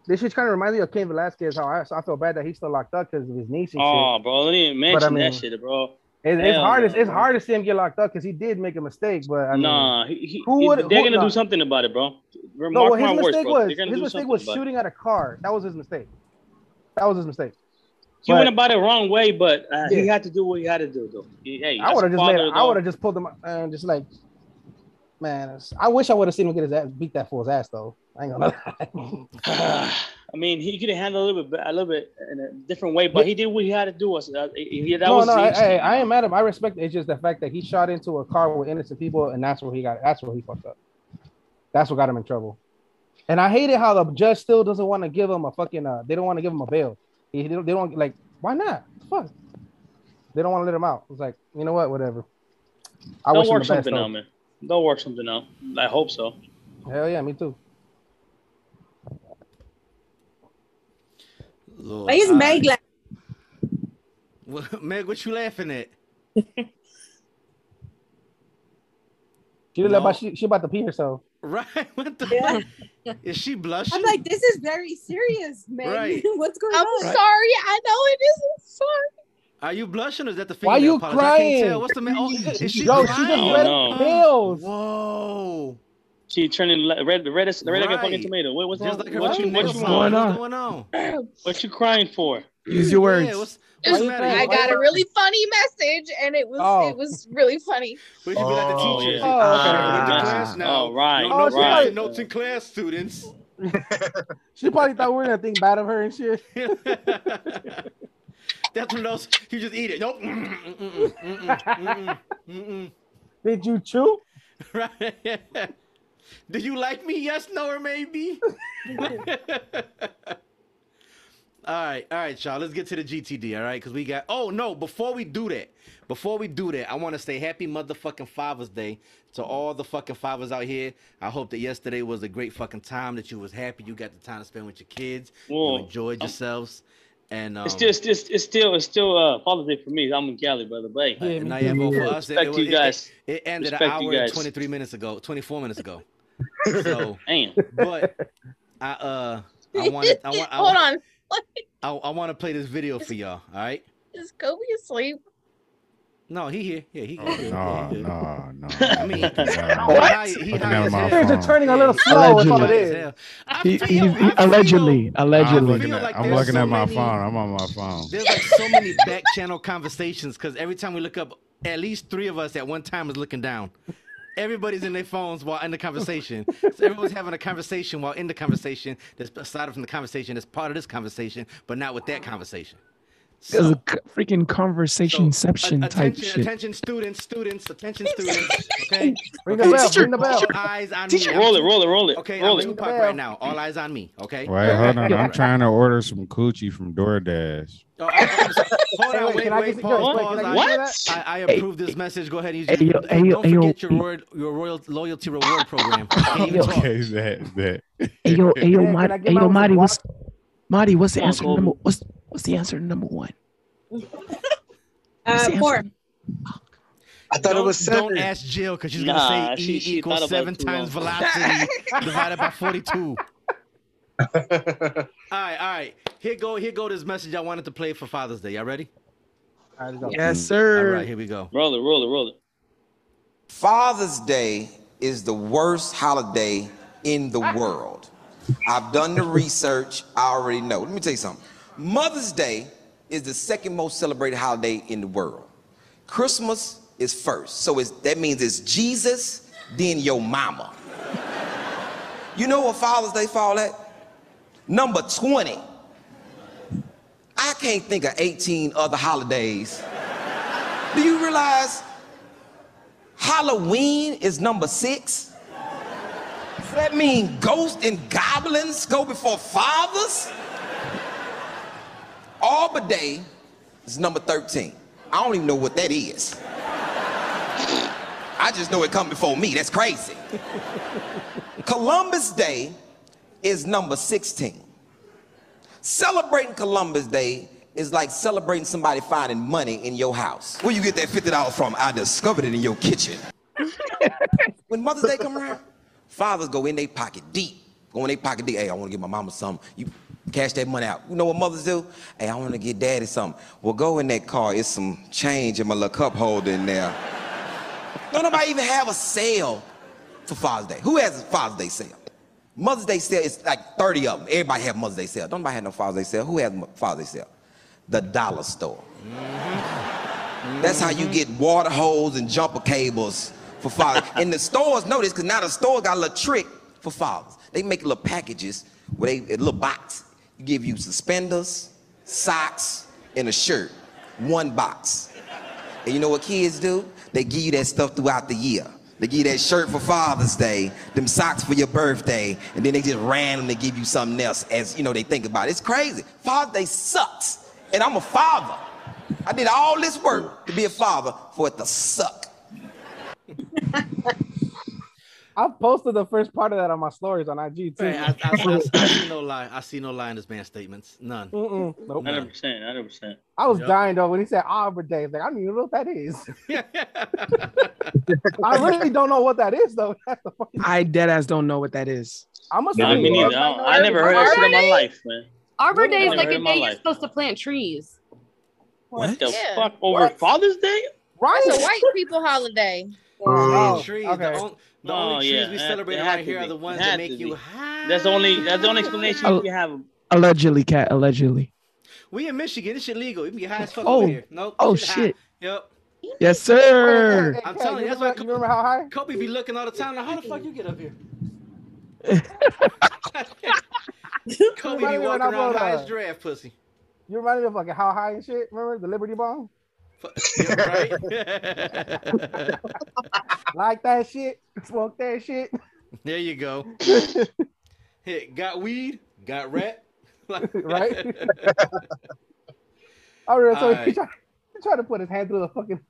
This shit kind of reminds me of Cain Velasquez. How I, so I feel bad that he's still locked up because of his niece and Oh, shit. bro, don't even But, I mention mean, that shit, bro. It, it's hard. no, It's, hard to see him get locked up because he did make a mistake. But I mean, nah, he, he, who would- they're who- gonna nah. do something about it, bro. no, what his my words, mistake was his mistake was shooting at a car. That was his mistake. That was his mistake. He But- went about it wrong way, but uh, he had to do what he had to do, though. He- Hey, I would have just made. I would have just pulled him and just like, man. I wish I would have seen him get his ass beat that fool's ass though. I ain't gonna lie. *laughs* *sighs* I mean, he could have handled a little bit, a little bit in a different way, but he did what he had to do. Was that no, was no, I, I, I ain't mad at him. I respect it. It's just the fact that he shot into a car with innocent people, and that's where he got. That's where he fucked up. That's what got him in trouble. And I hated how the judge still doesn't want to give him a fucking. Uh, they don't want to give him a bail. He, they, don't, they don't like. Why not? Fuck. They don't want to let him out. It's like you know what? Whatever. I him work the best, something though. out, man. Don't work something out. I hope so. Hell yeah, me too. Lord, Why is I- Meg like? Meg, what you laughing at? She look No. about- she, she about to pee herself. Right? What the fuck? Is she blushing? I'm like, this is very serious, Meg. Right. *laughs* What's going on? I'm sorry. I know it isn't sorry. Are you blushing or is that the Why fingernail you polish? I can't crying? tell. What's the man? Oh, is she Yo, she crying? just Oh, no. pills. Whoa. She turning le- red, red, as- red like a fucking tomato. What, what's Just wrong? like what, you, what, nail you, going on? What's going on? what you crying for? Use your words. Yeah, what's It was- Why you mad at I got a really funny message, and it was Oh. it was really funny. We should be like the Oh, teachers. yeah. Oh, okay. Went class now. oh, right, No, Oh, no she notes, in- notes in class, students. *laughs* She probably thought we were gonna think bad of her and shit. *laughs* That's when those you just eat it. Nope. Mm, mm, mm, mm, mm, mm, mm, *laughs* Did you chew? Right. Do you like me? Yes, no, or maybe. *laughs* all right, all right, y'all. Let's get to the GTD, all right? Because we got. Oh no! Before we do that, before we do that, I want to say Happy Motherfucking Father's Day to all the fucking fathers out here. I hope that yesterday was a great fucking time. That you was happy. You got the time to spend with your kids. Whoa. You enjoyed yourselves. And um, It's still, it's, it's still, it's still uh, Father's Day for me. I'm in Cali, brother. But hey, And now you vote for us. It, Respect it, you guys. It, it ended Respect an hour and guys. 23 minutes ago, 24 minutes ago. So, *laughs* Damn. but I uh I wanted I want I, Hold on, I, I want to play this video for y'all. All right. is Kobe asleep? No, he here. Yeah, he No, here. Yeah, no, no. I mean, he What? high- he Looking high at as my hell. Things are turning a little Yeah, slow. That's all Allegedly. it high as is. hell. He, he, I he- feel- allegedly, I'm allegedly. looking at, like I'm looking so at my many- phone. I'm on my phone. There's like so many back channel conversations because every time we look up, at least three of us at one time is looking down. Everybody's in their phones while in the conversation. So everyone's having a conversation while in the conversation that's aside from the conversation that's part of this conversation, but not with that conversation. There's So, a freaking conversationception a- type attention, shit. attention, students, students, attention, students. Okay, Ring the bell. teacher, Ring the bell. All eyes on me. Roll it, roll it, roll it. Okay, roll I'm it. Tupac right now. All eyes on me. Okay. Wait, hold on. I'm *laughs* trying to order some coochie from DoorDash. Oh, I- Hold on, wait, wait, can wait, get- pause, pause. I I- What? I, I approve this message. Go ahead and use Hey, your, hey, hey, don't hey, yo, forget your hey. royal, your royal loyalty reward *laughs* program. I can't even talk. Okay, that that. Hey yo, hey yo, Yeah, *laughs* Marty, hey yo, Marty, what's Marty? What's the answer number? What's what's the answer to number one? *laughs* Uh, four. I thought it Don't, was seven. don't ask Jill because she's Nah, gonna say she- E she equals thought about it seven times velocity *laughs* divided by forty-two. *laughs* all right, all right. Here go, here go. This message I wanted to play for Father's Day. Y'all ready? All right. Yes, sir. All right, here we go. Roll it, roll it, roll it. Father's Day is the worst holiday in the world. I've done the research. I already know. Let me tell you something. Mother's Day is the second most celebrated holiday in the world. Christmas is first. So that means it's Jesus, then your mama. You know what Father's Day fall at? Number 20. I can't think of 18 other holidays. Do you realize Halloween is number six? Does that mean ghosts and goblins go before fathers? Arbor Day is number 13. I don't even know what that is. I just know it come before me. That's crazy. Columbus Day is number 16. Celebrating Columbus Day is like celebrating somebody finding money in your house. Where you get that $50 from? I discovered it in your kitchen. *laughs* when Mother's Day come around, fathers go in their pocket deep. Go in their pocket deep. Hey, I want to give my mama something. You cash that money out. You know what mothers do? Hey, I want to get daddy something. Well, go in that car. It's some change in my little cup holder in there. Don't nobody even have a sale for Father's Day. Who has a Father's Day sale? Mother's Day sale is like 30 of them. Everybody have Mother's Day sale. Don't nobody have no Father's Day sale. Who has a Father's Day sale? The dollar store. Mm-hmm. That's how you get water hose and jumper cables for fathers. *laughs* and the stores know this because now the store got a little trick for fathers. They make little packages where they a little box. Give you suspenders, socks, and a shirt. One box. And you know what kids do? They give you that stuff throughout the year. They give you that shirt for Father's Day, them socks for your birthday, and then they just randomly give you something else as you know they think about it. It's crazy. Father's Day sucks. And I'm a father. I did all this work to be a father for it to suck. *laughs* I've posted the first part of that on my stories on IG too. Hey, I, I, I, I *laughs* see no lie. I see no lie in this man's statements. None. Mm-mm, nope. 100%, 100%. I was Yep. dying though when he said Arbor Day. I was like, I don't even know what that is. *laughs* I really don't know what that is though. *laughs* That's the fucking- I dead ass don't know what that is. I'm Nah, assuming me neither. I, I never heard that shit in my life, man. Arbor Day is like a day you're supposed to plant trees. What the Yeah. fuck? Over Father's Day? Right? It's a white people holiday. Oh, trees. okay. The, on, the Oh, only trees yeah, we celebrate it had right to here are the ones that make you be. high. That's the only. That's the only explanation you have. Allegedly, cat. Allegedly. We in Michigan. This shit legal. You can get high as fuck Oh. over here. Nope. Oh, high. shit. Yep. Yes, sir. I'm telling you, you that's why remember, you remember how high? Kobe be looking all the time. Like, how the fuck you get up here? *laughs* Kobe be Reminded me when walking I around was, high uh, as giraffe pussy. You remind me of like how high and shit. Remember the Liberty Bomb? *laughs* Yeah, right? *laughs* Like that shit. Smoke that shit. there you go. *laughs* Hit, got weed, got rat. Right? I remember so he, tried, he tried to put his hand through the fucking.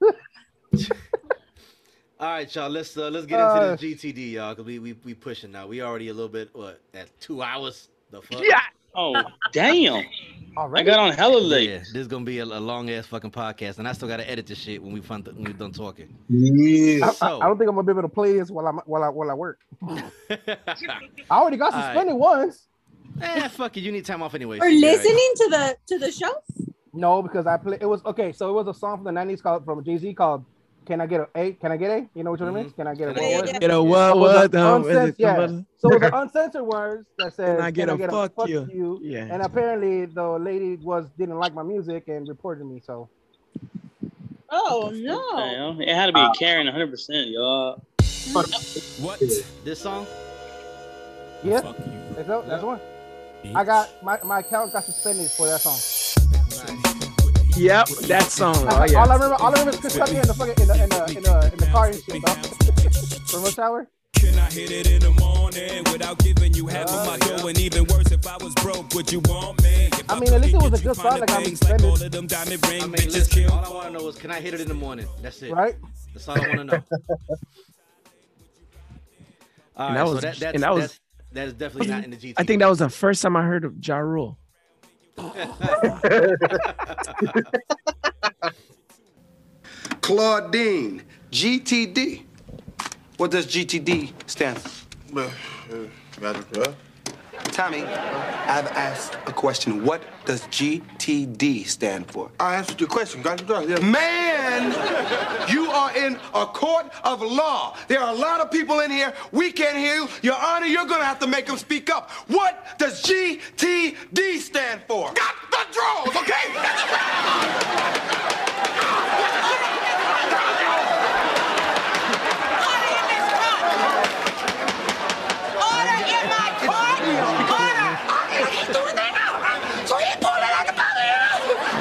All right, y'all. Let's uh, let's get into this GTD, y'all, cause we we we pushing now. We already a little bit what at two hours. The fuck? Yeah. Oh damn! All right. I got on hella late. Yeah, this is gonna be a, a long ass fucking podcast, and I still gotta edit this shit when we fun when we're done talking. I, I- So- I don't think I'm gonna be able to play this while I'm while I while I work. *laughs* I already got Alright. suspended once. Eh, fuck it. You need time off anyway. Or listening to the to the show. No, because I play. It was okay. So it was a song from the '90s called from Jay Z called "Can I Get a A? Can I Get A?" You know what it means? Can I get a Mm-hmm. Can I what? get what? Get a what, So it what, a um, is yeah. So the uncensored words that *laughs* says I get a fuck you?" Yeah. And apparently the lady was didn't like my music and reported me. So Oh no. know, it had to be Karen 100, percent y'all. *laughs* What? This song? yeah, that's, the- that's the one. I got my, my account got suspended for that song. Yep, that song. Oh All. I remember, all I remember is Chris Tucker in the fucking in the in the in the, in the car and shit, dog. From Rush Hour. Can I hit it in the morning without giving you half of my uh, dough? And even worse, if I was broke, would you want me? If I mean, at least it was a good song that got me suspended. all of them diamond ring I mean, bitches listen. All I want to know is, can I hit it in the morning? That's it. Right? That's all I want to know. *laughs* All And right, that so was- that, that's, and that was- that's, that is definitely not in the GT. I think that was the first time I heard of Ja Rule. *laughs* Claudine, GTD. What does GTD stand for? Tommy, I've asked a question. What does GTD stand for? I answered your question. Got the drones. Man, you are in a court of law. There are a lot of people in here. We can't hear you. Your Honor, you're going to have to make them speak up. What does GTD stand for? Got the draws, okay?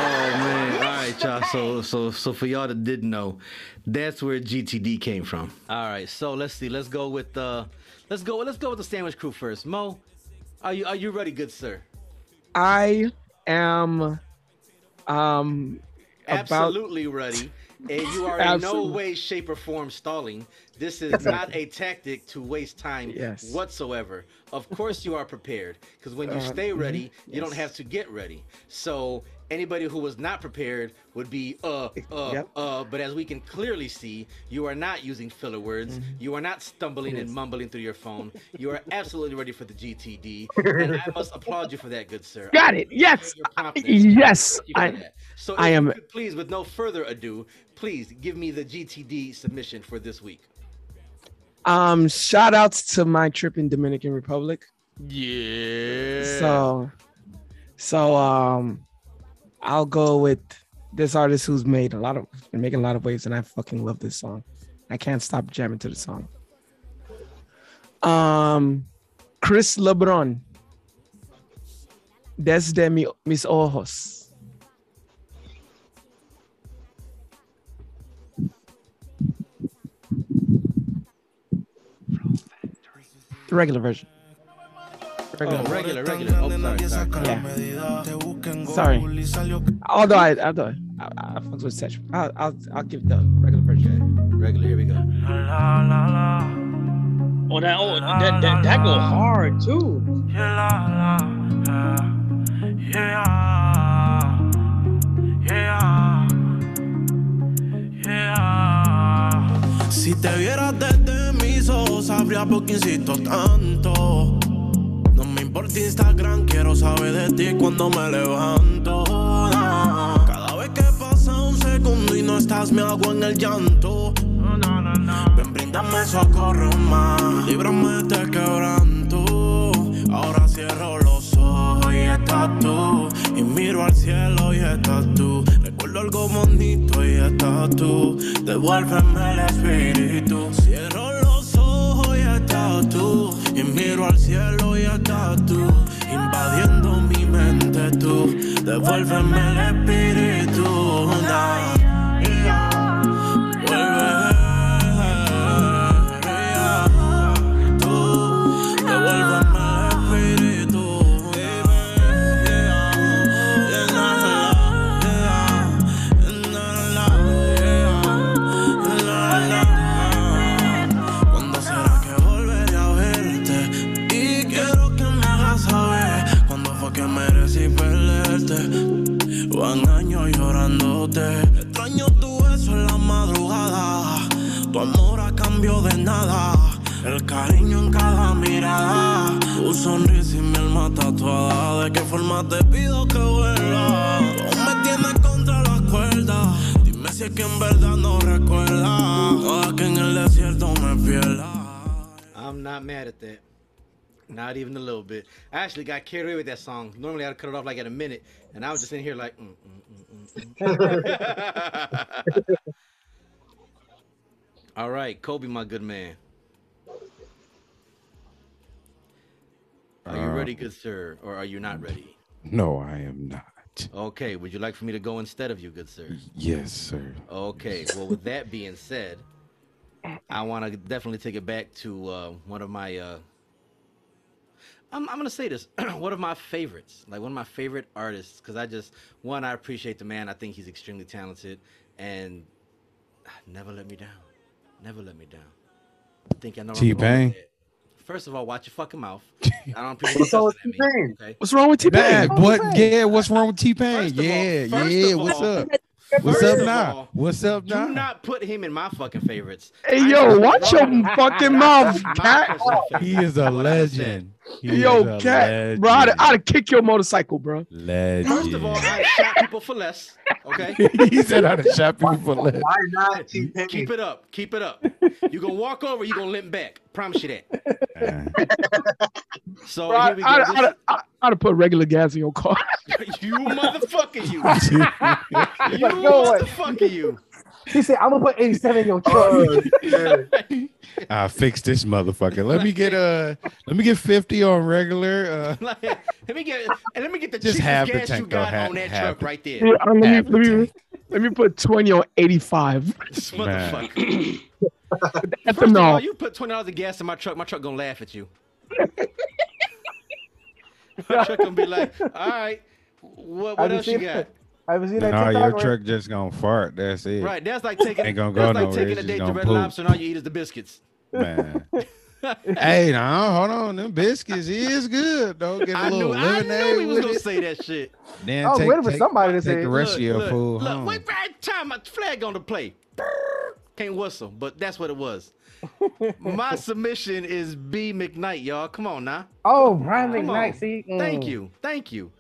Oh man! All right, y'all. So, so, so for y'all that didn't know, that's where GTD came from. All right. So let's see. Let's go with uh, let's go. Let's go with the sandwich crew first. Mo, are you are you ready, good sir? I am um about Absolutely ready. And you are in no way, shape, or form stalling. This is not a tactic to waste time Yes. whatsoever. Of course, you are prepared because when you Uh, stay ready, mhm, you don't have to get ready. So anybody who was not prepared would be uh uh Yep. uh. But as we can clearly see, you are not using filler words. Mm-hmm. You are not stumbling and mumbling through your phone. You are *laughs* absolutely ready for the GTD, and I must *laughs* applaud you for that, good sir. Got I it. Yes. Yes. Thank you for I. So I am you could please, with no further ado, please give me the GTD submission for this week. um shout outs to my trip in Dominican Republic. Yeah. So so um I'll go with this artist who's made a lot of been making a lot of waves and I fucking love this song. I can't stop jamming to the song. Um Chris LeBron. Desde mi, mis ojos. The regular version. Oh, regular, regular. Oh, sorry, sorry. Yeah. Sorry. Although I, although I, I, I fucks with Seth. I'll, I'll, I'll give the regular version. Regular. Here we go. Oh, that, oh, that, that, that go hard too. Yeah, yeah, yeah. Si te vieras desde mis ojos, sabría por qué insisto tanto. Me importa Instagram, quiero saber de ti cuando me levanto. Cada vez que pasa un segundo y no estás, me hago en el llanto. Ven, bríndame socorro más, líbrame de quebranto. Ahora cierro los ojos y estás tú. Y miro al cielo bonito y estás tú. Devuélveme el espíritu. Cierro los ojos y estás tú. Y miro al cielo y estás tú. Invadiendo mi mente tú. Devuélveme el espíritu. Cambio de nada. El cariño en cada mirada. Tu sonrisa y mi alma tatuada. ¿De qué forma te pido que vuelva? Tú me tienes contra la cuerda. Dime si es que en verdad no recuerda. Toda que en el desierto me pierda. I'm not mad at that. Not even a little bit. I actually got carried away with that song. Normally I'd cut it off like at a minute, and I was just in here like. Mm, mm, mm, mm, mm. *laughs* *laughs* All right, Kobe, my good man. Are you Uh, ready, good sir, or are you not ready? No, I am not. Okay, would you like for me to go instead of you, good sir? Yes, sir. Okay, well, with that being said, I want to definitely take it back to uh, one of my. Uh, I'm, I'm gonna say this, *clears throat* one of my favorites, like one of my favorite artists, because I just one I appreciate the man. I think he's extremely talented, and never let me down, never let me down. I think I know. where I'm going with T-Pain. First of all, watch your fucking mouth. *laughs* I don't appreciate you What's wrong me. Okay. What's wrong with T-Pain? What? Yeah, what's wrong with T Pain? First of all- Yeah, first yeah. What's all- up? What's First up now? all, What's up now? Do not put him in my fucking favorites. Hey, I yo, know watch your fucking *laughs* mouth, cat. He is a That's what I said. legend. He Yo, a cat, bro, I'd, legend. I'd kick your motorcycle, bro. Legend. First of all, I shot people for less. Okay. *laughs* he said I'd have shot people for less. Why not Keep it up. Keep it up. You're gonna walk over. You're gonna limp back. Promise you that. So Bro, here we go. I'd, This- I'd, I'd, I'd have put regular gas in your car. *laughs* you motherfucker, you. *laughs* you Like, no way. motherfucker, you. He said, "I'm gonna put 87 in your truck." Oh, *laughs* I fixed this motherfucker. Let me get uh let me get 50 on regular. Uh Like, *laughs* let me get and let me get the Just cheapest half the gas you tank, though, got half- on that half truck the- right there. Yeah, let, me, Half let, me, let me put 20 on 85. This *laughs* motherfucker. First of all, you put twenty dollars of gas in my truck. My truck gonna laugh at you. my truck gonna be like, "All right, what, what else you got?" that? Have you seen that nah, TikTok your where- truck just gonna fart. That's it. Right, that's like taking *laughs* Ain't gonna that's go like nowhere, taking it's a just date to Red poop. Lobster and all you eat is the biscuits. Man. *laughs* hey, now hold on. Them biscuits is good. Don't get a I knew, little I lemonade knew he was gonna it. say that shit. Then I was waiting for somebody to take say the it. rest of your look, food look, home. wait right time. My flag on the play. Can't whistle, but that's what it was. *laughs* My submission is B McKnight, y'all. Come on now. Oh, Brian Come McKnight. on. See, Thank Mm. you, thank you.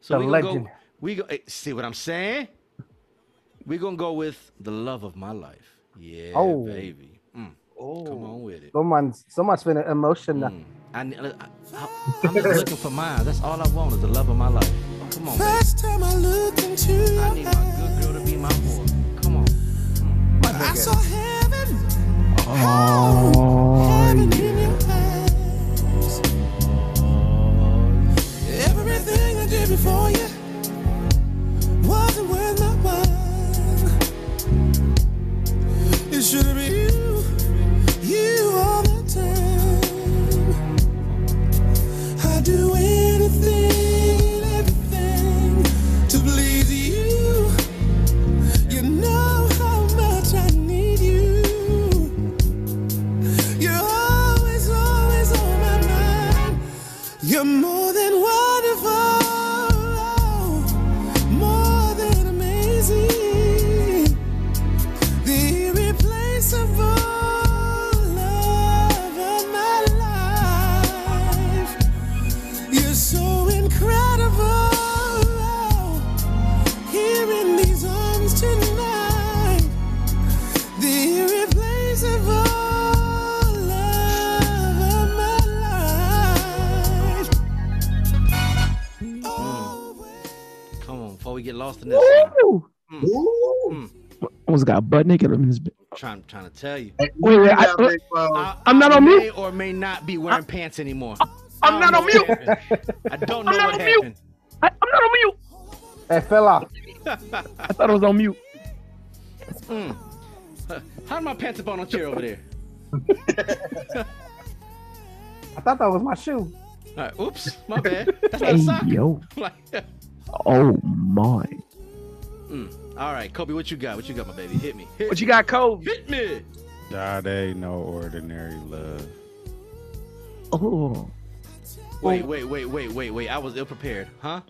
So The we gonna go. Legend. We go. eh, See what I'm saying? We're gonna go with the love of my life. Yeah, Oh. baby. Mm, Come on with it. Someone, someone's feeling emotional. I, I, I, I'm just looking for mine. That's all I want is the love of my life. Come on, baby. First time I looked into your I need my good girl to be my whore. Come on. But I saw heaven, Oh, heaven in your eyes. Everything I did before you wasn't worth my while. It should have been get lost in this. one. Woo! Almost got butt naked in his bed. Trying, trying to tell you. Wait, wait, I, I, I'm not I on may mute. or may not be wearing pants anymore. I'm not on mute. I don't know I'm not what on mute. happened. I, I'm not on mute. Hey, fella. I thought it was on mute. Mm. Uh, How did my pants up on a chair over there? *laughs* I thought that was my shoe. All right, oops, my bad. That's not a Hey, sock. yo. *laughs* Like, Oh my. mm. All right, Kobe, what you got? What you got, my baby? Hit me. Hit What you got, Kobe? Hit me. Sade, no ordinary love. Oh. Wait, wait, wait, wait, wait, wait. I was ill prepared, huh?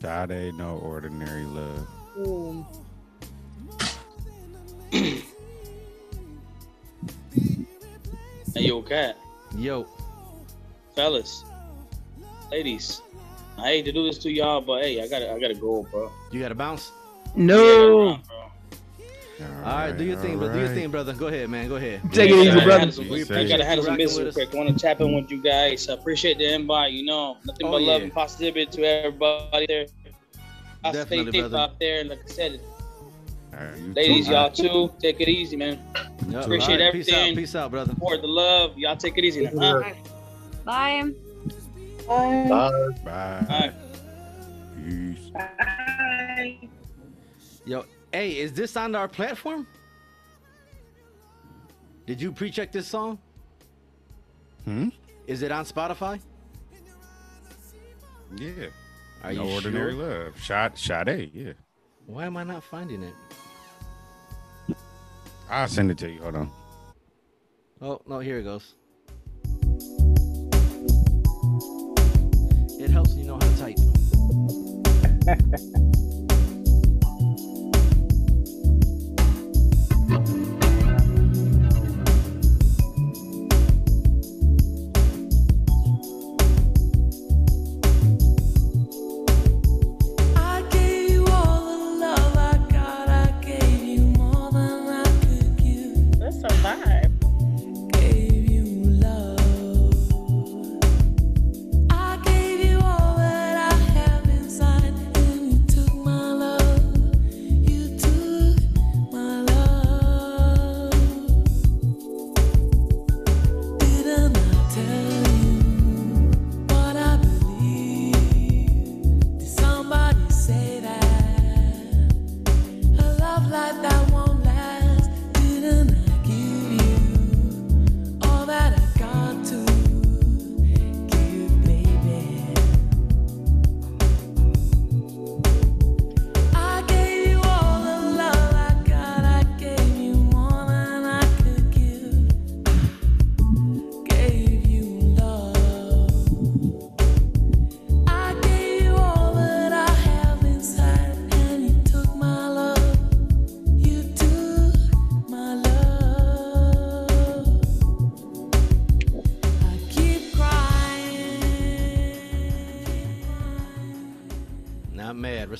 Sade, no ordinary love. Hey, yo, cat. Yo. Fellas. Ladies. I hate to do this to y'all, but hey, I gotta I gotta go, bro. You got to bounce. No. All right, do your thing, bro. Do your thing, brother. Go ahead, man. Go ahead. Take it easy, I brother. had some- We I gotta you handle some business real quick. I want to tap in with you guys. I appreciate the invite. You know, nothing Oh, but love and positivity to everybody there. I stay Definitely, safe brother. out there, and like I said, All right, you ladies, too. y'all too. Take it easy, man. Yup. Appreciate All right, Peace out. everything. Peace out, brother. Support the love. Y'all take it easy. Now. huh? Bye. Bye. Bye. Peace. Bye. Yo, hey, is this on our platform? Did you pre-check this song? Hmm? Is it on Spotify? Yeah. Are no you ordinary sure? love. Shot, Shot Sade, yeah. Why am I not finding it? I'll send it to you. Hold on. Oh no, here it goes. Helps you know how to type. *laughs*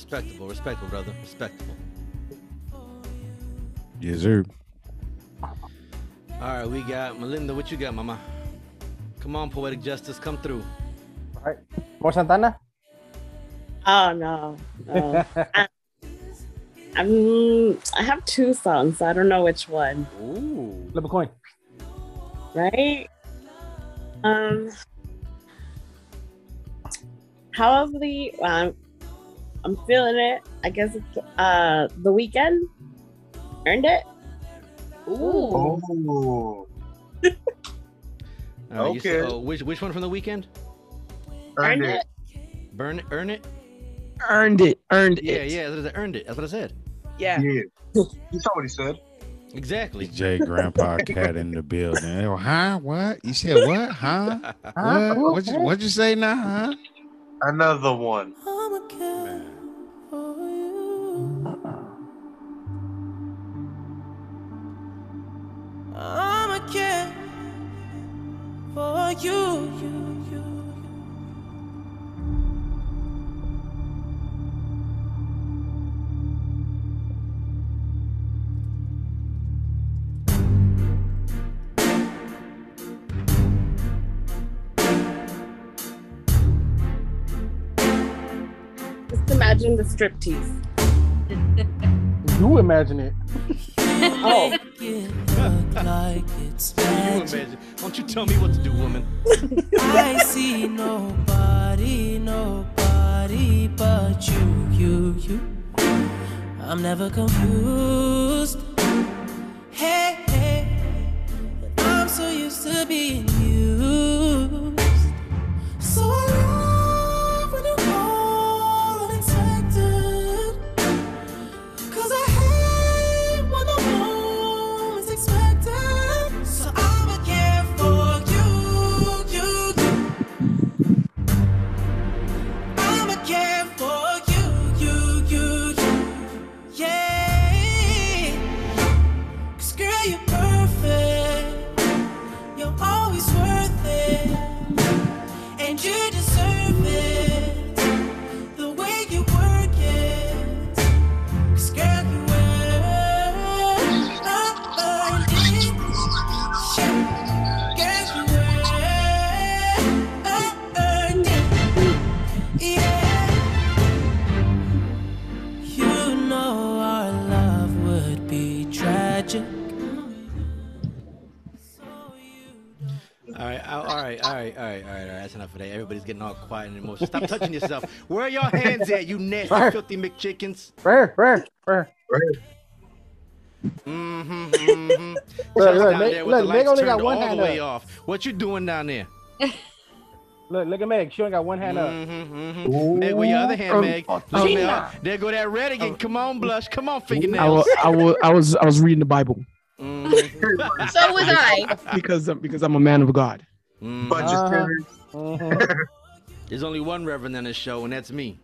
Respectable. Respectable, brother. Respectable. Yes, sir. All right, we got Melinda. What you got, mama? Come on, poetic justice, come through. All right. More Santana? Oh no. no. *laughs* I, I'm, I have two songs. I don't know which one. Ooh. Flip a coin. Right? Um. However, well, I'm, I'm feeling it. I guess it's uh the Weeknd. Earned it. Oh. All right, *laughs* you said- Okay. oh, which which one from the Weeknd? Earned it. Burn earn it. Earned it. Earned Yeah, it. yeah. That's earned it. That's what I said. Yeah. Yeah. *laughs* You saw what he said. Exactly. J Grandpa *laughs* Cat in the building. Oh, huh? What? You said what? Huh? What? What'd you, what'd you say now? Huh? Another one. I'm a kid for you. you, you. Just imagine the striptease. You imagine it. Oh. *laughs* like it's You imagine. Won't you tell me what to do, woman? *laughs* I see nobody, nobody but you, you, you. I'm never confused. Hey, hey, I'm so used to being used. So getting all quiet and emotional. Stop touching yourself. Where are your hands at, you nasty, Right. filthy McChickens? Rare, rare, rare. Mm-hmm, mm-hmm. *laughs* Look, look, Meg- look, Meg only got one hand the way up. off. What you doing down there? *laughs* Look, look at Meg. She only got one hand up. Mm-hmm. Meg, where your other hand, Um, Meg? oh, Look, Meg, There go that red again. Come on, blush. Come on, I fingernails. was, I was, I was, I was reading the Bible Mm-hmm. *laughs* So was I. because, because I'm a man of God. Mm. Bunch of Uh-huh. Sinners. There's only one reverend in this show, and that's me.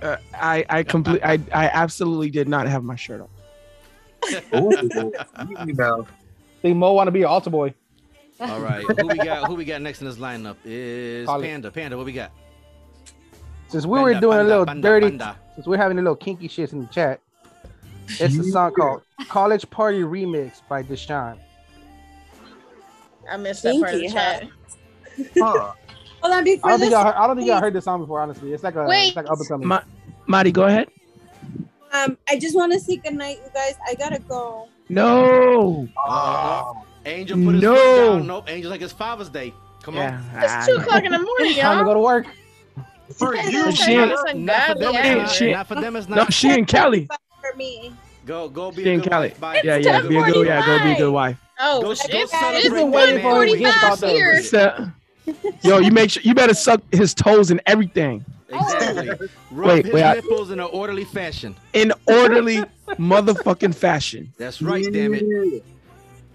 Uh, I, I complete, I, I absolutely did not have my shirt on. *laughs* you know. Think Mo want to be an altar boy. All right, who we got? Who we got next in this lineup is Call it. Panda. Panda, what we got? Since we were Panda, doing a little panda, dirty, panda. since we're having a little kinky shit in the chat, it's a song called "College Party Remix" by Deshawn. I missed that part of the chat. Huh. Hold on, before I don't think this, I heard, I don't think I heard this song before. Honestly, it's like a Wait. it's like up and coming. Ma- Marty, go ahead. um, I just want to say good night, you guys. I gotta go. No. Uh-uh. Angel put his No. foot down. Nope. Angel's like it's Father's Day. Come Yeah. on. It's two o'clock in the morning, Time to go to work. For you. She ain't- Not for them. She It's ain't- not, she ain't- not for them. It's No, she and Kelly. For me. Go, go be She a good Kelly. wife. Bye. Yeah, yeah. Be a good, yeah, go be a good wife. Oh, Go- it's, go it's, celebrate it's that waiting man for when his he gift gets out there. here. So- *laughs* yo, you make sure you better suck his toes and everything Exactly. Rub Wait, his wait, I- nipples in an orderly fashion. in orderly motherfucking fashion. That's right, damn it.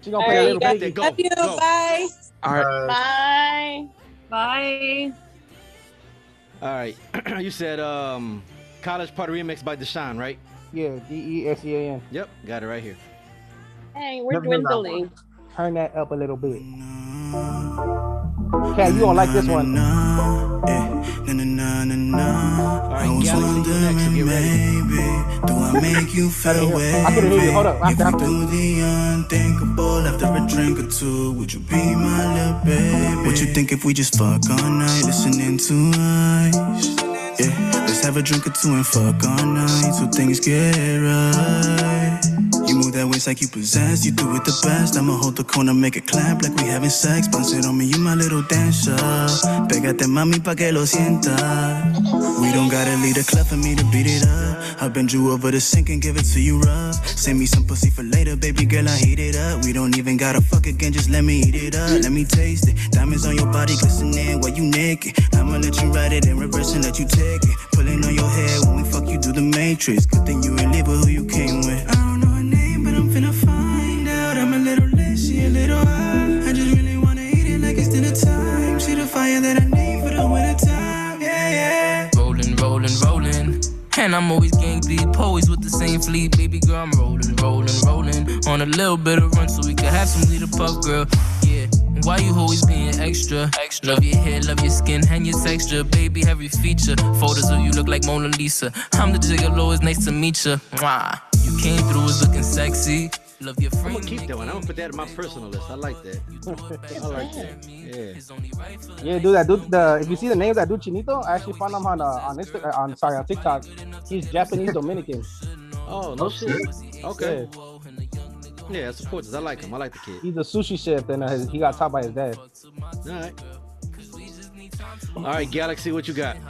She gonna All play a little you guys. piggy. Go, Love you. go. Bye. All right. Bye. Bye. All right. *clears throat* you said um, College Party Remix by Deshaun, right? Yeah, D E S E A N. Yep. Got it right here. Hey, we're Never knew that dwindling. Turn that up a little bit. Cat, you don't like this one. Eh, all right, Galaxy, you next, so get ready. Do I *laughs* make you feel I couldn't hear you. Hold up. If After, we after. do the unthinkable after a drink or two, would you be my little baby? What you think if we just fuck all night, listening to ice? Yeah, let's have a drink or two and fuck all night so things get right. You move that waist like you possess, you do it the best. I'ma hold the corner, make it clap like we having sex. Bounce it on me, you my little dancer. Pégate mami pa que lo sienta. We don't gotta leave the club for me to beat it up. I bend you over the sink and give it to you rough. Send me some pussy for later, baby girl, I heat it up. We don't even gotta fuck again, just let me eat it up. Let me taste it. Diamonds on your body glistening while you naked. I'ma let you ride it in reverse and let you take it. Pulling on your hair when we fuck you do the matrix. Good thing you ain't live with who you came with. Finna find out. I'm a little lit, she a little high. I just really wanna eat it like it's dinner time. She the fire that I need for the winter time. Yeah, yeah. Rolling, rolling, rolling. And I'm always gang deep, always with the same fleet. Baby girl, I'm rolling, rolling, rolling. On a little bit of run so we can have some leader puff, girl. Yeah. Why you always being extra? extra? Love your hair, love your skin, and your texture. Baby, every feature. Photos of you look like Mona Lisa. I'm the gigolo, it's nice to meet ya. Mwah. You came through, was looking sexy. Love your I'm gonna keep that one. I'm gonna put that in my personal list. I like that. *laughs* I like that. Yeah. Yeah, do that. Do the if you see the names that do Chinito, I actually found him on uh, on Instagram. On sorry, on TikTok. He's Japanese Dominican. Oh no Oh, shit. shit. Okay. Yeah, I support this. I like him. I like the kid. He's a sushi chef, and uh, his, he got taught by his dad. All right. All right, Galaxy, what you got? *laughs*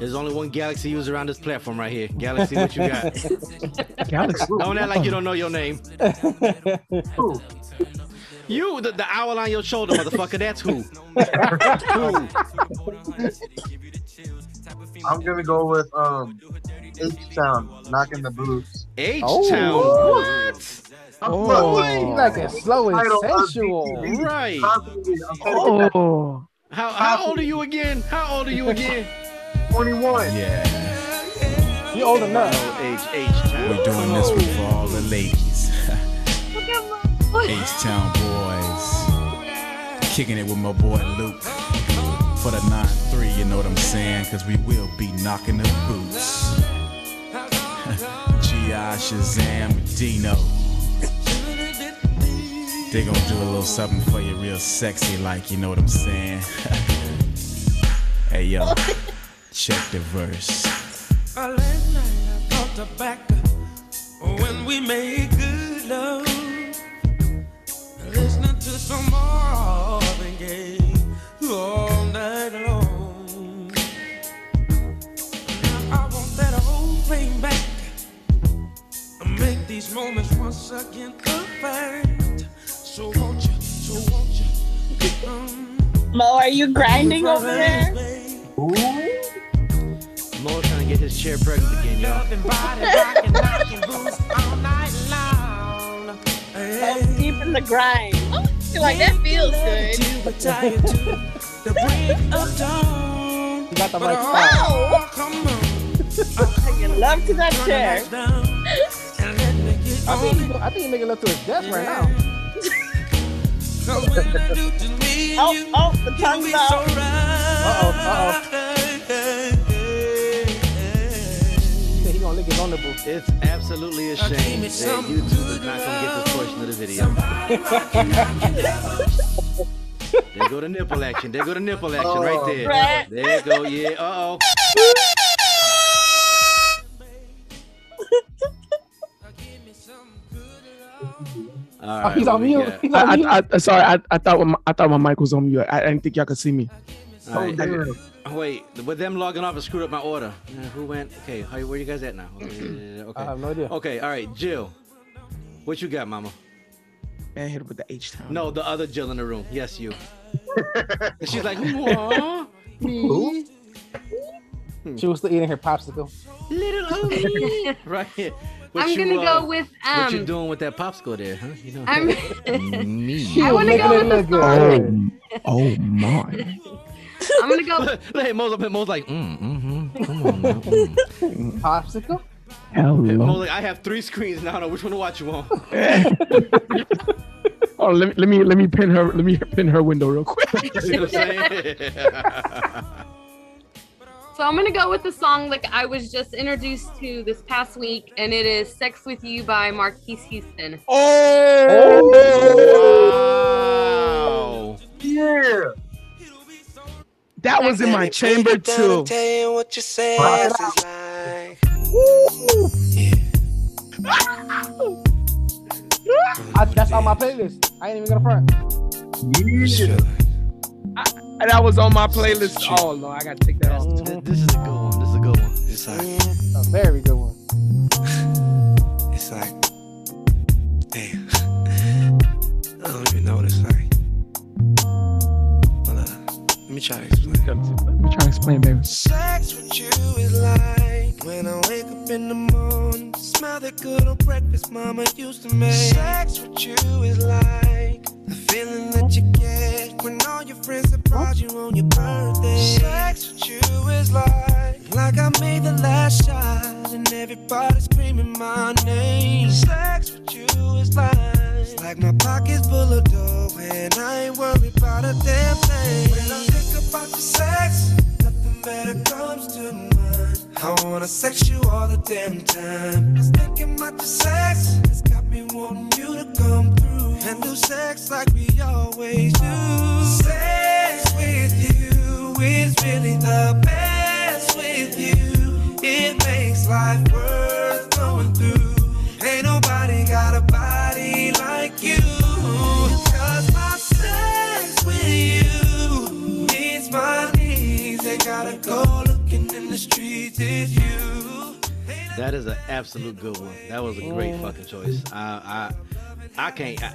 There's only one Galaxy user on this platform right here. Galaxy, what you got? *laughs* Galaxy. Don't act like you don't know your name. You, the, the owl on your shoulder, motherfucker. That's who. *laughs* who? I'm gonna go with um H Town, knocking the boots. H Town. what? Oh, you like a slow and sensual. Right. Constantly, I'm trying to get that Oh. How, how old are you again? How old are you again? 21. Yeah. You old enough. H H Town. We're doing this one for all the ladies. H Town boys. Kicking it with my boy Luke. For the 9-3, you know what I'm saying? Cause we will be knocking the boots. *laughs* G.I. Shazam Dino. They gonna do a little something for you real sexy like, you know what I'm saying? *laughs* hey yo, *laughs* check the verse. Uh, last night I thought her back when we made good love. Listening to some Marvin Gaye all night long. Now I want that whole thing back. Make these moments once again perfect. So won't you, so won't you? Um, Mo, are you grinding over there? Mo's trying to get his chair pregnant again, y'all. That's deep in the grind. You're like, that feels good. You got the right Wow. spot. you *laughs* love to that chair. I think, he- I think he's making love to his desk right now. Oh, oh, the tongue's out. Uh-oh, uh-oh. He gonna lick his own nipple. It's absolutely a shame that YouTube is not gonna get this portion of the video. there go the nipple action. There go the nipple action right there. Right. There go. Yeah. Uh oh. All Oh, he's on what we mute. He's on I, mute. I, I, sorry, I, I thought my, I thought my mic was on mute. I, I didn't think y'all could see me. All right. damn. Wait, with them logging off, it screwed up my order. Uh, who went? Okay, how, where you guys at now? Okay, okay. I have no idea. Okay, all right, Jill. What you got, Mama? Man, hit it with the H town. No, the other Jill in the room. Yes, you. *laughs* And she's like, "Aw, me, She was still eating her popsicle. little *laughs* Omi." right here. What I'm you, gonna uh, go with um, What you um. doing with that popsicle there, huh? You know. I'm. *laughs* me. I wanna go with look the good. Oh my. I'm gonna go. *laughs* hey, Mo's up. Mo's like, mm, mm-hmm. Come on now. Mm. Popsicle? Mo's Hello. like, I have three screens now. I don't know which one to watch you on. *laughs* Oh, let me let me let me pin her. Let me pin her window real quick. *laughs* See what I'm saying? So I'm gonna go with the song like I was just introduced to this past week, and it is "Sex with You" by Marques Houston. wow. Yeah. That was in my chamber too. what you say I, that's on my playlist. I ain't even gonna front. And that was on my playlist. Oh no, I gotta take that off. This, this is a good one. This is a good one. It's like, A very good damn time. Just thinking about your sex, absolute good one. That was a great fucking choice. I I I can't. I,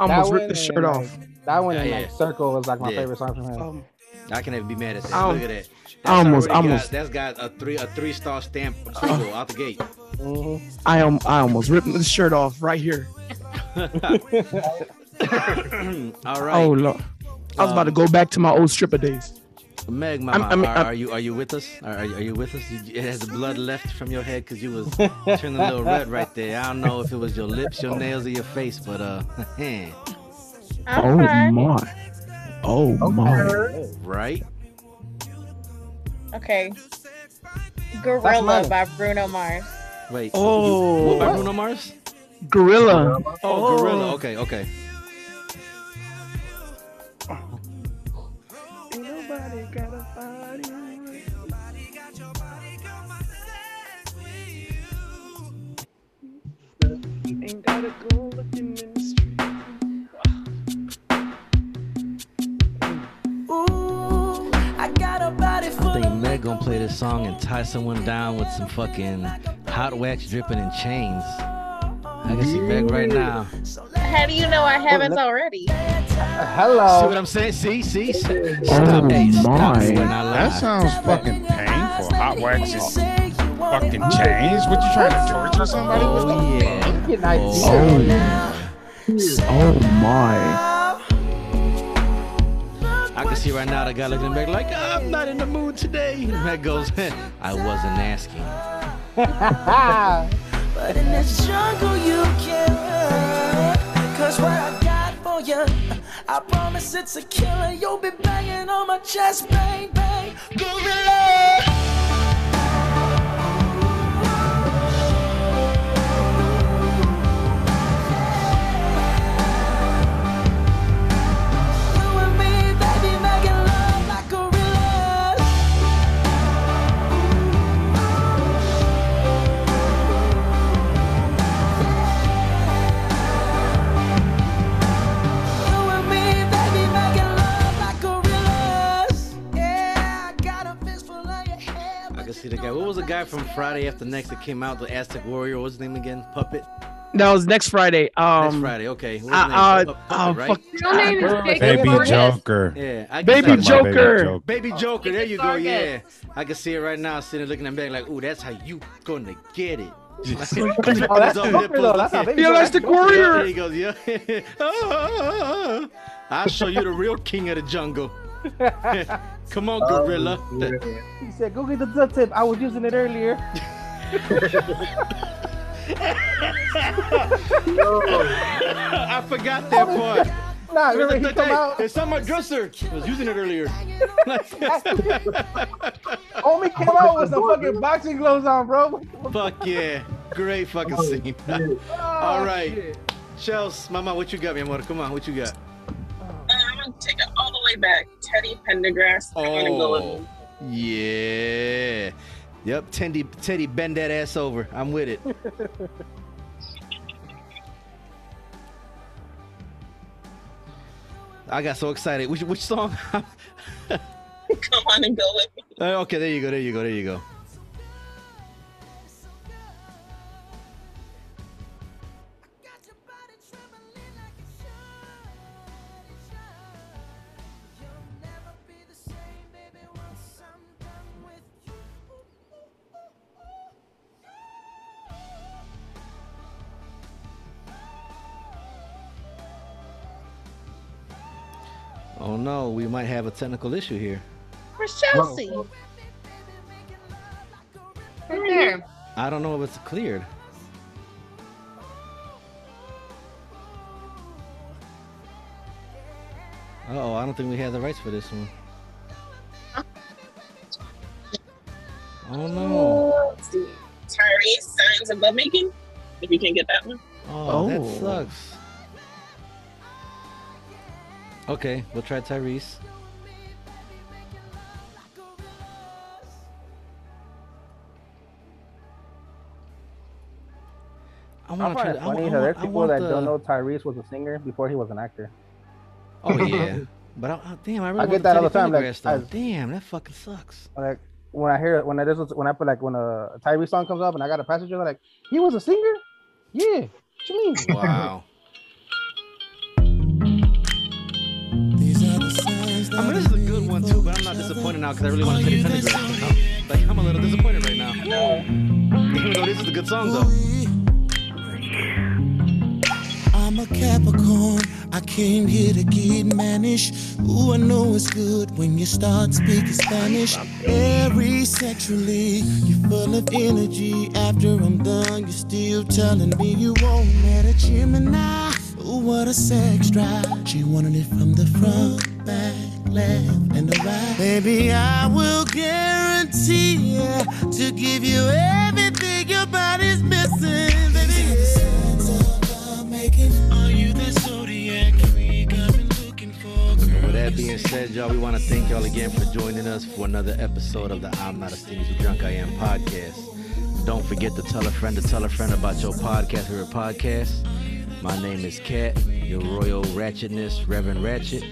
Almost That ripped the shirt off. like, that one Yeah, and yeah. like Circle was like my Yeah. favorite song from him. I can never be mad at that. I Look at almost- that. I almost- almost- Got, that's got a three a three star stamp approval out the gate. Mm-hmm. I am. I almost ripped the shirt off right here. *laughs* *laughs* All right. Oh lord. I was about to go back to my old stripper days. Meg, I'm- mama, I mean, are, I'm- are you are you with us? Are, are you, are you with us? It has blood left from your head because you was *laughs* turning a little red right there. I don't know if it was your lips, your nails, or your face, but uh, *laughs* oh my. Oh my. right? Okay. Gorilla by Bruno Mars. Wait. Oh. you- what by Bruno Mars? Gorilla. Oh, Gorilla. Okay, okay. Ain't gotta go looking in the street. Ooh, I got a body full I think Meg gonna play this song and tie someone down with some fucking hot wax dripping in chains. I can see Meg right now. How do you know I haven't already? Hello. See what I'm saying? See, see. Stop, Oh hey, stop. my. That sounds fucking painful. Hot wax is fucking chains. What you trying to torture somebody with? Oh yeah. Get an Oh. idea. Oh my. I can see right now the guy looking at Meg like, I'm not in the mood today. And Meg goes, I wasn't asking. *laughs* But in this jungle you can't run. Cause what I got for you, I promise it's a killer. You'll be banging on my chest, bang, bang. Gorilla. See the guy. What was the guy from Friday After Next that came out, the Aztec Warrior? What's his name again? Puppet? That was next Friday. Um, Next Friday, okay. What was Uh, his name? uh, Puppet, oh, right? fuck. Your name is Jacob Baby Vargas. Joker. Yeah, I Baby Joker. Baby Joker, there you go. Vargas. Yeah, I can see it right now, sitting looking at me like, "Ooh, that's how you gonna get it." *laughs* *laughs* Oh, that's Joker though. That's not baby The Joker. Aztec That's Joker. Warrior. There he goes. Yeah, Ah, *laughs* I'll show you the real king of the jungle. *laughs* Come on, gorilla. He said, "Go get the duct tape. I was using it earlier." *laughs* I forgot that oh, part. *laughs* Nah, Where's remember the he come out. It's on my dresser. I was using it earlier. Homie came out with some fucking boxing gloves on, bro. Fuck yeah. Great fucking scene. All right. Oh, Shells, mama, what you got, mi amor? Come on, what you got? Back. Teddy Pendergrass. I'm gonna go with Oh, yeah. Yep, Teddy, Teddy, bend that ass over. I'm with it. *laughs* I got so excited. Which, which song? *laughs* Come on and go with me. Uh, okay, there you go. There you go. There you go. Oh no, we might have a technical issue here. Where's Chelsea? Right there. I don't know if it's cleared. Oh, I don't think we have the rights for this one. Oh no. Oh, let's see. Tyrese signs of lovemaking. If you can't get that one. Oh, that Oh. sucks. Okay, we'll try Tyrese. I want to try. It's funny I, that there's people that the... don't know Tyrese was a singer before he was an actor. Oh *laughs* yeah, but I, I, damn, I really I get that all the time. Like, I, damn, that fucking sucks. Like when I hear when I just when I put like when a Tyrese song comes up and I got a passenger like, he was a singer. Yeah, what you mean? Wow. I mean, this is a good one too, but I'm not disappointed now because I really want to Pendergrass. you know? Like, I'm a little disappointed right now. Even though this is a good song though. I'm a Capricorn. I came here to get managed. Ooh, I know it's good when you start speaking Spanish. Very sexually, you're full of energy. After I'm done, you're still telling me you won't met a Gemini. Ooh, what a sex drive. She wanted it from the front, back, left, and the right. Baby, I will guarantee yeah, to give you everything your body's missing. Baby, making. Are you the zodiac I've been looking for? With that being said, y'all, we want to thank y'all again for joining us for another episode of the I'm Not a Stingy So Drunk I Am podcast. Don't forget to tell a friend to tell a friend about your podcast or your podcast. My name is Kat, your royal ratchetness, Reverend Ratchet.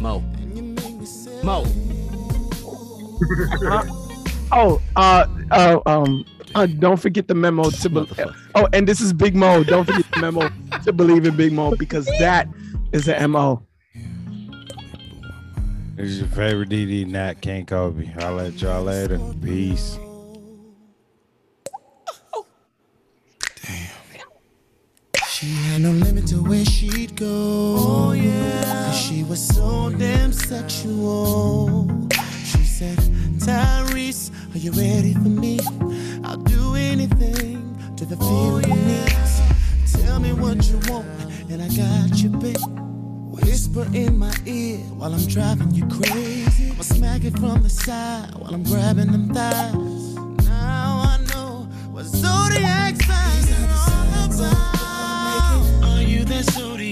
Mo. Mo. *laughs* Oh, uh, uh, um, uh, don't forget the memo to be- Oh, and this is Big Mo. Don't forget the memo to believe in Big Mo because that is the mo. This is your favorite DD Nat King Kobe. I'll let y'all later. Peace. She had no limit to where she'd go. Oh, yeah. Cause she was so damn sexual. She said, Tyrese, are you ready for me? I'll do anything to the oh, feeling oh, yeah. needs. Tell me what you want, and I got you, babe. Whisper in my ear while I'm driving you crazy. I'ma smack it from the side while I'm grabbing them thighs. Now I know what zodiac signs are all about this studio.